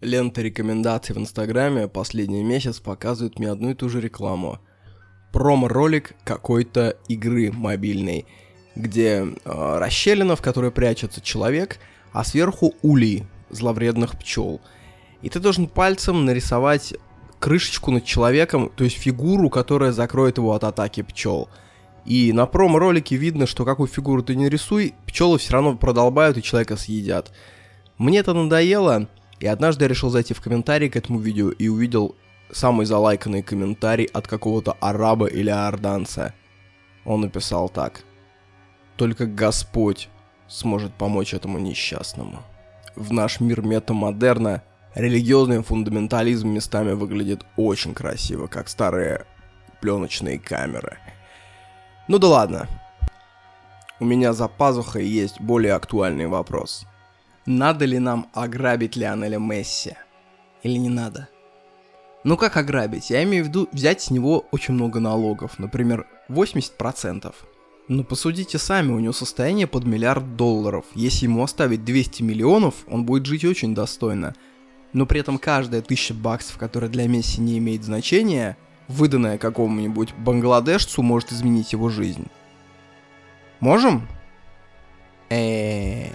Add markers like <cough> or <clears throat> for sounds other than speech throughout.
Лента рекомендаций в Инстаграме последний месяц показывает мне одну и ту же рекламу. Промо-ролик какой-то игры мобильной, где э, расщелина, в которой прячется человек, а сверху улей зловредных пчел. И ты должен пальцем нарисовать крышечку над человеком, то есть фигуру, которая закроет его от атаки пчел. И на промо-ролике видно, что какую фигуру ты не рисуй, пчелы все равно продолбают и человека съедят. Мне это надоело, и однажды я решил зайти в комментарии к этому видео и увидел самый залайканный комментарий от какого-то араба или орданца. Он написал так. Только Господь сможет помочь этому несчастному. В наш мир метамодерна религиозный фундаментализм местами выглядит очень красиво, как старые пленочные камеры. Ну да ладно. У меня за пазухой есть более актуальный вопрос – надо ли нам ограбить Лионеля Месси? Или не надо? Ну как ограбить? Я имею в виду взять с него очень много налогов, например, 80%. Но посудите сами, у него состояние под миллиард долларов. Если ему оставить 200 миллионов, он будет жить очень достойно. Но при этом каждая тысяча баксов, которая для Месси не имеет значения, выданная какому-нибудь бангладешцу, может изменить его жизнь. Можем? Эээ...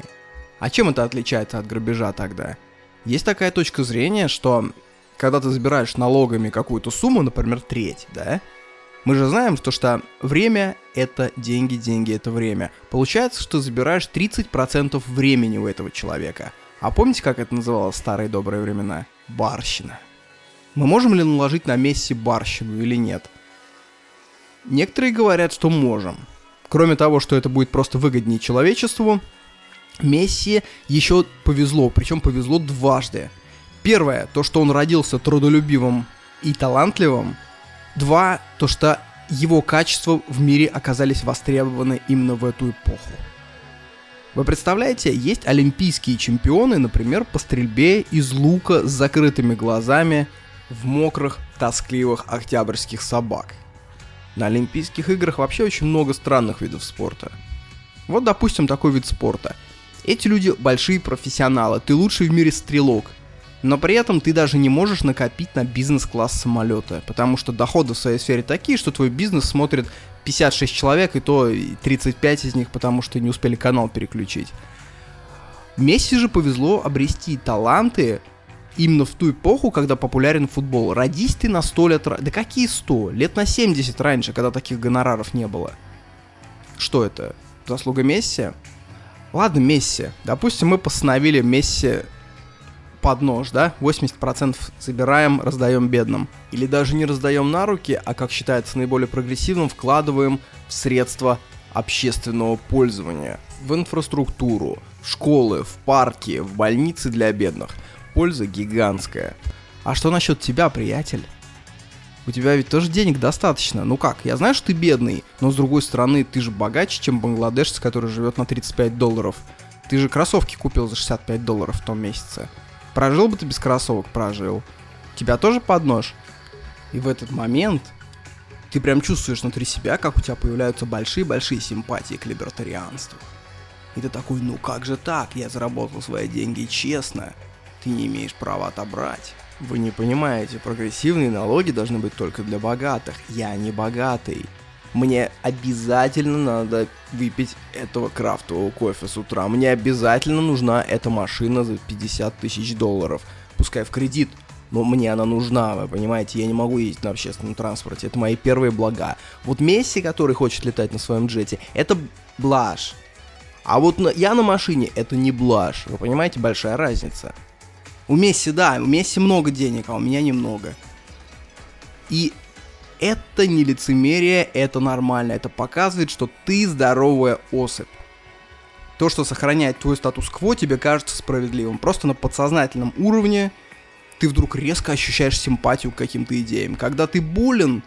А чем это отличается от грабежа тогда? Есть такая точка зрения, что когда ты забираешь налогами какую-то сумму, например, треть, да, мы же знаем, что, что время — это деньги, деньги — это время. Получается, что забираешь 30% времени у этого человека. А помните, как это называлось в старые добрые времена? Барщина. Мы можем ли наложить на Месси барщину или нет? Некоторые говорят, что можем. Кроме того, что это будет просто выгоднее человечеству, Месси еще повезло, причем повезло дважды. Первое, то, что он родился трудолюбивым и талантливым. Два, то, что его качества в мире оказались востребованы именно в эту эпоху. Вы представляете, есть олимпийские чемпионы, например, по стрельбе из лука с закрытыми глазами в мокрых, тоскливых октябрьских собак. На Олимпийских играх вообще очень много странных видов спорта. Вот, допустим, такой вид спорта – эти люди большие профессионалы, ты лучший в мире стрелок. Но при этом ты даже не можешь накопить на бизнес-класс самолета, потому что доходы в своей сфере такие, что твой бизнес смотрит 56 человек, и то 35 из них, потому что не успели канал переключить. Месси же повезло обрести таланты именно в ту эпоху, когда популярен футбол. Родись ты на 100 лет... Да какие 100? Лет на 70 раньше, когда таких гонораров не было. Что это? Заслуга Месси? Ладно, Месси. Допустим, мы постановили Месси под нож, да? 80% собираем, раздаем бедным. Или даже не раздаем на руки, а, как считается наиболее прогрессивным, вкладываем в средства общественного пользования. В инфраструктуру, в школы, в парки, в больницы для бедных. Польза гигантская. А что насчет тебя, приятель? У тебя ведь тоже денег достаточно. Ну как, я знаю, что ты бедный, но с другой стороны, ты же богаче, чем бангладешец, который живет на 35 долларов. Ты же кроссовки купил за 65 долларов в том месяце. Прожил бы ты без кроссовок? Прожил. Тебя тоже под нож? И в этот момент ты прям чувствуешь внутри себя, как у тебя появляются большие-большие симпатии к либертарианству. И ты такой, ну как же так? Я заработал свои деньги честно. Ты не имеешь права отобрать. Вы не понимаете, прогрессивные налоги должны быть только для богатых. Я не богатый. Мне обязательно надо выпить этого крафтового кофе с утра. Мне обязательно нужна эта машина за 50 тысяч долларов. Пускай в кредит, но мне она нужна, вы понимаете, я не могу ездить на общественном транспорте, это мои первые блага. Вот Месси, который хочет летать на своем джете, это блажь. А вот на, я на машине, это не блажь, вы понимаете, большая разница. У Месси, да, у Месси много денег, а у меня немного. И это не лицемерие, это нормально. Это показывает, что ты здоровая особь. То, что сохраняет твой статус-кво, тебе кажется справедливым. Просто на подсознательном уровне ты вдруг резко ощущаешь симпатию к каким-то идеям. Когда ты болен,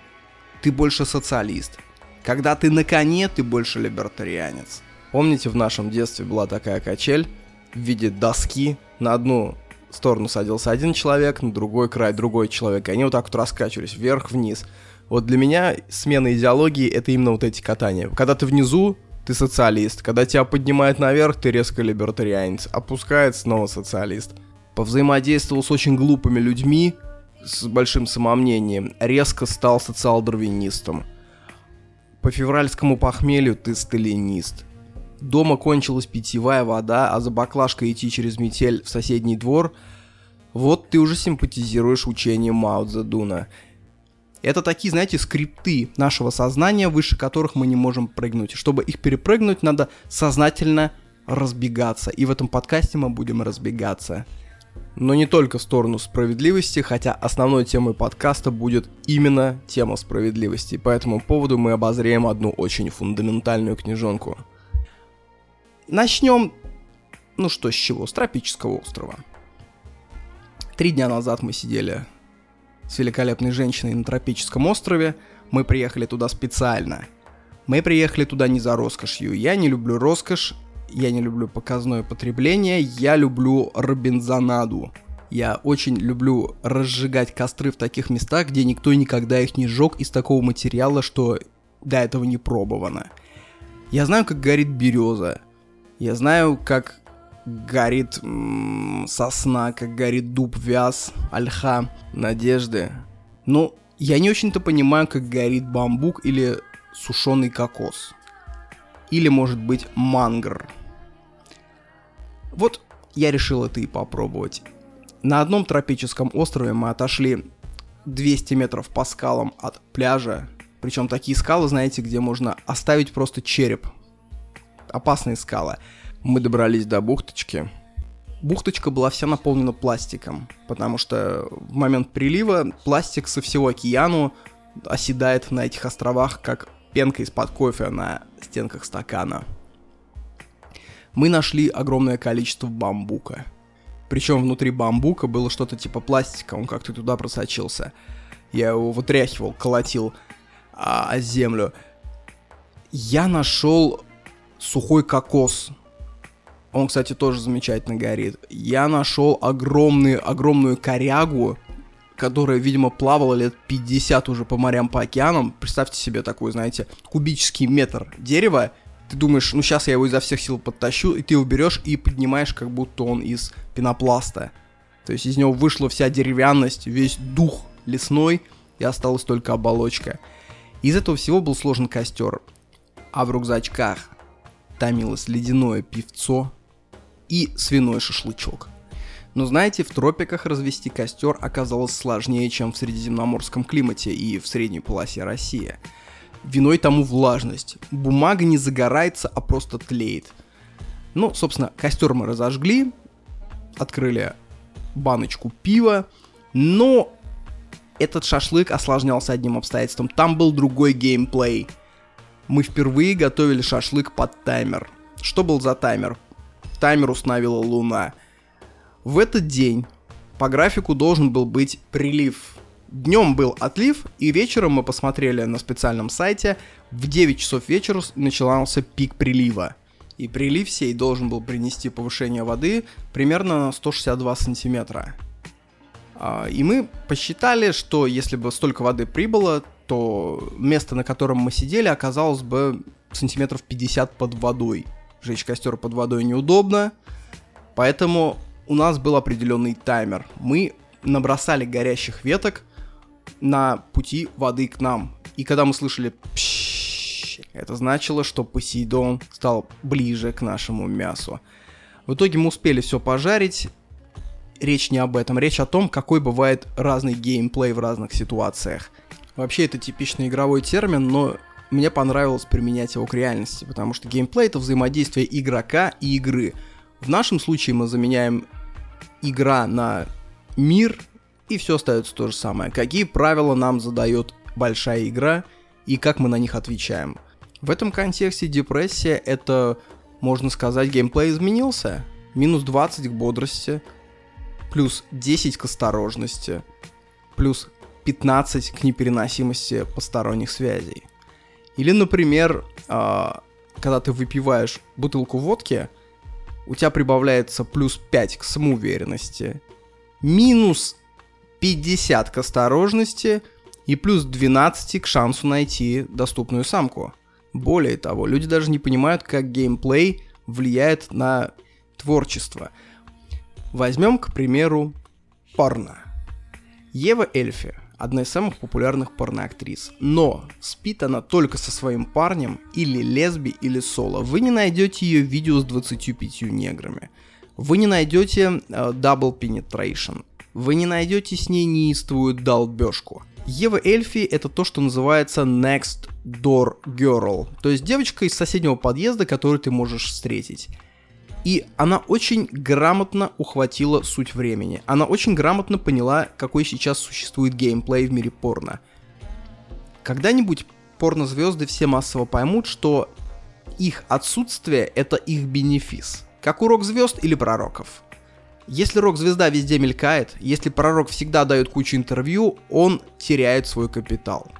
ты больше социалист. Когда ты на коне, ты больше либертарианец. Помните, в нашем детстве была такая качель в виде доски. На одну сторону садился один человек, на другой край другой человек. И они вот так вот раскачивались вверх-вниз. Вот для меня смена идеологии — это именно вот эти катания. Когда ты внизу, ты социалист. Когда тебя поднимает наверх, ты резко либертарианец. Опускает, снова социалист. повзаимодействовал с очень глупыми людьми, с большим самомнением, резко стал социал-дарвинистом. По февральскому похмелью ты сталинист. Дома кончилась питьевая вода, а за баклажкой идти через метель в соседний двор – вот ты уже симпатизируешь учением Мао Цзэдуна. Это такие, знаете, скрипты нашего сознания, выше которых мы не можем прыгнуть. Чтобы их перепрыгнуть, надо сознательно разбегаться. И в этом подкасте мы будем разбегаться. Но не только в сторону справедливости, хотя основной темой подкаста будет именно тема справедливости. По этому поводу мы обозреем одну очень фундаментальную книжонку. Начнем, ну что с чего, с тропического острова. Три дня назад мы сидели с великолепной женщиной на тропическом острове. Мы приехали туда специально. Мы приехали туда не за роскошью. Я не люблю роскошь, я не люблю показное потребление, я люблю робинзонаду. Я очень люблю разжигать костры в таких местах, где никто никогда их не сжег из такого материала, что до этого не пробовано. Я знаю, как горит береза. Я знаю, как горит м- сосна, как горит дуб, вяз, ольха, надежды. Но я не очень-то понимаю, как горит бамбук или сушеный кокос. Или, может быть, мангр. Вот я решил это и попробовать. На одном тропическом острове мы отошли 200 метров по скалам от пляжа. Причем такие скалы, знаете, где можно оставить просто череп. Опасные скалы. Мы добрались до бухточки. Бухточка была вся наполнена пластиком, потому что в момент прилива пластик со всего океану оседает на этих островах, как пенка из-под кофе на стенках стакана. Мы нашли огромное количество бамбука. Причем внутри бамбука было что-то типа пластика, он как-то туда просочился. Я его вытряхивал, колотил а, землю. Я нашел сухой кокос, он, кстати, тоже замечательно горит. Я нашел огромную, огромную корягу, которая, видимо, плавала лет 50 уже по морям, по океанам. Представьте себе такой, знаете, кубический метр дерева. Ты думаешь, ну сейчас я его изо всех сил подтащу, и ты его берешь и поднимаешь, как будто он из пенопласта. То есть из него вышла вся деревянность, весь дух лесной, и осталась только оболочка. Из этого всего был сложен костер. А в рюкзачках томилось ледяное пивцо, и свиной шашлычок. Но знаете, в тропиках развести костер оказалось сложнее, чем в средиземноморском климате и в средней полосе России. Виной тому влажность. Бумага не загорается, а просто тлеет. Ну, собственно, костер мы разожгли, открыли баночку пива, но этот шашлык осложнялся одним обстоятельством. Там был другой геймплей. Мы впервые готовили шашлык под таймер. Что был за таймер? таймер установила Луна. В этот день по графику должен был быть прилив. Днем был отлив, и вечером мы посмотрели на специальном сайте, в 9 часов вечера начался пик прилива. И прилив сей должен был принести повышение воды примерно на 162 сантиметра. А, и мы посчитали, что если бы столько воды прибыло, то место, на котором мы сидели, оказалось бы сантиметров 50 под водой жечь костер под водой неудобно, поэтому у нас был определенный таймер. Мы набросали горящих веток на пути воды к нам. И когда мы слышали это значило, что Посейдон стал ближе к нашему мясу. В итоге мы успели все пожарить. Речь не об этом, речь о том, какой бывает разный геймплей в разных ситуациях. Вообще это типичный игровой термин, но мне понравилось применять его к реальности, потому что геймплей это взаимодействие игрока и игры. В нашем случае мы заменяем игра на мир, и все остается то же самое. Какие правила нам задает большая игра и как мы на них отвечаем. В этом контексте депрессия это, можно сказать, геймплей изменился. Минус 20 к бодрости, плюс 10 к осторожности, плюс 15 к непереносимости посторонних связей. Или, например, а, когда ты выпиваешь бутылку водки, у тебя прибавляется плюс 5 к самоуверенности, минус 50 к осторожности и плюс 12 к шансу найти доступную самку. Более того, люди даже не понимают, как геймплей влияет на творчество. Возьмем, к примеру, порно. Ева Эльфи – одна из самых популярных порноактрис. Но спит она только со своим парнем, или лесби, или соло. Вы не найдете ее видео с 25 неграми. Вы не найдете uh, Double Penetration. Вы не найдете с ней неистовую долбежку. Ева Эльфи это то, что называется Next Door Girl, то есть девочка из соседнего подъезда, которую ты можешь встретить. И она очень грамотно ухватила суть времени. Она очень грамотно поняла, какой сейчас существует геймплей в мире порно. Когда-нибудь порнозвезды все массово поймут, что их отсутствие это их бенефис. Как у рок-звезд или пророков. Если рок-звезда везде мелькает, если пророк всегда дает кучу интервью, он теряет свой капитал.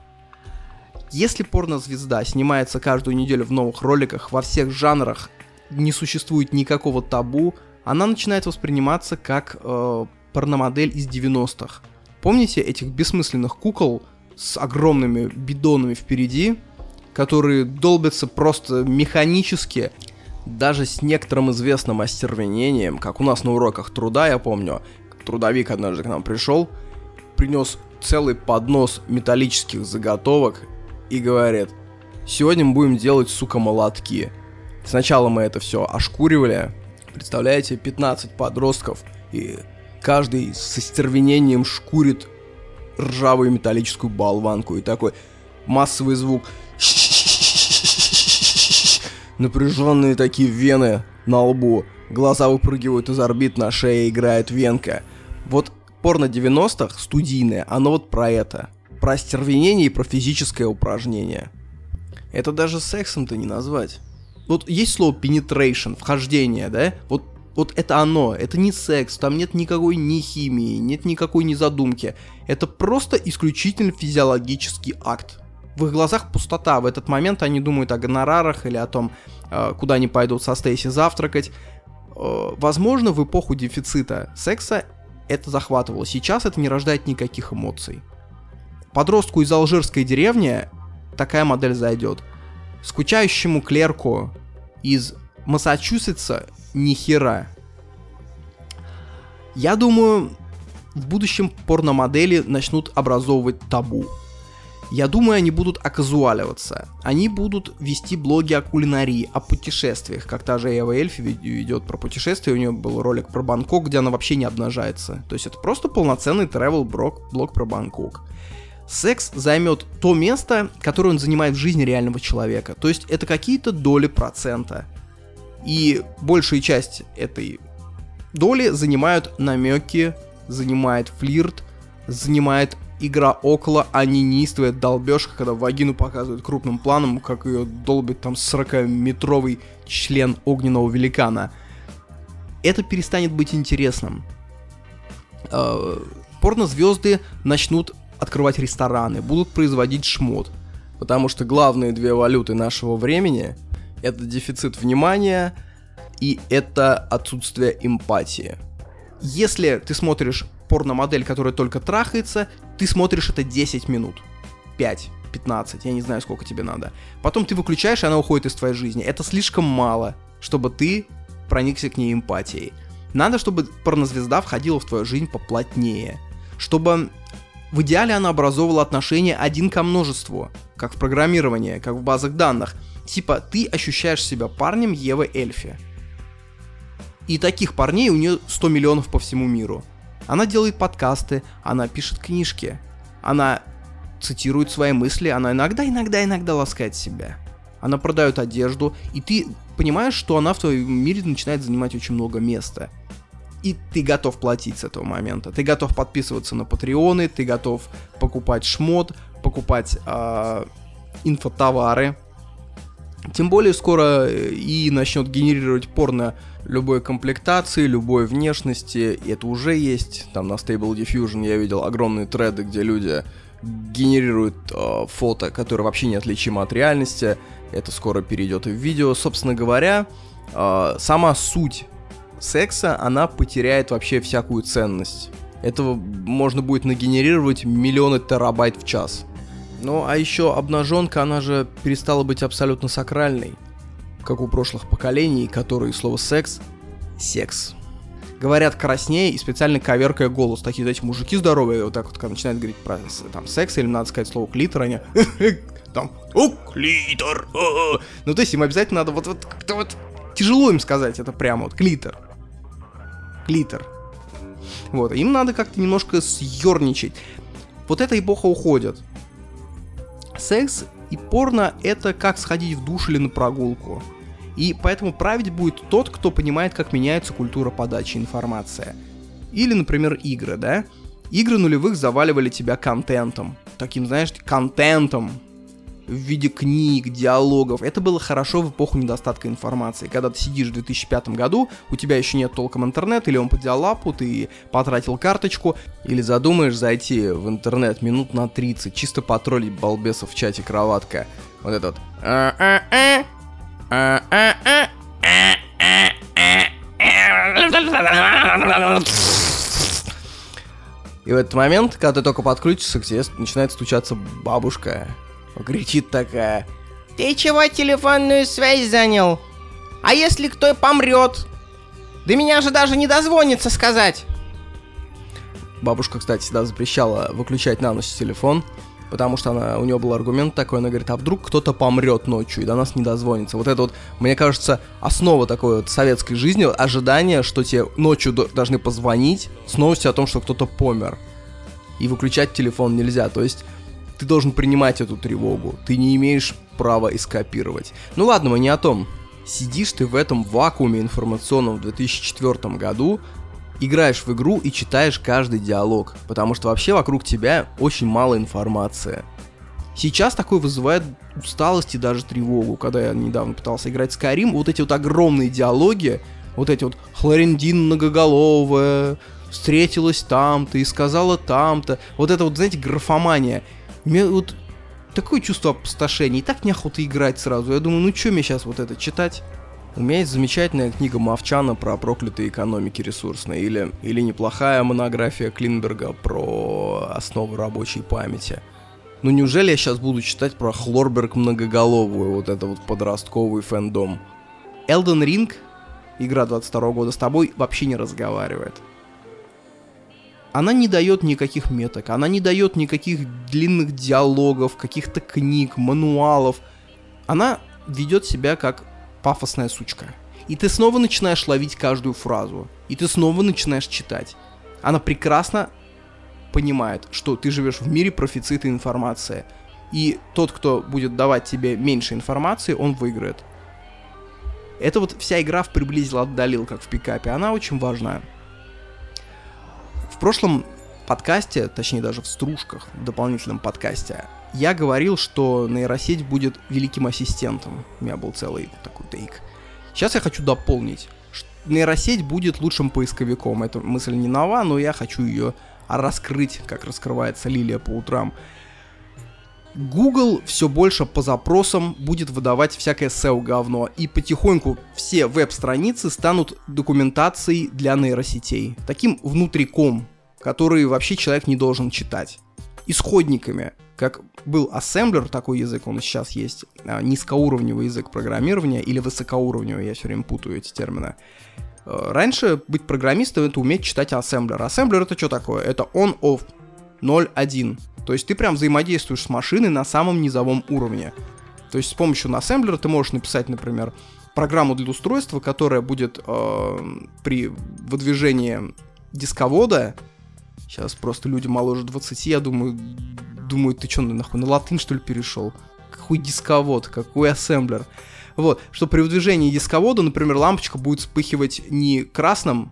Если порнозвезда снимается каждую неделю в новых роликах во всех жанрах, не существует никакого табу, она начинает восприниматься как э, порномодель из 90-х. Помните этих бессмысленных кукол с огромными бидонами впереди, которые долбятся просто механически, даже с некоторым известным остервенением, как у нас на уроках труда, я помню, трудовик однажды к нам пришел, принес целый поднос металлических заготовок и говорит, сегодня мы будем делать, сука, молотки. Сначала мы это все ошкуривали, представляете, 15 подростков, и каждый с остервенением шкурит ржавую металлическую болванку, и такой массовый звук <laughs> напряженные такие вены на лбу, глаза выпрыгивают из орбит, на шее играет венка. Вот порно 90-х, студийное, оно вот про это. Про остервенение и про физическое упражнение. Это даже сексом-то не назвать. Вот есть слово penetration, вхождение, да? Вот, вот это оно, это не секс, там нет никакой ни химии, нет никакой ни задумки. Это просто исключительно физиологический акт в их глазах пустота. В этот момент они думают о гонорарах или о том, э, куда они пойдут со Стейси завтракать. Э, возможно, в эпоху дефицита секса это захватывало. Сейчас это не рождает никаких эмоций. Подростку из алжирской деревни такая модель зайдет. Скучающему клерку из Массачусетса ни хера. Я думаю, в будущем порномодели начнут образовывать табу. Я думаю, они будут оказуаливаться. Они будут вести блоги о кулинарии, о путешествиях, как та же Эва Эльфи ведет про путешествия, у нее был ролик про Бангкок, где она вообще не обнажается. То есть это просто полноценный travel блог про Бангкок. Секс займет то место, которое он занимает в жизни реального человека. То есть это какие-то доли процента. И большая часть этой доли занимают намеки, занимает флирт, занимает игра около, а не неистовая долбежка, когда вагину показывают крупным планом, как ее долбит там 40-метровый член огненного великана. Это перестанет быть интересным. Э, порнозвезды начнут открывать рестораны, будут производить шмот. Потому что главные две валюты нашего времени это дефицит внимания и это отсутствие эмпатии. Если ты смотришь порномодель, которая только трахается, ты смотришь это 10 минут. 5, 15, я не знаю, сколько тебе надо. Потом ты выключаешь, и она уходит из твоей жизни. Это слишком мало, чтобы ты проникся к ней эмпатией. Надо, чтобы порнозвезда входила в твою жизнь поплотнее. Чтобы в идеале она образовывала отношения один ко множеству, как в программировании, как в базах данных. Типа, ты ощущаешь себя парнем Евы Эльфи. И таких парней у нее 100 миллионов по всему миру. Она делает подкасты, она пишет книжки, она цитирует свои мысли, она иногда, иногда, иногда ласкает себя. Она продает одежду, и ты понимаешь, что она в твоем мире начинает занимать очень много места. И ты готов платить с этого момента. Ты готов подписываться на патреоны, ты готов покупать шмот, покупать э, инфотовары. Тем более скоро э, и начнет генерировать порно любой комплектации, любой внешности, и это уже есть. Там на Stable Diffusion я видел огромные треды, где люди генерируют э, фото, которые вообще неотличимы от реальности. Это скоро перейдет и в видео. Собственно говоря, э, сама суть секса, она потеряет вообще всякую ценность. Этого можно будет нагенерировать миллионы терабайт в час. Ну а еще обнаженка, она же перестала быть абсолютно сакральной как у прошлых поколений, которые слово «секс» — секс. говорят краснее и специально коверкая голос. Такие, знаете, мужики здоровые, вот так вот, когда начинают говорить про там секс, или надо сказать слово клитор, они <laughs> там, о, клитор, ну, то есть им обязательно надо вот, вот как-то вот тяжело им сказать это прямо, вот, клитор. Клитор. Вот, им надо как-то немножко съерничать. Вот эта эпоха уходит. Секс и порно — это как сходить в душ или на прогулку. И поэтому править будет тот, кто понимает, как меняется культура подачи информации. Или, например, игры, да? Игры нулевых заваливали тебя контентом. Таким, знаешь, контентом в виде книг, диалогов. Это было хорошо в эпоху недостатка информации. Когда ты сидишь в 2005 году, у тебя еще нет толком интернета, или он по диалапу, ты потратил карточку, или задумаешь зайти в интернет минут на 30, чисто потроллить балбесов в чате кроватка. Вот этот. И в этот момент, когда ты только подключишься, к тебе начинает стучаться бабушка. Кричит такая. Ты чего телефонную связь занял? А если кто помрет? Да меня же даже не дозвонится сказать. Бабушка, кстати, всегда запрещала выключать на ночь телефон, потому что она, у нее был аргумент такой, она говорит, а вдруг кто-то помрет ночью и до нас не дозвонится. Вот это вот, мне кажется, основа такой вот советской жизни, ожидание, что тебе ночью должны позвонить с новостью о том, что кто-то помер. И выключать телефон нельзя, то есть ты должен принимать эту тревогу. Ты не имеешь права эскапировать. Ну ладно, мы не о том. Сидишь ты в этом вакууме информационном в 2004 году, играешь в игру и читаешь каждый диалог, потому что вообще вокруг тебя очень мало информации. Сейчас такое вызывает усталость и даже тревогу. Когда я недавно пытался играть в Skyrim, вот эти вот огромные диалоги, вот эти вот Хлориндин многоголовая, встретилась там-то и сказала там-то. Вот это вот, знаете, графомания. Мне вот такое чувство опустошения. И так неохота играть сразу. Я думаю, ну что мне сейчас вот это читать? У меня есть замечательная книга Мовчана про проклятые экономики ресурсные, или, или неплохая монография Клинберга про основы рабочей памяти. Ну неужели я сейчас буду читать про Хлорберг многоголовую, вот это вот подростковый фэндом? Elden Ring, игра 22 года с тобой, вообще не разговаривает она не дает никаких меток, она не дает никаких длинных диалогов, каких-то книг, мануалов. Она ведет себя как пафосная сучка. И ты снова начинаешь ловить каждую фразу. И ты снова начинаешь читать. Она прекрасно понимает, что ты живешь в мире профицита информации. И тот, кто будет давать тебе меньше информации, он выиграет. Это вот вся игра в приблизил отдалил, как в пикапе. Она очень важная. В прошлом подкасте, точнее даже в стружках, в дополнительном подкасте, я говорил, что нейросеть будет великим ассистентом. У меня был целый такой тейк. Сейчас я хочу дополнить. Нейросеть будет лучшим поисковиком. Эта мысль не нова, но я хочу ее раскрыть, как раскрывается лилия по утрам. Google все больше по запросам будет выдавать всякое SEO-говно, и потихоньку все веб-страницы станут документацией для нейросетей. Таким внутриком, который вообще человек не должен читать. Исходниками, как был ассемблер, такой язык, он сейчас есть, а, низкоуровневый язык программирования или высокоуровневый, я все время путаю эти термины. Э, раньше быть программистом это уметь читать ассемблер. Ассемблер это что такое? Это on-off 0.1. То есть ты прям взаимодействуешь с машиной на самом низовом уровне. То есть с помощью ассемблера ты можешь написать, например, программу для устройства, которая будет э, при выдвижении дисковода, сейчас просто люди моложе 20, я думаю, думают, ты что, нахуй, на латынь что ли перешел? Какой дисковод, какой ассемблер? Вот, что при выдвижении дисковода, например, лампочка будет вспыхивать не красным,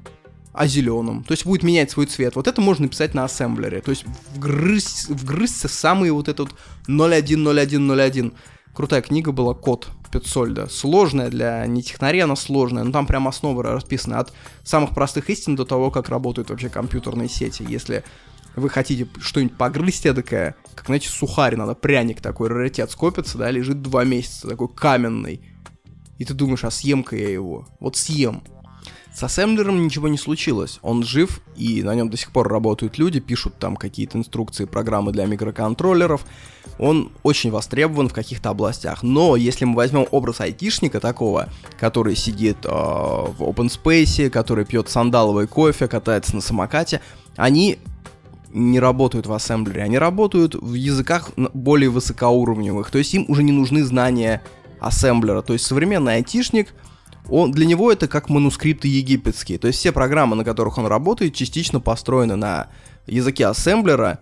а зеленым. То есть будет менять свой цвет. Вот это можно написать на ассемблере. То есть вгрызть, вгрызться самые вот этот 010101. Крутая книга была «Код» Петсольда. Сложная для не технаря, она сложная. Но там прям основы расписаны от самых простых истин до того, как работают вообще компьютерные сети. Если вы хотите что-нибудь погрызть эдакое, как, знаете, сухарь надо, пряник такой, раритет скопится, да, лежит два месяца, такой каменный. И ты думаешь, а съем-ка я его? Вот съем. С ассемблером ничего не случилось. Он жив, и на нем до сих пор работают люди, пишут там какие-то инструкции, программы для микроконтроллеров. Он очень востребован в каких-то областях. Но если мы возьмем образ айтишника такого, который сидит э, в open space, который пьет сандаловый кофе, катается на самокате, они не работают в ассемблере, они работают в языках более высокоуровневых, то есть им уже не нужны знания ассемблера, то есть современный айтишник, он, для него это как манускрипты египетские, то есть все программы, на которых он работает, частично построены на языке ассемблера,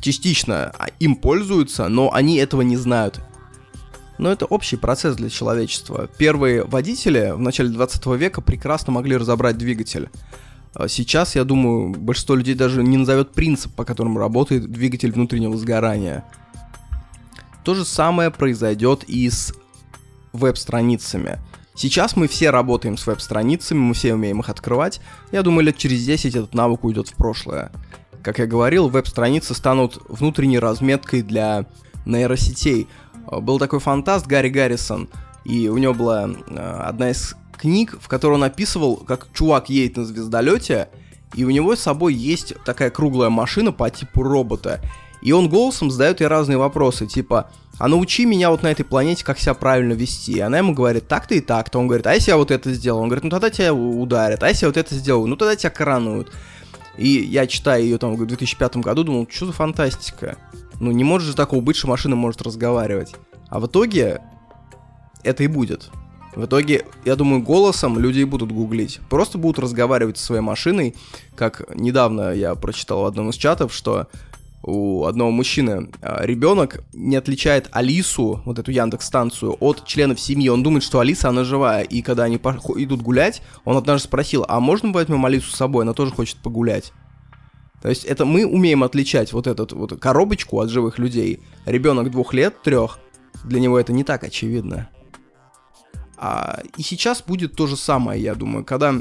частично им пользуются, но они этого не знают. Но это общий процесс для человечества. Первые водители в начале 20 века прекрасно могли разобрать двигатель. А сейчас, я думаю, большинство людей даже не назовет принцип, по которому работает двигатель внутреннего сгорания. То же самое произойдет и с веб-страницами. Сейчас мы все работаем с веб-страницами, мы все умеем их открывать. Я думаю, лет через 10 этот навык уйдет в прошлое. Как я говорил, веб-страницы станут внутренней разметкой для нейросетей. Был такой фантаст Гарри Гаррисон, и у него была э, одна из книг, в которой он описывал, как чувак едет на звездолете, и у него с собой есть такая круглая машина по типу робота. И он голосом задает ей разные вопросы, типа, а научи меня вот на этой планете, как себя правильно вести. Она ему говорит, так-то и так-то. Он говорит, а если я вот это сделал? Он говорит, ну тогда тебя ударят. А если я вот это сделаю? Ну тогда тебя коронуют. И я читаю ее там в 2005 году, думал, что за фантастика? Ну не может же такого быть, что машина может разговаривать. А в итоге это и будет. В итоге, я думаю, голосом люди будут гуглить. Просто будут разговаривать со своей машиной. Как недавно я прочитал в одном из чатов, что у одного мужчины а, ребенок не отличает Алису, вот эту Яндекс станцию, от членов семьи. Он думает, что Алиса, она живая. И когда они идут гулять, он однажды спросил, а можно возьмем Алису с собой? Она тоже хочет погулять. То есть это мы умеем отличать вот эту вот коробочку от живых людей. Ребенок двух лет, трех, для него это не так очевидно. А, и сейчас будет то же самое, я думаю, когда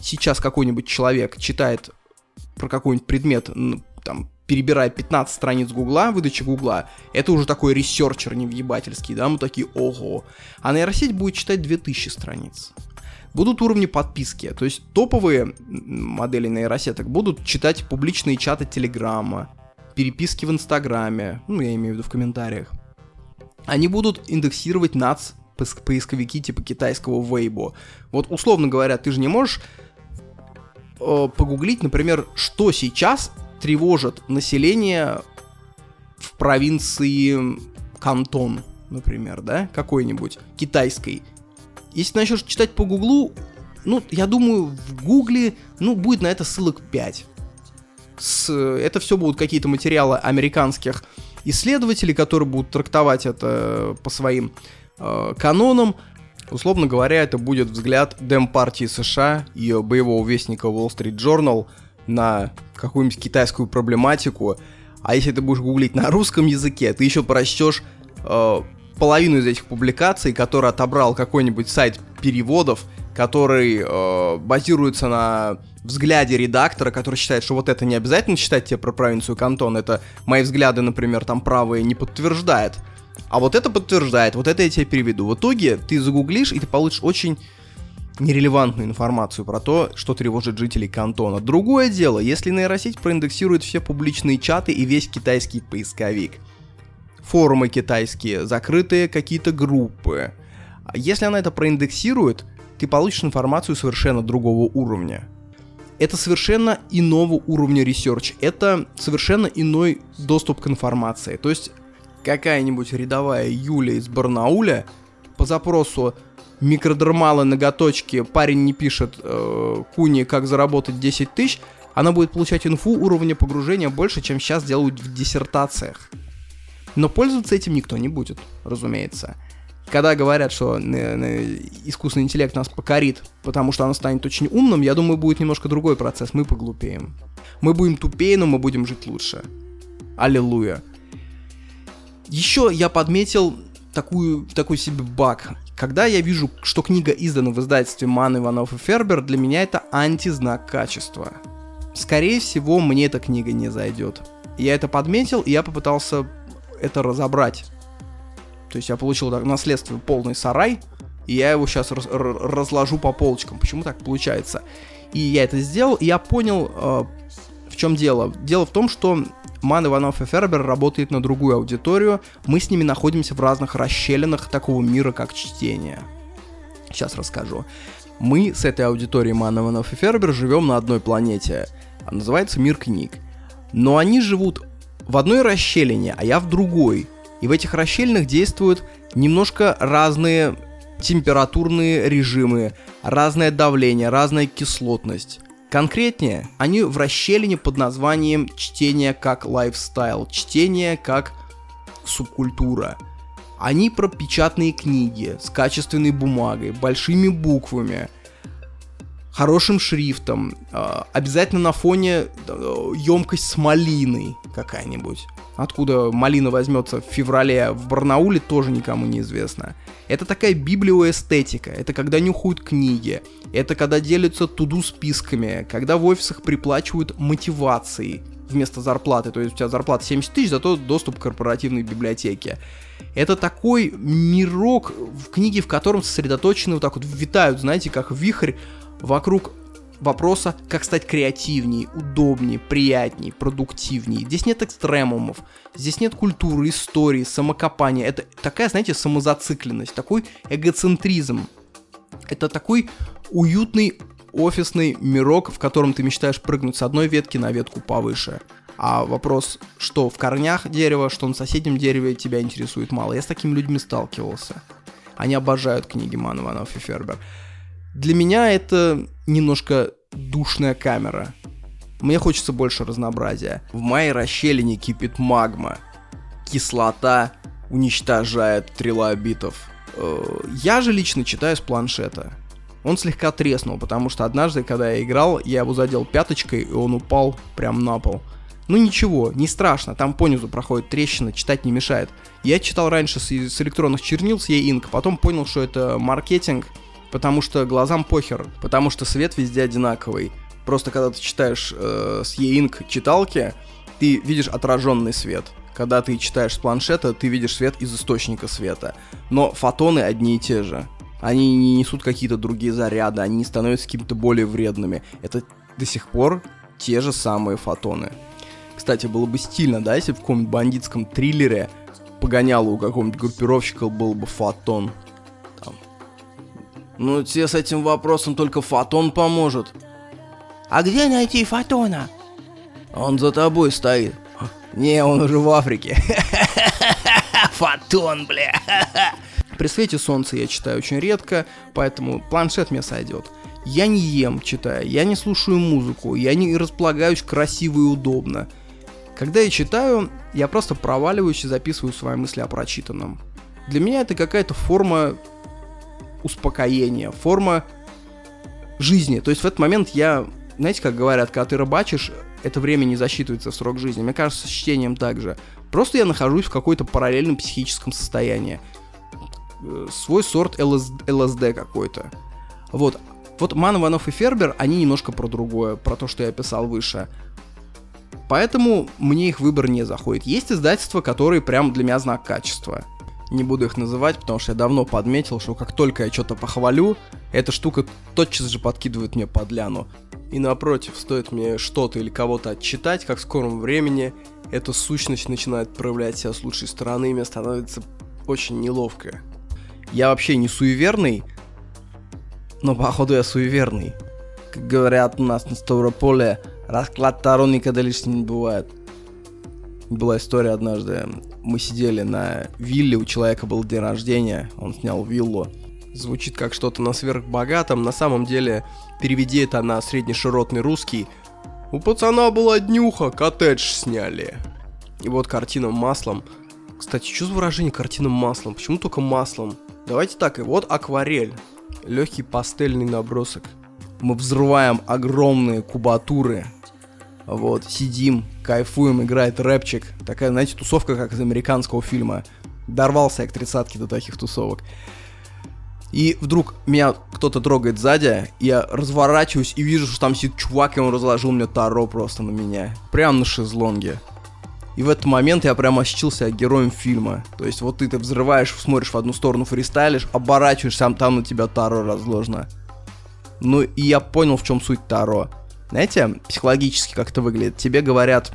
сейчас какой-нибудь человек читает про какой-нибудь предмет, там, перебирая 15 страниц Гугла, выдачи Гугла, это уже такой researcher невъебательский, да, мы такие, ого. А нейросеть будет читать 2000 страниц. Будут уровни подписки, то есть топовые модели нейросеток будут читать публичные чаты Телеграма, переписки в Инстаграме, ну, я имею в виду в комментариях. Они будут индексировать нацпоисковики типа китайского Weibo. Вот условно говоря, ты же не можешь э, погуглить, например, что сейчас тревожит население в провинции Кантон, например, да, какой-нибудь китайской. Если начнешь читать по гуглу, ну, я думаю, в гугле, ну, будет на это ссылок 5. С, это все будут какие-то материалы американских исследователей, которые будут трактовать это по своим э, канонам. Условно говоря, это будет взгляд Дем-партии США и боевого вестника Wall Street Journal на какую-нибудь китайскую проблематику. А если ты будешь гуглить на русском языке, ты еще прочтешь э, половину из этих публикаций, которые отобрал какой-нибудь сайт переводов, который э, базируется на взгляде редактора, который считает, что вот это не обязательно читать тебе про провинцию Кантон, это мои взгляды, например, там правые не подтверждает. А вот это подтверждает, вот это я тебе переведу. В итоге ты загуглишь, и ты получишь очень нерелевантную информацию про то, что тревожит жителей Кантона. Другое дело, если нейросеть проиндексирует все публичные чаты и весь китайский поисковик. Форумы китайские, закрытые какие-то группы. Если она это проиндексирует, ты получишь информацию совершенно другого уровня. Это совершенно иного уровня research, это совершенно иной доступ к информации. То есть какая-нибудь рядовая Юля из Барнауля по запросу микродермалы ноготочки, парень не пишет э, Куни, как заработать 10 тысяч, она будет получать инфу уровня погружения больше, чем сейчас делают в диссертациях. Но пользоваться этим никто не будет, разумеется. Когда говорят, что искусственный интеллект нас покорит, потому что он станет очень умным, я думаю, будет немножко другой процесс. Мы поглупеем. Мы будем тупее, но мы будем жить лучше. Аллилуйя. Еще я подметил такую, такой себе баг. Когда я вижу, что книга издана в издательстве Ман, Иванов и Фербер, для меня это антизнак качества. Скорее всего, мне эта книга не зайдет. Я это подметил, и я попытался это разобрать. То есть я получил так, наследство полный сарай и я его сейчас раз- разложу по полочкам. Почему так получается? И я это сделал, и я понял, э, в чем дело. Дело в том, что Ман Иванов и Фербер работает на другую аудиторию. Мы с ними находимся в разных расщелинах такого мира, как чтение. Сейчас расскажу. Мы с этой аудиторией Ман Иванов и Фербер живем на одной планете. Называется мир книг. Но они живут в одной расщелине, а я в другой. И в этих расщелинах действуют немножко разные температурные режимы, разное давление, разная кислотность. Конкретнее, они в расщелине под названием чтение как лайфстайл, чтение как субкультура. Они про печатные книги с качественной бумагой, большими буквами, хорошим шрифтом, э, обязательно на фоне э, емкость с малиной какая-нибудь. Откуда малина возьмется в феврале в Барнауле, тоже никому не известно. Это такая библиоэстетика, это когда нюхают книги, это когда делятся туду списками, когда в офисах приплачивают мотивацией вместо зарплаты, то есть у тебя зарплата 70 тысяч, зато доступ к корпоративной библиотеке. Это такой мирок в книге, в котором сосредоточены вот так вот витают, знаете, как вихрь вокруг вопроса, как стать креативнее, удобнее, приятнее, продуктивнее. Здесь нет экстремумов, здесь нет культуры, истории, самокопания. Это такая, знаете, самозацикленность, такой эгоцентризм. Это такой уютный офисный мирок, в котором ты мечтаешь прыгнуть с одной ветки на ветку повыше. А вопрос, что в корнях дерева, что на соседнем дереве, тебя интересует мало. Я с такими людьми сталкивался. Они обожают книги Ман Иванов и Фербер. Для меня это немножко душная камера. Мне хочется больше разнообразия. В моей расщелине кипит магма. Кислота уничтожает трилобитов. Э, я же лично читаю с планшета. Он слегка треснул, потому что однажды, когда я играл, я его задел пяточкой, и он упал прямо на пол. Ну ничего, не страшно, там понизу проходит трещина, читать не мешает. Я читал раньше с, с электронных чернил, с e-ink, потом понял, что это маркетинг, потому что глазам похер, потому что свет везде одинаковый. Просто когда ты читаешь э, с e-ink читалки, ты видишь отраженный свет. Когда ты читаешь с планшета, ты видишь свет из источника света. Но фотоны одни и те же. Они не несут какие-то другие заряды, они становятся какими-то более вредными. Это до сих пор те же самые фотоны. Кстати, было бы стильно, да, если в каком-нибудь бандитском триллере погоняло у какого-нибудь группировщика был бы фотон. Ну, тебе с этим вопросом только Фотон поможет. А где найти Фотона? Он за тобой стоит. Не, он уже в Африке. <laughs> Фотон, бля. При свете солнца я читаю очень редко, поэтому планшет мне сойдет. Я не ем, читая, я не слушаю музыку, я не располагаюсь красиво и удобно. Когда я читаю, я просто проваливаюсь и записываю свои мысли о прочитанном. Для меня это какая-то форма успокоения, форма жизни. То есть в этот момент я, знаете, как говорят, когда ты рыбачишь, это время не засчитывается в срок жизни. Мне кажется, с чтением также. Просто я нахожусь в какой-то параллельном психическом состоянии. Э, свой сорт ЛС, ЛСД какой-то. Вот. Вот Ман, Иванов и Фербер, они немножко про другое, про то, что я писал выше. Поэтому мне их выбор не заходит. Есть издательства, которые прям для меня знак качества. Не буду их называть, потому что я давно подметил, что как только я что-то похвалю, эта штука тотчас же подкидывает мне подляну. И напротив, стоит мне что-то или кого-то отчитать, как в скором времени эта сущность начинает проявлять себя с лучшей стороны, и мне становится очень неловко. Я вообще не суеверный, но походу я суеверный. Как говорят у нас на Ставрополе, расклад Таро никогда лишним не бывает. Была история однажды. Мы сидели на вилле, у человека был день рождения, он снял виллу. Звучит как что-то на сверхбогатом, на самом деле, переведи это на среднеширотный русский. У пацана была днюха, коттедж сняли. И вот картина маслом. Кстати, что за выражение картина маслом? Почему только маслом? Давайте так, и вот акварель. Легкий пастельный набросок. Мы взрываем огромные кубатуры вот, сидим, кайфуем, играет рэпчик. Такая, знаете, тусовка, как из американского фильма. Дорвался я к тридцатке до таких тусовок. И вдруг меня кто-то трогает сзади, я разворачиваюсь и вижу, что там сидит чувак, и он разложил мне таро просто на меня. Прям на шезлонге. И в этот момент я прям ощутился героем фильма. То есть вот ты, ты взрываешь, смотришь в одну сторону, фристайлишь, оборачиваешься, там, там на тебя Таро разложено. Ну и я понял, в чем суть Таро. Знаете, психологически как это выглядит. Тебе говорят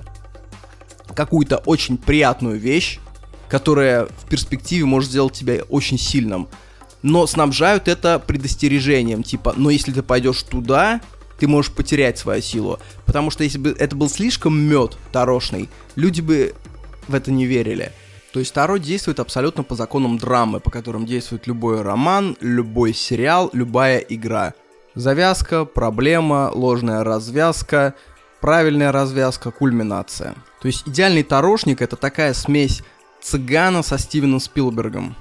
какую-то очень приятную вещь, которая в перспективе может сделать тебя очень сильным. Но снабжают это предостережением, типа, но если ты пойдешь туда, ты можешь потерять свою силу. Потому что если бы это был слишком мед тарошный, люди бы в это не верили. То есть Таро действует абсолютно по законам драмы, по которым действует любой роман, любой сериал, любая игра. Завязка, проблема, ложная развязка, правильная развязка, кульминация. То есть идеальный тарошник это такая смесь цыгана со Стивеном Спилбергом.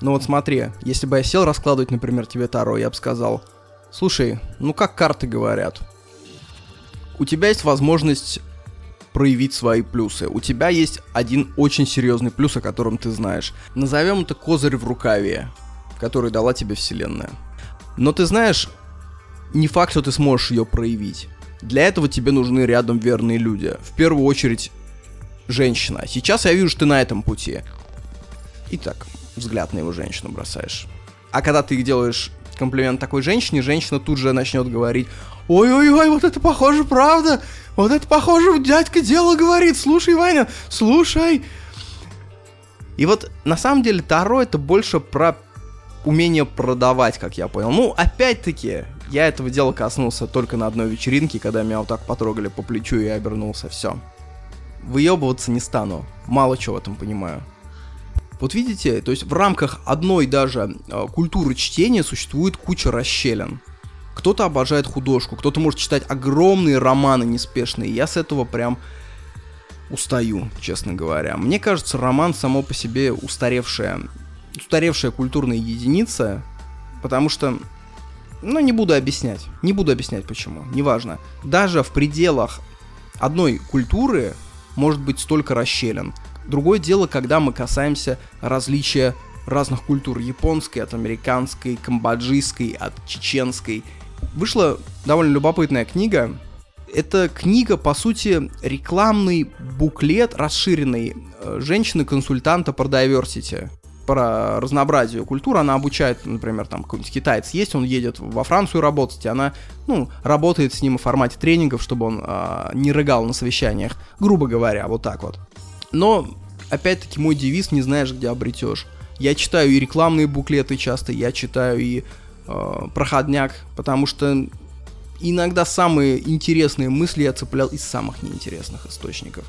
Ну вот смотри, если бы я сел раскладывать, например, тебе Таро, я бы сказал, Слушай, ну как карты говорят? У тебя есть возможность проявить свои плюсы. У тебя есть один очень серьезный плюс, о котором ты знаешь. Назовем это козырь в рукаве, который дала тебе Вселенная. Но ты знаешь, не факт, что ты сможешь ее проявить. Для этого тебе нужны рядом верные люди. В первую очередь, женщина. Сейчас я вижу, что ты на этом пути. Итак, взгляд на его женщину бросаешь. А когда ты делаешь комплимент такой женщине, женщина тут же начнет говорить, ой-ой-ой, вот это похоже, правда, вот это похоже, дядька дело говорит, слушай, Ваня, слушай. И вот на самом деле Таро это больше про умение продавать, как я понял. Ну, опять-таки, я этого дела коснулся только на одной вечеринке, когда меня вот так потрогали по плечу и я обернулся, все. Выебываться не стану, мало чего в этом понимаю. Вот видите, то есть в рамках одной даже э, культуры чтения существует куча расщелин. Кто-то обожает художку, кто-то может читать огромные романы неспешные. Я с этого прям устаю, честно говоря. Мне кажется, роман само по себе устаревшая, устаревшая культурная единица, потому что, ну, не буду объяснять, не буду объяснять почему, неважно. Даже в пределах одной культуры может быть столько расщелин. Другое дело, когда мы касаемся различия разных культур. Японской от американской, камбоджийской, от чеченской. Вышла довольно любопытная книга. Это книга, по сути, рекламный буклет расширенный э, женщины-консультанта про diversity про разнообразие культур, она обучает, например, там какой-нибудь китаец есть, он едет во Францию работать, и она, ну, работает с ним в формате тренингов, чтобы он э, не рыгал на совещаниях, грубо говоря, вот так вот. Но, опять-таки, мой девиз «не знаешь, где обретешь». Я читаю и рекламные буклеты часто, я читаю и э, проходняк, потому что иногда самые интересные мысли я цеплял из самых неинтересных источников.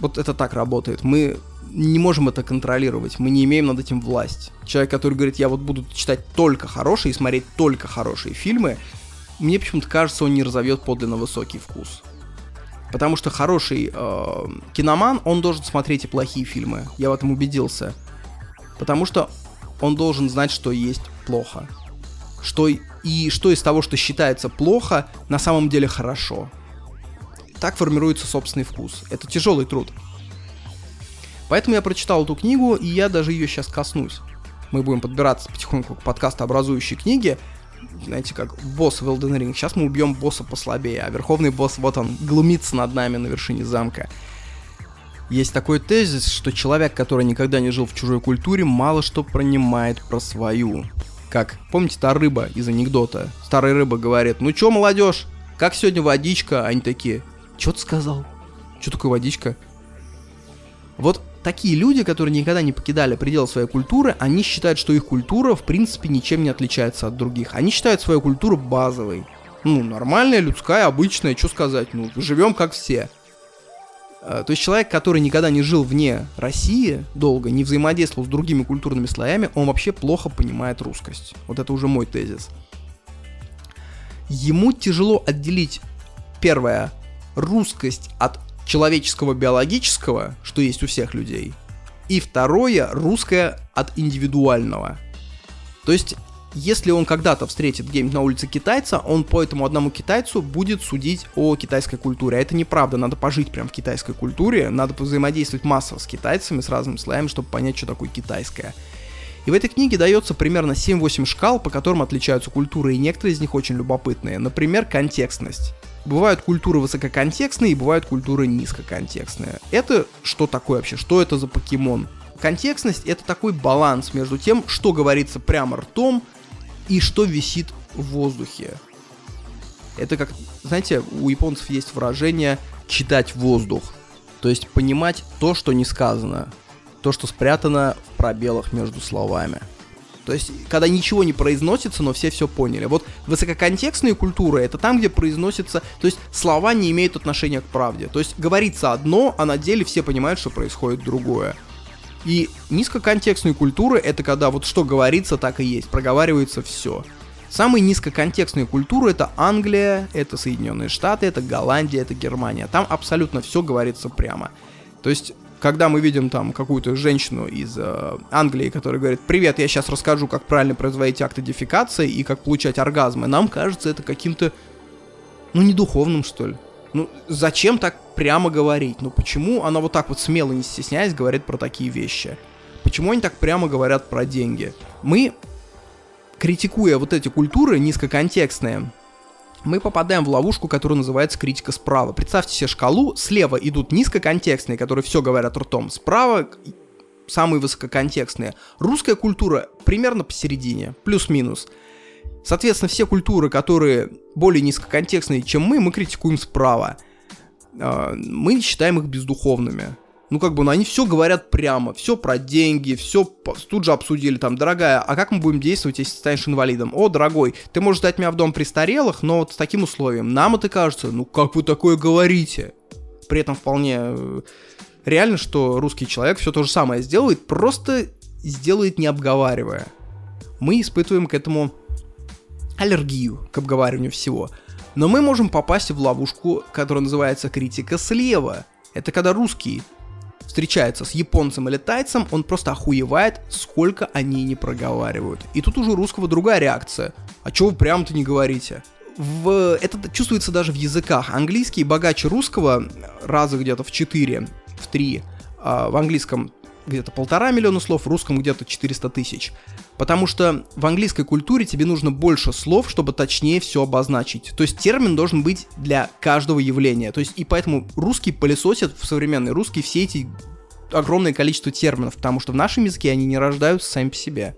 Вот это так работает. Мы не можем это контролировать, мы не имеем над этим власть. Человек, который говорит, я вот буду читать только хорошие и смотреть только хорошие фильмы, мне почему-то кажется, он не разовьет подлинно высокий вкус. Потому что хороший э, киноман, он должен смотреть и плохие фильмы. Я в этом убедился. Потому что он должен знать, что есть плохо. Что и что из того, что считается плохо, на самом деле хорошо. Так формируется собственный вкус. Это тяжелый труд. Поэтому я прочитал эту книгу, и я даже ее сейчас коснусь. Мы будем подбираться потихоньку к подкастообразующей книге, знаете, как босс в Elden Ring. Сейчас мы убьем босса послабее, а верховный босс, вот он, глумится над нами на вершине замка. Есть такой тезис, что человек, который никогда не жил в чужой культуре, мало что понимает про свою. Как, помните, та рыба из анекдота? Старая рыба говорит, ну чё, молодежь, как сегодня водичка? Они такие, чё ты сказал? Чё такое водичка? Вот такие люди, которые никогда не покидали пределы своей культуры, они считают, что их культура в принципе ничем не отличается от других. Они считают свою культуру базовой. Ну, нормальная, людская, обычная, что сказать, ну, живем как все. А, то есть человек, который никогда не жил вне России долго, не взаимодействовал с другими культурными слоями, он вообще плохо понимает русскость. Вот это уже мой тезис. Ему тяжело отделить, первое, русскость от человеческого биологического, что есть у всех людей, и второе русское от индивидуального. То есть, если он когда-то встретит где-нибудь на улице китайца, он по этому одному китайцу будет судить о китайской культуре. А это неправда, надо пожить прям в китайской культуре, надо взаимодействовать массово с китайцами, с разными слоями, чтобы понять, что такое китайское. И в этой книге дается примерно 7-8 шкал, по которым отличаются культуры, и некоторые из них очень любопытные. Например, контекстность. Бывают культуры высококонтекстные и бывают культуры низкоконтекстные. Это что такое вообще? Что это за покемон? Контекстность — это такой баланс между тем, что говорится прямо ртом и что висит в воздухе. Это как, знаете, у японцев есть выражение «читать воздух». То есть понимать то, что не сказано. То, что спрятано в пробелах между словами. То есть, когда ничего не произносится, но все все поняли. Вот высококонтекстные культуры — это там, где произносится... То есть, слова не имеют отношения к правде. То есть, говорится одно, а на деле все понимают, что происходит другое. И низкоконтекстные культуры — это когда вот что говорится, так и есть. Проговаривается все. Самые низкоконтекстные культуры это Англия, это Соединенные Штаты, это Голландия, это Германия. Там абсолютно все говорится прямо. То есть когда мы видим там какую-то женщину из э, Англии, которая говорит, привет, я сейчас расскажу, как правильно производить акты дефекации и как получать оргазмы, нам кажется это каким-то, ну, не духовным, что ли. Ну, зачем так прямо говорить? Ну, почему она вот так вот смело, не стесняясь, говорит про такие вещи? Почему они так прямо говорят про деньги? Мы, критикуя вот эти культуры низкоконтекстные, мы попадаем в ловушку, которая называется критика справа. Представьте себе шкалу, слева идут низкоконтекстные, которые все говорят ртом, справа самые высококонтекстные. Русская культура примерно посередине, плюс-минус. Соответственно, все культуры, которые более низкоконтекстные, чем мы, мы критикуем справа. А, мы считаем их бездуховными ну как бы, ну они все говорят прямо, все про деньги, все тут же обсудили, там, дорогая, а как мы будем действовать, если станешь инвалидом? О, дорогой, ты можешь дать меня в дом престарелых, но вот с таким условием. Нам это кажется, ну как вы такое говорите? При этом вполне э, реально, что русский человек все то же самое сделает, просто сделает не обговаривая. Мы испытываем к этому аллергию, к обговариванию всего. Но мы можем попасть в ловушку, которая называется критика слева. Это когда русский встречается с японцем или тайцем, он просто охуевает, сколько они не проговаривают. И тут уже у русского другая реакция. А чего вы прям-то не говорите? В... Это чувствуется даже в языках. Английский богаче русского раза где-то в 4, в 3. А в английском где-то полтора миллиона слов, в русском где-то 400 тысяч. Потому что в английской культуре тебе нужно больше слов, чтобы точнее все обозначить. То есть термин должен быть для каждого явления. То есть и поэтому русский пылесосит в современный русский все эти огромное количество терминов, потому что в нашем языке они не рождаются сами по себе.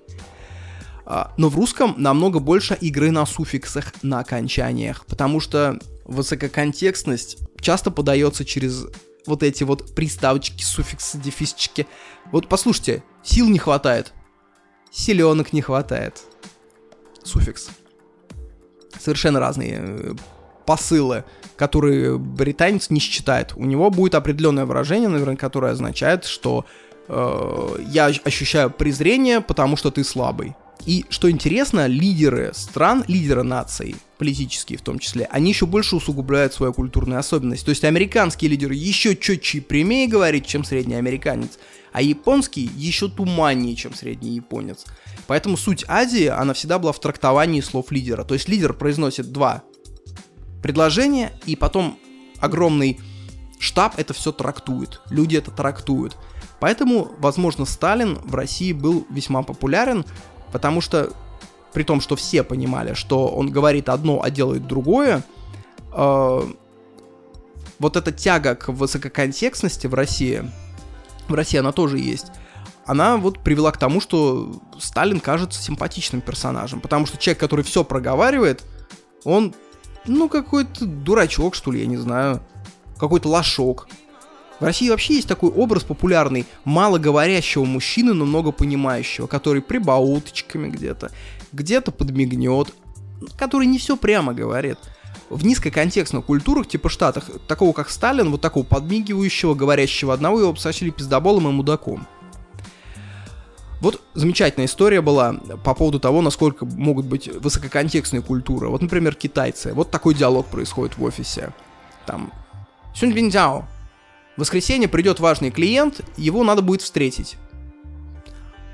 А, но в русском намного больше игры на суффиксах, на окончаниях, потому что высококонтекстность часто подается через вот эти вот приставочки, суффиксы, дефисчики. Вот послушайте, сил не хватает, селенок не хватает. Суффикс. Совершенно разные э, посылы, которые британец не считает. У него будет определенное выражение, наверное, которое означает, что э, я ощущаю презрение, потому что ты слабый. И что интересно, лидеры стран, лидеры наций, политические в том числе, они еще больше усугубляют свою культурную особенность. То есть американские лидеры еще четче и прямее говорит, чем средний американец, а японский еще туманнее, чем средний японец. Поэтому суть Азии, она всегда была в трактовании слов лидера. То есть лидер произносит два предложения, и потом огромный штаб это все трактует. Люди это трактуют. Поэтому, возможно, Сталин в России был весьма популярен, потому что при том, что все понимали, что он говорит одно, а делает другое, э, вот эта тяга к высококонтекстности в России, в России она тоже есть, она вот привела к тому, что Сталин кажется симпатичным персонажем, потому что человек, который все проговаривает, он, ну, какой-то дурачок, что ли, я не знаю, какой-то лошок. В России вообще есть такой образ популярный малоговорящего мужчины, но много понимающего, который прибауточками где-то, где-то подмигнет, который не все прямо говорит. В низкоконтекстных культурах, типа Штатах, такого как Сталин, вот такого подмигивающего, говорящего одного, его посочили пиздоболом и мудаком. Вот замечательная история была по поводу того, насколько могут быть высококонтекстные культуры. Вот, например, китайцы. Вот такой диалог происходит в офисе. Там, Сюнь Виндзяо, в воскресенье придет важный клиент, его надо будет встретить.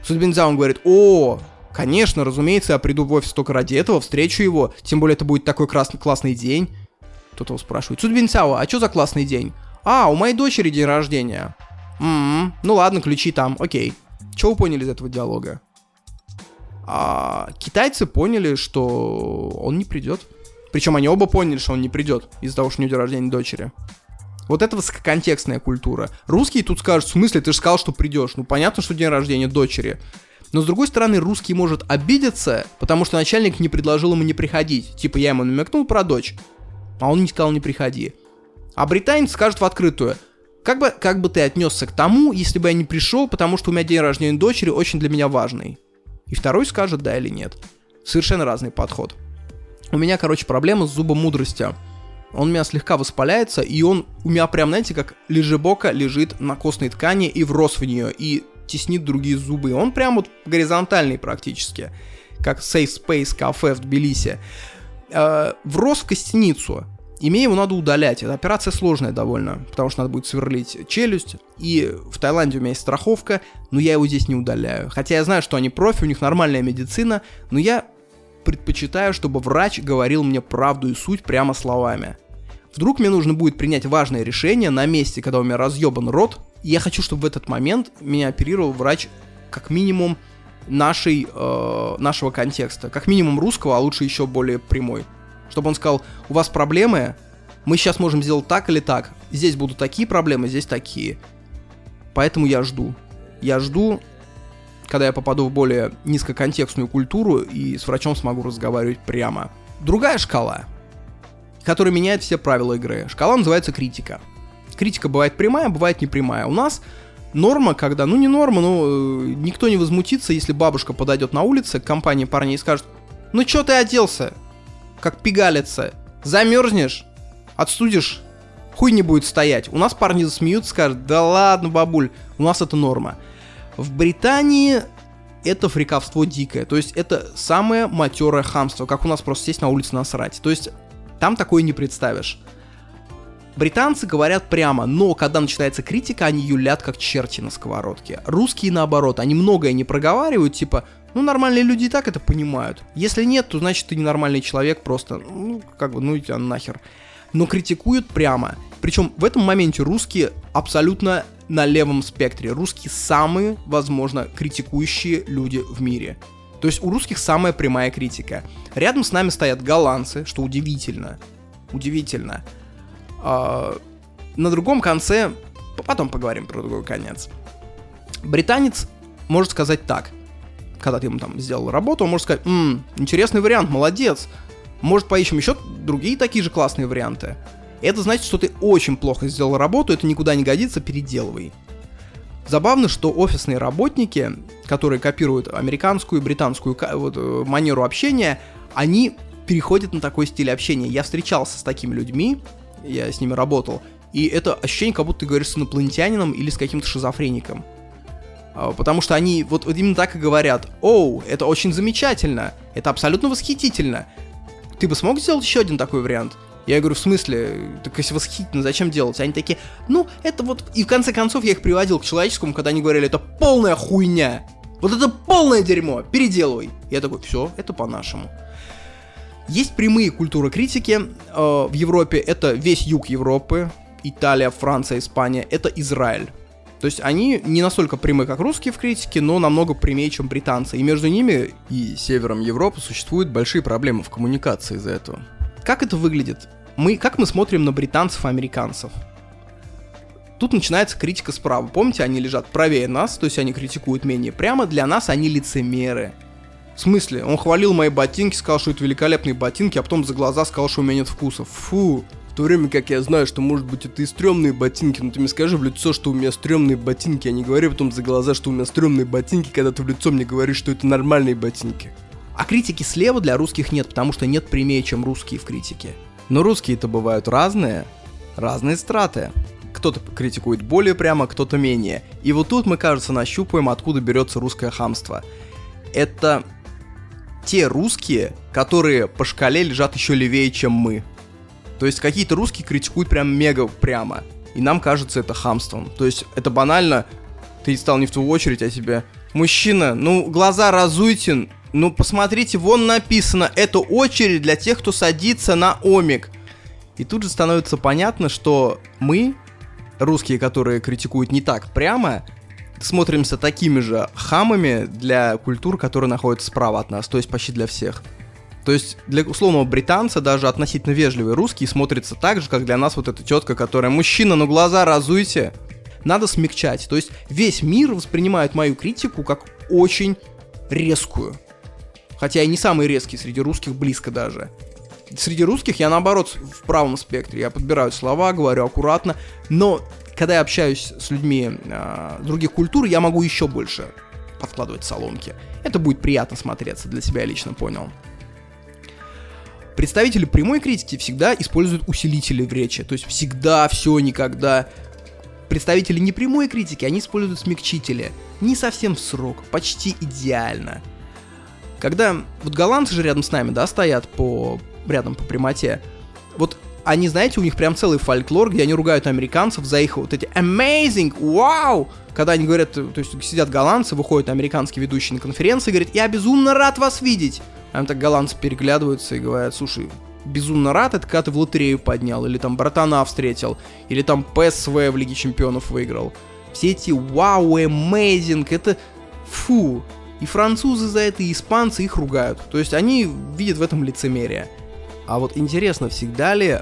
Сюнь Виндзяо говорит, о, Конечно, разумеется, я приду в офис только ради этого, встречу его, тем более это будет такой красный, классный день. Кто-то его спрашивает, Цудбин Сяо, а что за классный день? А, у моей дочери день рождения. Ммм, ну ладно, ключи там, окей. Что вы поняли из этого диалога? А, китайцы поняли, что он не придет. Причем они оба поняли, что он не придет из-за того, что у него день рождения дочери. Вот это высококонтекстная культура. Русские тут скажут, в смысле, ты же сказал, что придешь. Ну, понятно, что день рождения дочери. Но, с другой стороны, русский может обидеться, потому что начальник не предложил ему не приходить. Типа, я ему намекнул про дочь, а он не сказал не приходи. А британец скажет в открытую, как бы, как бы ты отнесся к тому, если бы я не пришел, потому что у меня день рождения дочери очень для меня важный? И второй скажет да или нет. Совершенно разный подход. У меня, короче, проблема с зубом мудрости. Он у меня слегка воспаляется, и он у меня прям, знаете, как лежебока лежит на костной ткани и врос в нее, и теснит другие зубы. Он прям вот горизонтальный практически, как Safe Space кафе в Тбилиси. Э, врос в костяницу. И мне его надо удалять. Эта операция сложная довольно, потому что надо будет сверлить челюсть. И в Таиланде у меня есть страховка, но я его здесь не удаляю. Хотя я знаю, что они профи, у них нормальная медицина, но я предпочитаю, чтобы врач говорил мне правду и суть прямо словами. Вдруг мне нужно будет принять важное решение на месте, когда у меня разъебан рот, и я хочу, чтобы в этот момент меня оперировал врач как минимум нашей, э, нашего контекста, как минимум русского, а лучше еще более прямой. Чтобы он сказал, у вас проблемы, мы сейчас можем сделать так или так, здесь будут такие проблемы, здесь такие. Поэтому я жду. Я жду, когда я попаду в более низкоконтекстную культуру и с врачом смогу разговаривать прямо. Другая шкала, которая меняет все правила игры. Шкала называется критика. Критика бывает прямая, бывает непрямая. У нас норма, когда, ну не норма, но э, никто не возмутится, если бабушка подойдет на улице к компании парней и скажет, ну чё ты оделся? как пигалица. Замерзнешь, отстудишь, хуй не будет стоять. У нас парни засмеются, скажут, да ладно, бабуль, у нас это норма. В Британии это фриковство дикое. То есть это самое матерое хамство, как у нас просто сесть на улице насрать. То есть там такое не представишь. Британцы говорят прямо, но когда начинается критика, они юлят как черти на сковородке. Русские наоборот, они многое не проговаривают, типа, ну, нормальные люди и так это понимают. Если нет, то значит ты ненормальный человек просто, ну, как бы, ну, тебя нахер. Но критикуют прямо. Причем в этом моменте русские абсолютно на левом спектре. Русские самые, возможно, критикующие люди в мире. То есть у русских самая прямая критика. Рядом с нами стоят голландцы, что удивительно. Удивительно. А, на другом конце, потом поговорим про другой конец. Британец может сказать так когда ты ему там сделал работу, он может сказать, «Ммм, интересный вариант, молодец, может поищем еще другие такие же классные варианты. Это значит, что ты очень плохо сделал работу, это никуда не годится, переделывай. Забавно, что офисные работники, которые копируют американскую и британскую вот, э, манеру общения, они переходят на такой стиль общения. Я встречался с такими людьми, я с ними работал, и это ощущение, как будто ты говоришь с инопланетянином или с каким-то шизофреником. А, потому что они вот, вот именно так и говорят. Оу, это очень замечательно. Это абсолютно восхитительно. Ты бы смог сделать еще один такой вариант? Я говорю, в смысле? Так если восхитительно, зачем делать? Они такие, ну, это вот... И в конце концов я их приводил к человеческому, когда они говорили, это полная хуйня. Вот это полное дерьмо, переделывай. Я такой, все, это по-нашему. Есть прямые культуры критики э, в Европе. Это весь юг Европы. Италия, Франция, Испания. Это Израиль. То есть они не настолько прямы, как русские в критике, но намного прямее, чем британцы. И между ними и севером Европы существуют большие проблемы в коммуникации из-за этого. Как это выглядит? Мы, как мы смотрим на британцев и американцев? Тут начинается критика справа. Помните, они лежат правее нас, то есть они критикуют менее прямо. Для нас они лицемеры. В смысле? Он хвалил мои ботинки, сказал, что это великолепные ботинки, а потом за глаза сказал, что у меня нет вкуса. Фу, то время как я знаю, что может быть это и стрёмные ботинки, но ты мне скажи в лицо, что у меня стрёмные ботинки, а не говори потом за глаза, что у меня стрёмные ботинки, когда ты в лицо мне говоришь, что это нормальные ботинки. А критики слева для русских нет, потому что нет прямее, чем русские в критике. Но русские-то бывают разные, разные страты. Кто-то критикует более прямо, кто-то менее. И вот тут мы, кажется, нащупаем, откуда берется русское хамство. Это те русские, которые по шкале лежат еще левее, чем мы. То есть какие-то русские критикуют прям мега прямо. И нам кажется это хамством. То есть это банально, ты стал не в твою очередь, а тебе... Мужчина, ну глаза разуйте, ну посмотрите, вон написано, это очередь для тех, кто садится на омик. И тут же становится понятно, что мы, русские, которые критикуют не так прямо, смотримся такими же хамами для культур, которые находятся справа от нас, то есть почти для всех. То есть для условного британца даже относительно вежливый русский смотрится так же, как для нас вот эта тетка, которая «Мужчина, ну глаза разуйте!» Надо смягчать. То есть весь мир воспринимает мою критику как очень резкую. Хотя я не самый резкий среди русских, близко даже. Среди русских я наоборот в правом спектре. Я подбираю слова, говорю аккуратно. Но когда я общаюсь с людьми э, других культур, я могу еще больше подкладывать соломки. Это будет приятно смотреться, для себя я лично понял. Представители прямой критики всегда используют усилители в речи, то есть всегда, все, никогда. Представители непрямой критики, они используют смягчители. Не совсем в срок, почти идеально. Когда вот голландцы же рядом с нами, да, стоят по рядом по прямоте, вот они, знаете, у них прям целый фольклор, где они ругают американцев за их вот эти amazing, вау, когда они говорят, то есть сидят голландцы, выходят американские ведущие на конференции говорят, я безумно рад вас видеть. А так голландцы переглядываются и говорят, слушай, безумно рад, это когда ты в лотерею поднял, или там братана встретил, или там ПСВ в Лиге Чемпионов выиграл. Все эти вау, amazing, это фу. И французы за это, и испанцы их ругают. То есть они видят в этом лицемерие. А вот интересно, всегда ли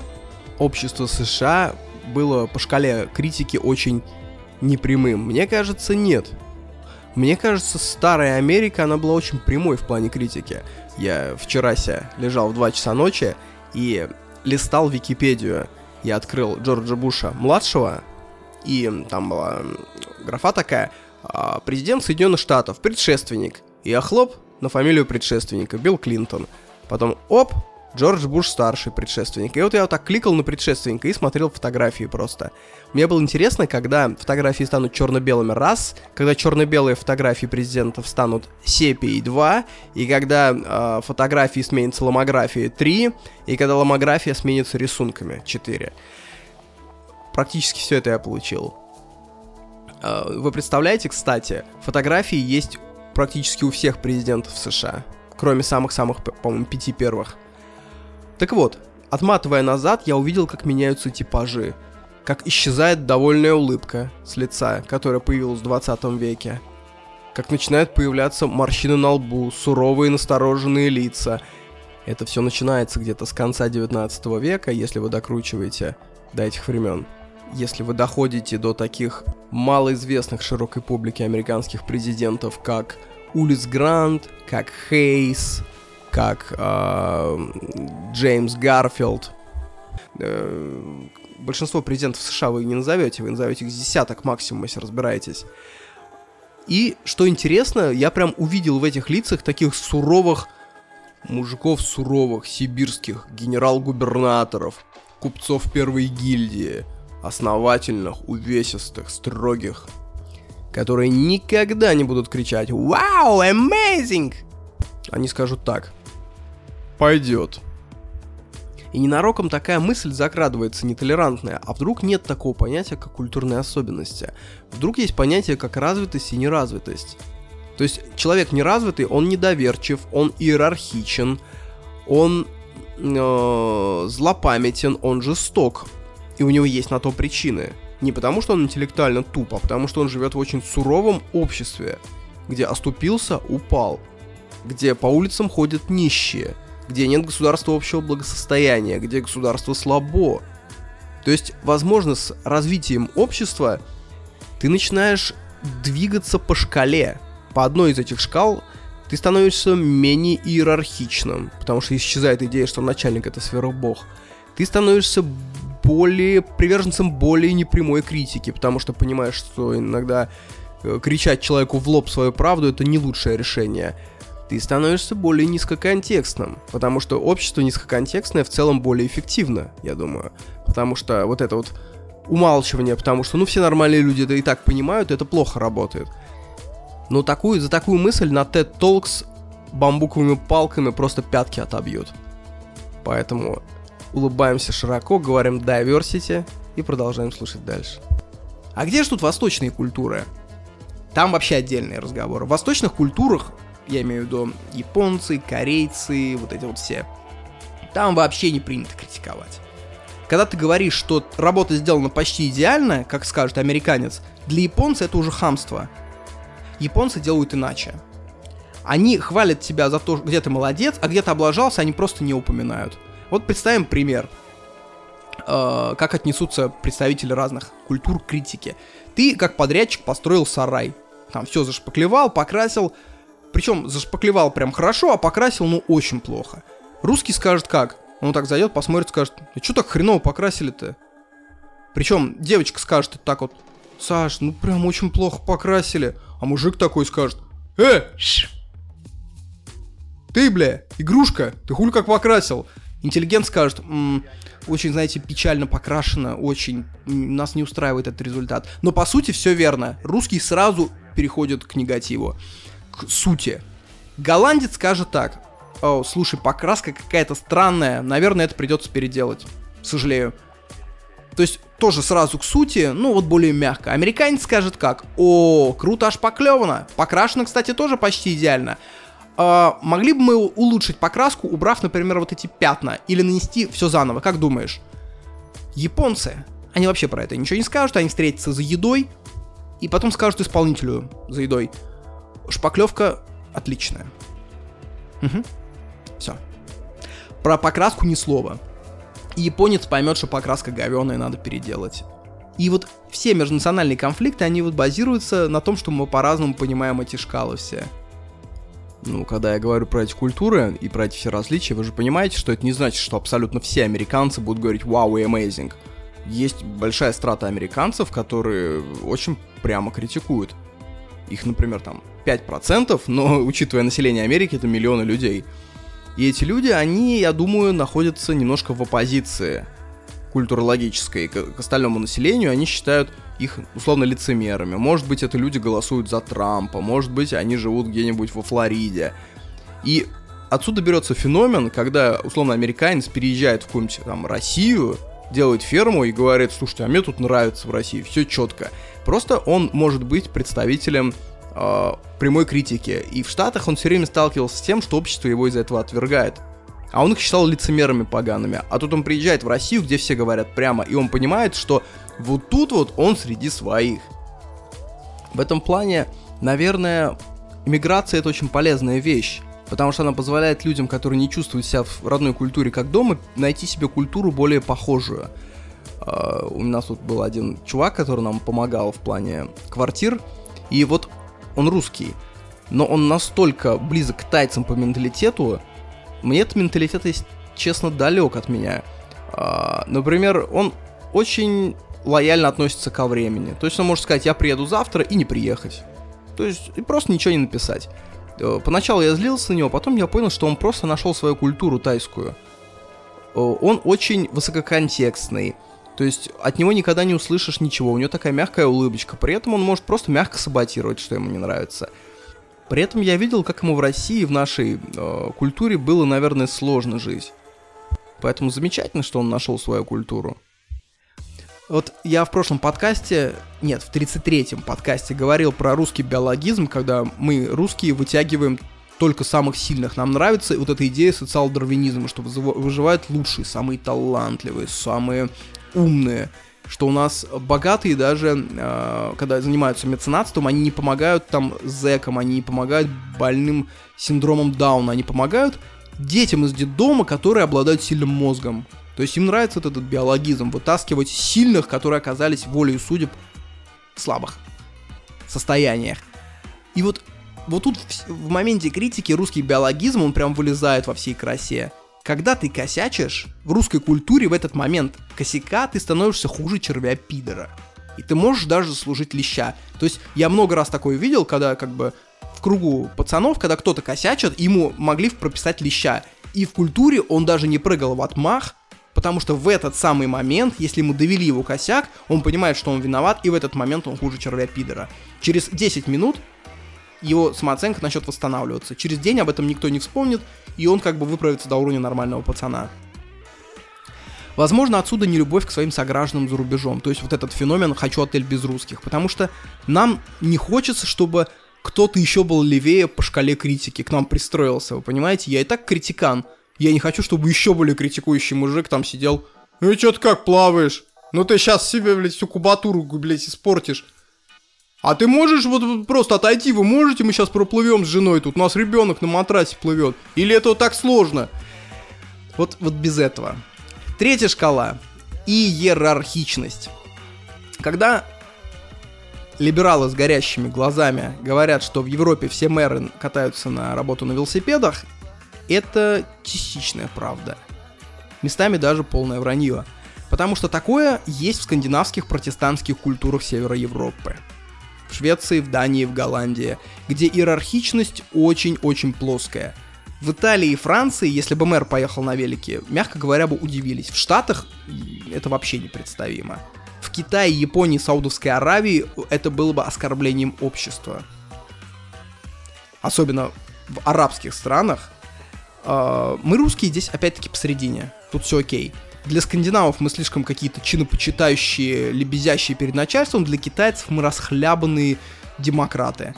общество США было по шкале критики очень непрямым? Мне кажется, нет. Мне кажется, старая Америка, она была очень прямой в плане критики. Я вчера себя лежал в 2 часа ночи и листал Википедию. Я открыл Джорджа Буша младшего, и там была графа такая, президент Соединенных Штатов, предшественник. И охлоп на фамилию предшественника, Билл Клинтон. Потом оп, Джордж Буш старший предшественник. И вот я вот так кликал на предшественника и смотрел фотографии просто. Мне было интересно, когда фотографии станут черно-белыми раз, когда черно-белые фотографии президентов станут сепией 2, и когда э, фотографии сменятся ломографией 3, и когда ломография сменится рисунками 4. Практически все это я получил. Э, вы представляете, кстати, фотографии есть практически у всех президентов США, кроме самых-самых, по-моему, пяти первых. Так вот, отматывая назад, я увидел, как меняются типажи. Как исчезает довольная улыбка с лица, которая появилась в 20 веке. Как начинают появляться морщины на лбу, суровые настороженные лица. Это все начинается где-то с конца 19 века, если вы докручиваете до этих времен. Если вы доходите до таких малоизвестных широкой публике американских президентов, как Улис Грант, как Хейс, как э, Джеймс Гарфилд. Э, большинство президентов США вы не назовете, вы назовете их десяток максимум, если разбираетесь. И, что интересно, я прям увидел в этих лицах таких суровых мужиков суровых, сибирских, генерал-губернаторов, купцов первой гильдии, основательных, увесистых, строгих, которые никогда не будут кричать «Вау, amazing!» Они скажут так – пойдет. И ненароком такая мысль закрадывается нетолерантная, а вдруг нет такого понятия, как культурные особенности. Вдруг есть понятие, как развитость и неразвитость. То есть человек неразвитый, он недоверчив, он иерархичен, он э, злопамятен, он жесток. И у него есть на то причины. Не потому, что он интеллектуально туп, а потому, что он живет в очень суровом обществе, где оступился, упал, где по улицам ходят нищие – где нет государства общего благосостояния, где государство слабо. То есть, возможно, с развитием общества ты начинаешь двигаться по шкале. По одной из этих шкал ты становишься менее иерархичным, потому что исчезает идея, что начальник это сверхбог. Ты становишься более приверженцем более непрямой критики, потому что понимаешь, что иногда э, кричать человеку в лоб свою правду это не лучшее решение ты становишься более низкоконтекстным, потому что общество низкоконтекстное в целом более эффективно, я думаю. Потому что вот это вот умалчивание, потому что, ну, все нормальные люди это и так понимают, это плохо работает. Но такую, за такую мысль на TED Talks бамбуковыми палками просто пятки отобьют. Поэтому улыбаемся широко, говорим diversity и продолжаем слушать дальше. А где же тут восточные культуры? Там вообще отдельный разговор. В восточных культурах я имею в виду японцы, корейцы, вот эти вот все, там вообще не принято критиковать. Когда ты говоришь, что работа сделана почти идеально, как скажет американец, для японца это уже хамство. Японцы делают иначе. Они хвалят тебя за то, где ты молодец, а где ты облажался, они просто не упоминают. Вот представим пример. Э, как отнесутся представители разных культур к критике. Ты, как подрядчик, построил сарай. Там все зашпаклевал, покрасил. Причем зашпаклевал прям хорошо, а покрасил, ну, очень плохо. Русский скажет как? Он так зайдет, посмотрит, скажет, а что так хреново покрасили-то? Причем девочка скажет так вот, Саш, ну прям очень плохо покрасили. А мужик такой скажет, э, ты, бля, игрушка, ты хуль как покрасил. Интеллигент скажет, м-м, очень, знаете, печально покрашено, очень, нас не устраивает этот результат. Но по сути все верно. Русский сразу переходит к негативу, к сути. Голландец скажет так, О, слушай, покраска какая-то странная, наверное, это придется переделать. Сожалею. То есть тоже сразу к сути, ну вот более мягко. Американец скажет как? О, круто аж поклевано. Покрашено, кстати, тоже почти идеально. А, могли бы мы улучшить покраску, убрав, например, вот эти пятна, или нанести все заново, как думаешь? Японцы, они вообще про это ничего не скажут, они встретятся за едой, и потом скажут исполнителю за едой. Шпаклевка отличная. Угу. Все. Про покраску ни слова японец поймет, что покраска говеная, надо переделать. И вот все межнациональные конфликты, они вот базируются на том, что мы по-разному понимаем эти шкалы все. Ну, когда я говорю про эти культуры и про эти все различия, вы же понимаете, что это не значит, что абсолютно все американцы будут говорить «Вау» и «Amazing». Есть большая страта американцев, которые очень прямо критикуют. Их, например, там 5%, но, <laughs> учитывая население Америки, это миллионы людей – и эти люди, они, я думаю, находятся немножко в оппозиции культурологической к, к остальному населению. Они считают их условно лицемерами. Может быть, это люди голосуют за Трампа, может быть, они живут где-нибудь во Флориде. И отсюда берется феномен, когда условно американец переезжает в какую-нибудь там Россию, делает ферму и говорит, слушайте, а мне тут нравится в России, все четко. Просто он может быть представителем э, прямой критики. И в Штатах он все время сталкивался с тем, что общество его из-за этого отвергает. А он их считал лицемерами погаными. А тут он приезжает в Россию, где все говорят прямо, и он понимает, что вот тут вот он среди своих. В этом плане, наверное, иммиграция это очень полезная вещь. Потому что она позволяет людям, которые не чувствуют себя в родной культуре как дома, найти себе культуру более похожую. Uh, у нас тут был один чувак, который нам помогал в плане квартир. И вот он русский, но он настолько близок к тайцам по менталитету, мне этот менталитет, есть, честно, далек от меня. А, например, он очень лояльно относится ко времени. То есть он может сказать, я приеду завтра и не приехать. То есть и просто ничего не написать. Э, поначалу я злился на него, потом я понял, что он просто нашел свою культуру тайскую. Э, он очень высококонтекстный. То есть от него никогда не услышишь ничего, у него такая мягкая улыбочка, при этом он может просто мягко саботировать, что ему не нравится. При этом я видел, как ему в России, в нашей э, культуре было, наверное, сложно жить. Поэтому замечательно, что он нашел свою культуру. Вот я в прошлом подкасте, нет, в 33-м подкасте говорил про русский биологизм, когда мы, русские, вытягиваем только самых сильных. Нам нравится вот эта идея социал-дарвинизма, что выживают лучшие, самые талантливые, самые умные, что у нас богатые даже, э, когда занимаются меценатством, они не помогают там зэкам, они не помогают больным синдромом Дауна, они помогают детям из детдома, которые обладают сильным мозгом. То есть им нравится вот этот биологизм, вытаскивать сильных, которые оказались волей судеб в слабых состояниях. И вот, вот тут в, в моменте критики русский биологизм, он прям вылезает во всей красе. Когда ты косячишь, в русской культуре в этот момент косяка ты становишься хуже червя-пидора. И ты можешь даже служить леща. То есть я много раз такое видел, когда как бы в кругу пацанов, когда кто-то косячит, ему могли прописать леща. И в культуре он даже не прыгал в отмах, потому что в этот самый момент, если ему довели его косяк, он понимает, что он виноват, и в этот момент он хуже червя-пидора. Через 10 минут его самооценка начнет восстанавливаться. Через день об этом никто не вспомнит, и он как бы выправится до уровня нормального пацана. Возможно, отсюда не любовь к своим согражданам за рубежом. То есть вот этот феномен «хочу отель без русских». Потому что нам не хочется, чтобы кто-то еще был левее по шкале критики, к нам пристроился, вы понимаете? Я и так критикан. Я не хочу, чтобы еще более критикующий мужик там сидел. Ну и чё ты как плаваешь? Ну ты сейчас себе, блядь, всю кубатуру, блядь, испортишь. А ты можешь вот, просто отойти, вы можете, мы сейчас проплывем с женой тут, у нас ребенок на матрасе плывет. Или это вот так сложно? Вот, вот без этого. Третья шкала. Иерархичность. Когда либералы с горящими глазами говорят, что в Европе все мэры катаются на работу на велосипедах, это частичная правда. Местами даже полное вранье. Потому что такое есть в скандинавских протестантских культурах Севера Европы. Швеции, в Дании, в Голландии, где иерархичность очень-очень плоская. В Италии и Франции, если бы мэр поехал на велике, мягко говоря, бы удивились. В Штатах это вообще непредставимо. В Китае, Японии, Саудовской Аравии это было бы оскорблением общества. Особенно в арабских странах. А, мы русские здесь опять-таки посередине. Тут все окей. Для скандинавов мы слишком какие-то чинопочитающие, лебезящие перед начальством. Для китайцев мы расхлябанные демократы.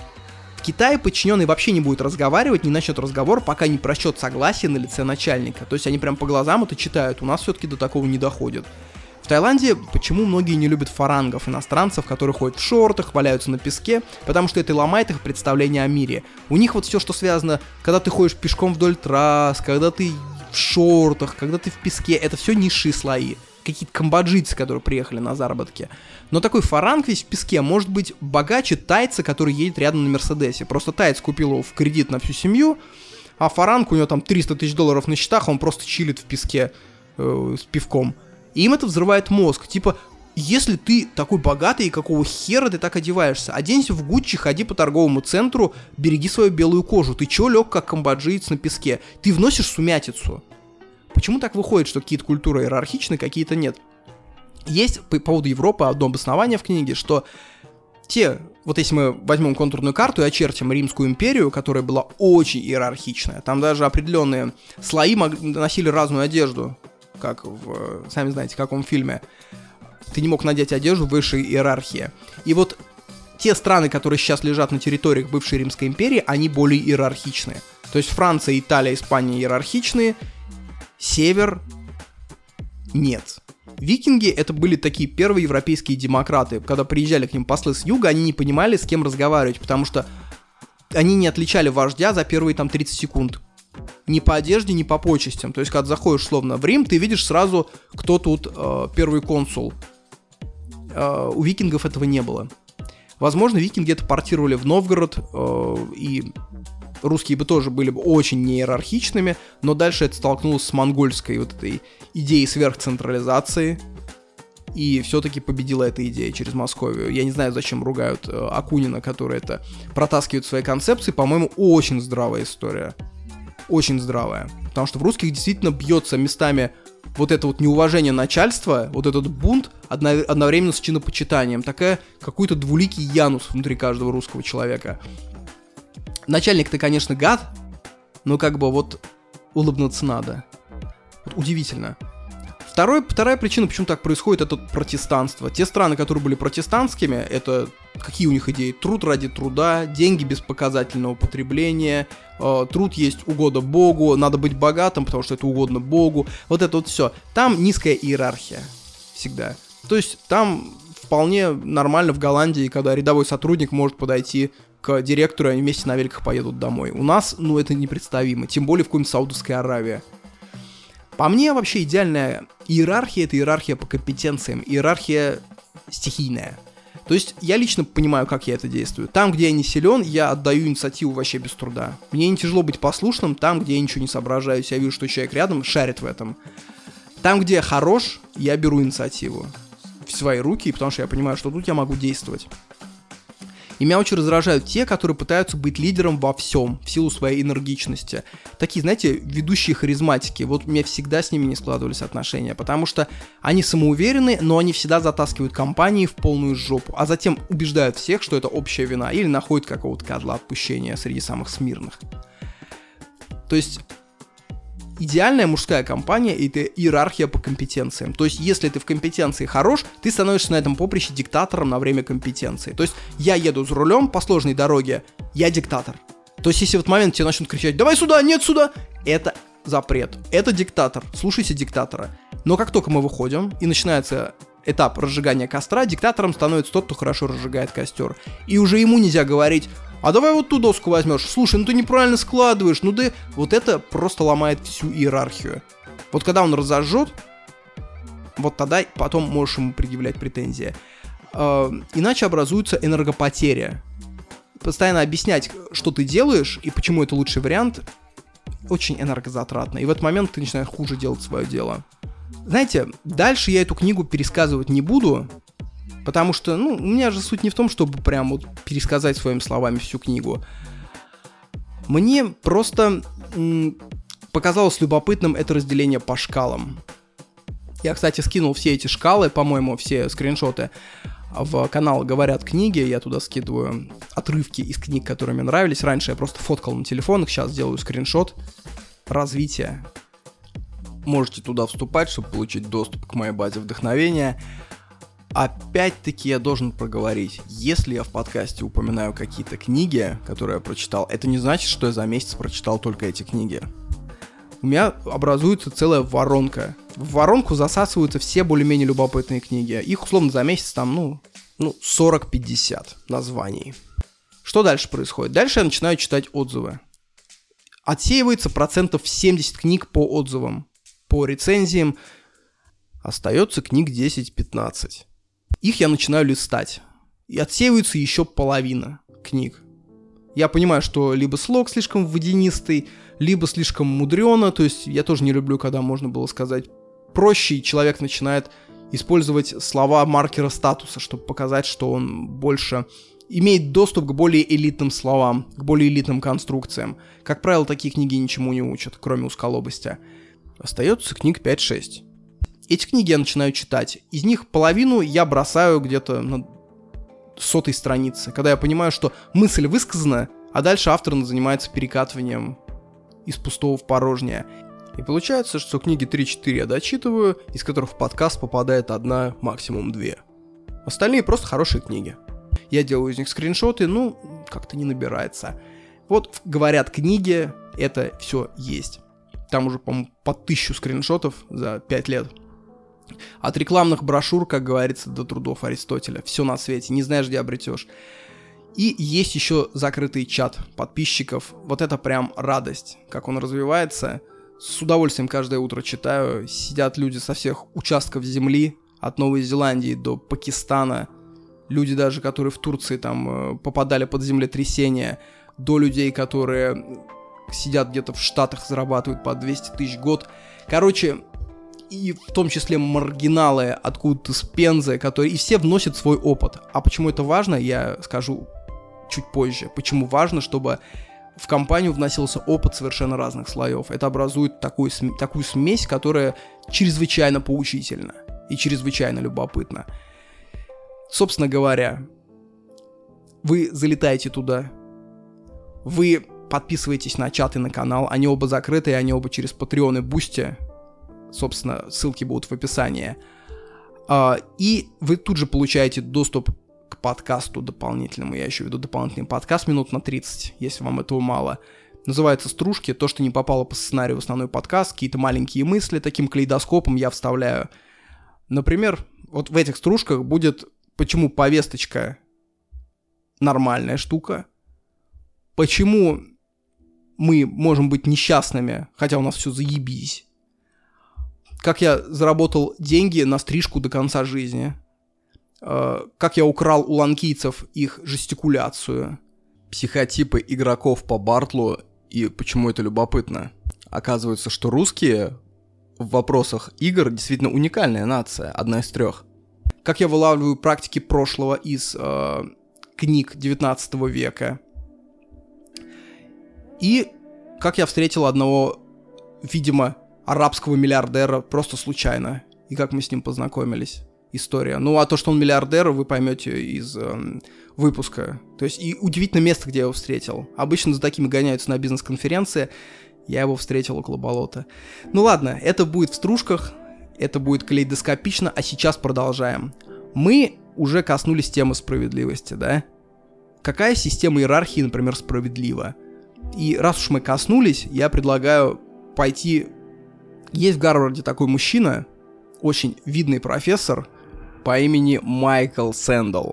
В Китае подчиненный вообще не будет разговаривать, не начнет разговор, пока не просчет согласие на лице начальника. То есть они прям по глазам это читают. У нас все-таки до такого не доходит. В Таиланде почему многие не любят фарангов, иностранцев, которые ходят в шортах, валяются на песке, потому что это ломает их представление о мире. У них вот все, что связано, когда ты ходишь пешком вдоль трасс, когда ты шортах, когда ты в песке, это все низшие слои. Какие-то камбоджийцы, которые приехали на заработки. Но такой фаранг весь в песке может быть богаче тайца, который едет рядом на Мерседесе. Просто тайц купил его в кредит на всю семью, а фаранг у него там 300 тысяч долларов на счетах, он просто чилит в песке э, с пивком. И им это взрывает мозг. Типа, если ты такой богатый, какого хера ты так одеваешься? Оденься в Гуччи, ходи по торговому центру, береги свою белую кожу. Ты чё лег, как камбоджиец на песке? Ты вносишь сумятицу. Почему так выходит, что какие-то культуры иерархичны, какие-то нет? Есть по поводу Европы одно обоснование в книге, что те, вот если мы возьмем контурную карту и очертим Римскую империю, которая была очень иерархичная, там даже определенные слои носили разную одежду как в, сами знаете, в каком фильме, ты не мог надеть одежду высшей иерархии. И вот те страны, которые сейчас лежат на территориях бывшей Римской империи, они более иерархичные. То есть Франция, Италия, Испания иерархичные, север нет. Викинги это были такие первые европейские демократы. Когда приезжали к ним послы с юга, они не понимали, с кем разговаривать, потому что они не отличали вождя за первые там 30 секунд ни по одежде, ни по почестям. То есть, когда заходишь словно в Рим, ты видишь сразу, кто тут э, первый консул. Э, у викингов этого не было. Возможно, викинги это портировали в Новгород, э, и русские бы тоже были бы очень неиерархичными, но дальше это столкнулось с монгольской вот этой идеей сверхцентрализации, и все-таки победила эта идея через Московию. Я не знаю, зачем ругают э, Акунина, который это протаскивает в своей концепции. По-моему, очень здравая история очень здравая. Потому что в русских действительно бьется местами вот это вот неуважение начальства, вот этот бунт одновременно с чинопочитанием. Такая какой-то двуликий янус внутри каждого русского человека. Начальник-то, конечно, гад, но как бы вот улыбнуться надо. Вот удивительно. Второй, вторая причина, почему так происходит, это протестанство. Те страны, которые были протестантскими, это какие у них идеи? Труд ради труда, деньги без показательного потребления, э, труд есть угода Богу, надо быть богатым, потому что это угодно Богу. Вот это вот все. Там низкая иерархия всегда. То есть там вполне нормально в Голландии, когда рядовой сотрудник может подойти к директору, и они вместе на великах поедут домой. У нас, ну, это непредставимо. Тем более в какой-нибудь Саудовской Аравии. По мне, вообще идеальная иерархия — это иерархия по компетенциям, иерархия стихийная. То есть я лично понимаю, как я это действую. Там, где я не силен, я отдаю инициативу вообще без труда. Мне не тяжело быть послушным, там, где я ничего не соображаю, я вижу, что человек рядом шарит в этом. Там, где я хорош, я беру инициативу в свои руки, потому что я понимаю, что тут я могу действовать. И меня очень раздражают те, которые пытаются быть лидером во всем, в силу своей энергичности. Такие, знаете, ведущие харизматики. Вот у меня всегда с ними не складывались отношения, потому что они самоуверены, но они всегда затаскивают компании в полную жопу, а затем убеждают всех, что это общая вина, или находят какого-то кадла отпущения среди самых смирных. То есть идеальная мужская компания — это иерархия по компетенциям. То есть, если ты в компетенции хорош, ты становишься на этом поприще диктатором на время компетенции. То есть, я еду за рулем по сложной дороге, я диктатор. То есть, если в этот момент тебе начнут кричать «давай сюда, нет сюда», это запрет. Это диктатор. Слушайте диктатора. Но как только мы выходим, и начинается этап разжигания костра, диктатором становится тот, кто хорошо разжигает костер. И уже ему нельзя говорить, а давай вот ту доску возьмешь. Слушай, ну ты неправильно складываешь, ну да... Вот это просто ломает всю иерархию. Вот когда он разожжет, вот тогда потом можешь ему предъявлять претензии. Э, иначе образуется энергопотеря. Постоянно объяснять, что ты делаешь и почему это лучший вариант, очень энергозатратно. И в этот момент ты начинаешь хуже делать свое дело. Знаете, дальше я эту книгу пересказывать не буду, потому что, ну, у меня же суть не в том, чтобы прям вот пересказать своими словами всю книгу. Мне просто м- показалось любопытным это разделение по шкалам. Я, кстати, скинул все эти шкалы, по-моему, все скриншоты в канал «Говорят книги», я туда скидываю отрывки из книг, которые мне нравились. Раньше я просто фоткал на телефонах, сейчас делаю скриншот развития. Можете туда вступать, чтобы получить доступ к моей базе вдохновения. Опять-таки я должен проговорить, если я в подкасте упоминаю какие-то книги, которые я прочитал, это не значит, что я за месяц прочитал только эти книги. У меня образуется целая воронка в воронку засасываются все более-менее любопытные книги. Их, условно, за месяц там, ну, ну 40-50 названий. Что дальше происходит? Дальше я начинаю читать отзывы. Отсеивается процентов 70 книг по отзывам, по рецензиям. Остается книг 10-15. Их я начинаю листать. И отсеивается еще половина книг. Я понимаю, что либо слог слишком водянистый, либо слишком мудрено, то есть я тоже не люблю, когда можно было сказать проще, и человек начинает использовать слова маркера статуса, чтобы показать, что он больше имеет доступ к более элитным словам, к более элитным конструкциям. Как правило, такие книги ничему не учат, кроме узколобости. Остается книг 5-6. Эти книги я начинаю читать. Из них половину я бросаю где-то на сотой странице, когда я понимаю, что мысль высказана, а дальше автор занимается перекатыванием из пустого в порожнее. И получается, что книги 3-4 я дочитываю, из которых в подкаст попадает одна, максимум две. Остальные просто хорошие книги. Я делаю из них скриншоты, ну, как-то не набирается. Вот, говорят, книги, это все есть. Там уже, по-моему, по тысячу скриншотов за 5 лет. От рекламных брошюр, как говорится, до трудов Аристотеля. Все на свете, не знаешь, где обретешь. И есть еще закрытый чат подписчиков. Вот это прям радость, как он развивается – с удовольствием каждое утро читаю. Сидят люди со всех участков земли, от Новой Зеландии до Пакистана. Люди даже, которые в Турции там э, попадали под землетрясение, до людей, которые сидят где-то в Штатах, зарабатывают по 200 тысяч в год. Короче, и в том числе маргиналы откуда-то с Пензы, которые и все вносят свой опыт. А почему это важно, я скажу чуть позже. Почему важно, чтобы в компанию вносился опыт совершенно разных слоев. Это образует такую, такую смесь, которая чрезвычайно поучительна и чрезвычайно любопытна. Собственно говоря, вы залетаете туда, вы подписываетесь на чат и на канал, они оба закрыты, они оба через Patreon и Boosty, собственно, ссылки будут в описании. А, и вы тут же получаете доступ к подкасту дополнительному. Я еще веду дополнительный подкаст минут на 30, если вам этого мало. Называется «Стружки». То, что не попало по сценарию в основной подкаст, какие-то маленькие мысли, таким калейдоскопом я вставляю. Например, вот в этих стружках будет почему повесточка нормальная штука, почему мы можем быть несчастными, хотя у нас все заебись, как я заработал деньги на стрижку до конца жизни – Э, как я украл у ланкийцев их жестикуляцию. Психотипы игроков по Бартлу и почему это любопытно. Оказывается, что русские в вопросах игр действительно уникальная нация, одна из трех. Как я вылавливаю практики прошлого из э, книг 19 века. И как я встретил одного, видимо, арабского миллиардера просто случайно. И как мы с ним познакомились история. Ну, а то, что он миллиардер, вы поймете из э, выпуска. То есть, и удивительно место, где я его встретил. Обычно за такими гоняются на бизнес-конференции. Я его встретил около болота. Ну ладно, это будет в стружках, это будет калейдоскопично, а сейчас продолжаем. Мы уже коснулись темы справедливости, да? Какая система иерархии, например, справедлива? И раз уж мы коснулись, я предлагаю пойти... Есть в Гарварде такой мужчина, очень видный профессор, по имени Майкл Сэндл.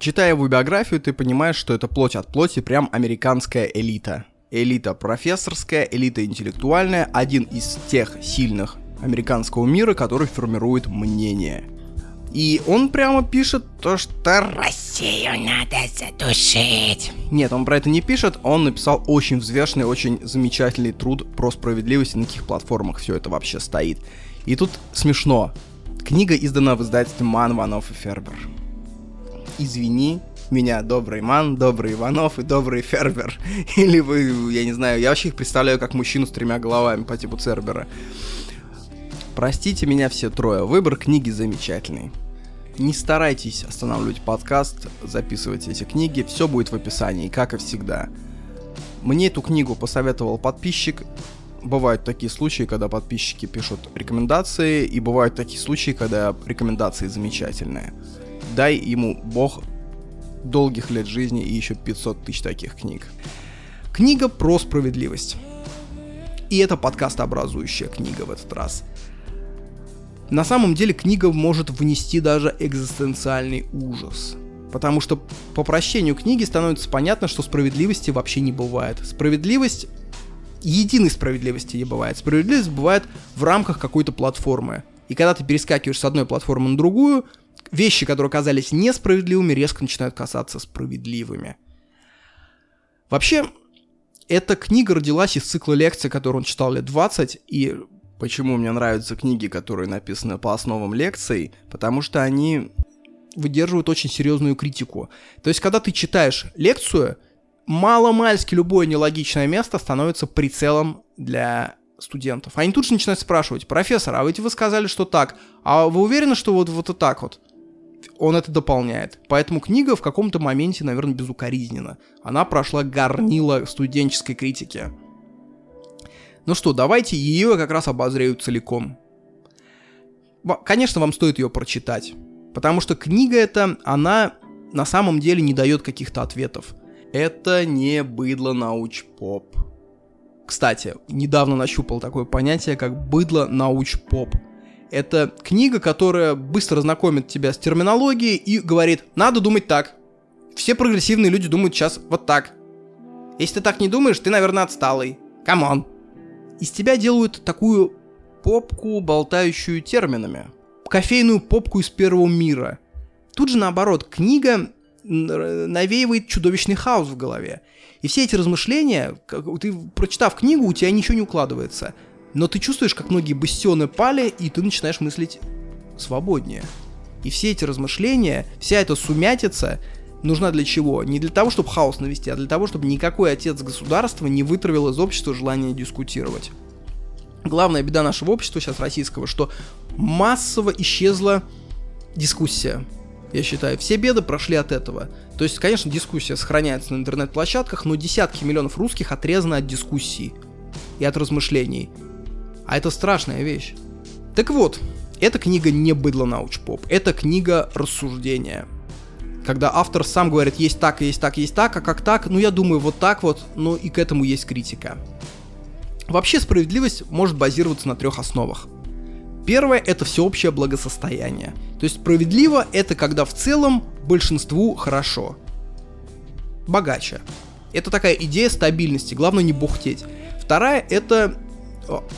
Читая его биографию, ты понимаешь, что это плоть от плоти, прям американская элита. Элита профессорская, элита интеллектуальная, один из тех сильных американского мира, который формирует мнение. И он прямо пишет то, что Россию надо задушить. Нет, он про это не пишет, он написал очень взвешенный, очень замечательный труд про справедливость, на каких платформах все это вообще стоит. И тут смешно. Книга издана в издательстве Ман, Ванов и Фербер. Извини, меня добрый Ман, добрый Иванов и добрый Фербер. <laughs> Или вы, я не знаю, я вообще их представляю как мужчину с тремя головами по типу Цербера. Простите меня все трое, выбор книги замечательный. Не старайтесь останавливать подкаст, записывать эти книги, все будет в описании, как и всегда. Мне эту книгу посоветовал подписчик. Бывают такие случаи, когда подписчики пишут рекомендации, и бывают такие случаи, когда рекомендации замечательные. Дай ему бог долгих лет жизни и еще 500 тысяч таких книг. Книга про справедливость. И это подкастообразующая книга в этот раз. На самом деле книга может внести даже экзистенциальный ужас. Потому что по прощению книги становится понятно, что справедливости вообще не бывает. Справедливость... Единой справедливости не бывает. Справедливость бывает в рамках какой-то платформы. И когда ты перескакиваешь с одной платформы на другую, вещи, которые казались несправедливыми, резко начинают казаться справедливыми. Вообще, эта книга родилась из цикла лекций, который он читал лет 20, и почему мне нравятся книги, которые написаны по основам лекций, потому что они выдерживают очень серьезную критику. То есть, когда ты читаешь лекцию, мало-мальски любое нелогичное место становится прицелом для студентов. Они тут же начинают спрашивать, профессор, а ведь вы сказали, что так, а вы уверены, что вот, вот и так вот? Он это дополняет. Поэтому книга в каком-то моменте, наверное, безукоризнена. Она прошла горнило студенческой критики. Ну что, давайте ее как раз обозрею целиком. Конечно, вам стоит ее прочитать. Потому что книга эта, она на самом деле не дает каких-то ответов. Это не быдло науч-поп. Кстати, недавно нащупал такое понятие, как быдло науч-поп. Это книга, которая быстро знакомит тебя с терминологией и говорит, надо думать так. Все прогрессивные люди думают сейчас вот так. Если ты так не думаешь, ты, наверное, отсталый. Come on. Из тебя делают такую попку, болтающую терминами. Кофейную попку из первого мира. Тут же наоборот, книга навеивает чудовищный хаос в голове. И все эти размышления, ты прочитав книгу, у тебя ничего не укладывается. Но ты чувствуешь, как многие бастионы пали, и ты начинаешь мыслить свободнее. И все эти размышления, вся эта сумятица нужна для чего? Не для того, чтобы хаос навести, а для того, чтобы никакой отец государства не вытравил из общества желание дискутировать. Главная беда нашего общества сейчас российского, что массово исчезла дискуссия. Я считаю, все беды прошли от этого. То есть, конечно, дискуссия сохраняется на интернет-площадках, но десятки миллионов русских отрезаны от дискуссий и от размышлений. А это страшная вещь. Так вот, эта книга не быдло науч-поп, это книга рассуждения когда автор сам говорит, есть так, есть так, есть так, а как так, ну я думаю, вот так вот, ну и к этому есть критика. Вообще справедливость может базироваться на трех основах. Первое – это всеобщее благосостояние. То есть справедливо – это когда в целом большинству хорошо. Богаче. Это такая идея стабильности, главное не бухтеть. Вторая – это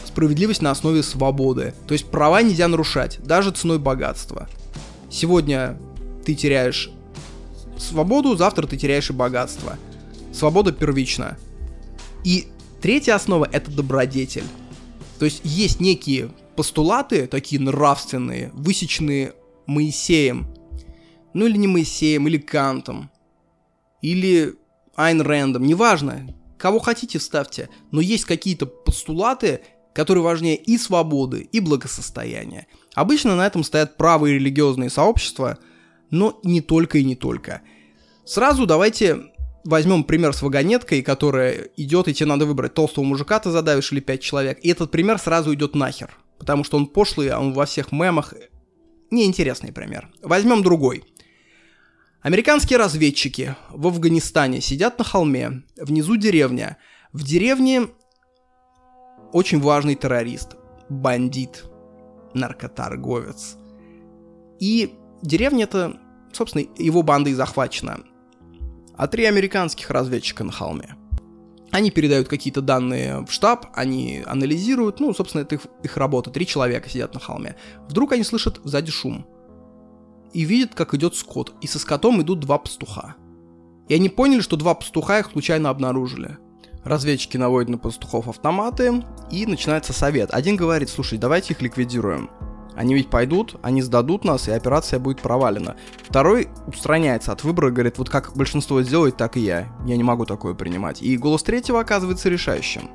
справедливость на основе свободы. То есть права нельзя нарушать, даже ценой богатства. Сегодня ты теряешь свободу, завтра ты теряешь и богатство. Свобода первична. И третья основа — это добродетель. То есть есть некие постулаты, такие нравственные, высеченные Моисеем. Ну или не Моисеем, или Кантом. Или Айн Рэндом, неважно. Кого хотите, ставьте. Но есть какие-то постулаты, которые важнее и свободы, и благосостояния. Обычно на этом стоят правые религиозные сообщества — но не только и не только. Сразу давайте возьмем пример с вагонеткой, которая идет, и тебе надо выбрать толстого мужика ты задавишь или пять человек. И этот пример сразу идет нахер, потому что он пошлый, а он во всех мемах. Неинтересный пример. Возьмем другой. Американские разведчики в Афганистане сидят на холме, внизу деревня. В деревне очень важный террорист, бандит, наркоторговец – И деревня это, собственно, его бандой захвачена. А три американских разведчика на холме. Они передают какие-то данные в штаб, они анализируют, ну, собственно, это их, их работа. Три человека сидят на холме. Вдруг они слышат сзади шум. И видят, как идет скот. И со скотом идут два пастуха. И они поняли, что два пастуха их случайно обнаружили. Разведчики наводят на пастухов автоматы, и начинается совет. Один говорит, слушай, давайте их ликвидируем. Они ведь пойдут, они сдадут нас, и операция будет провалена. Второй устраняется от выбора, говорит, вот как большинство сделает, так и я. Я не могу такое принимать. И голос третьего оказывается решающим.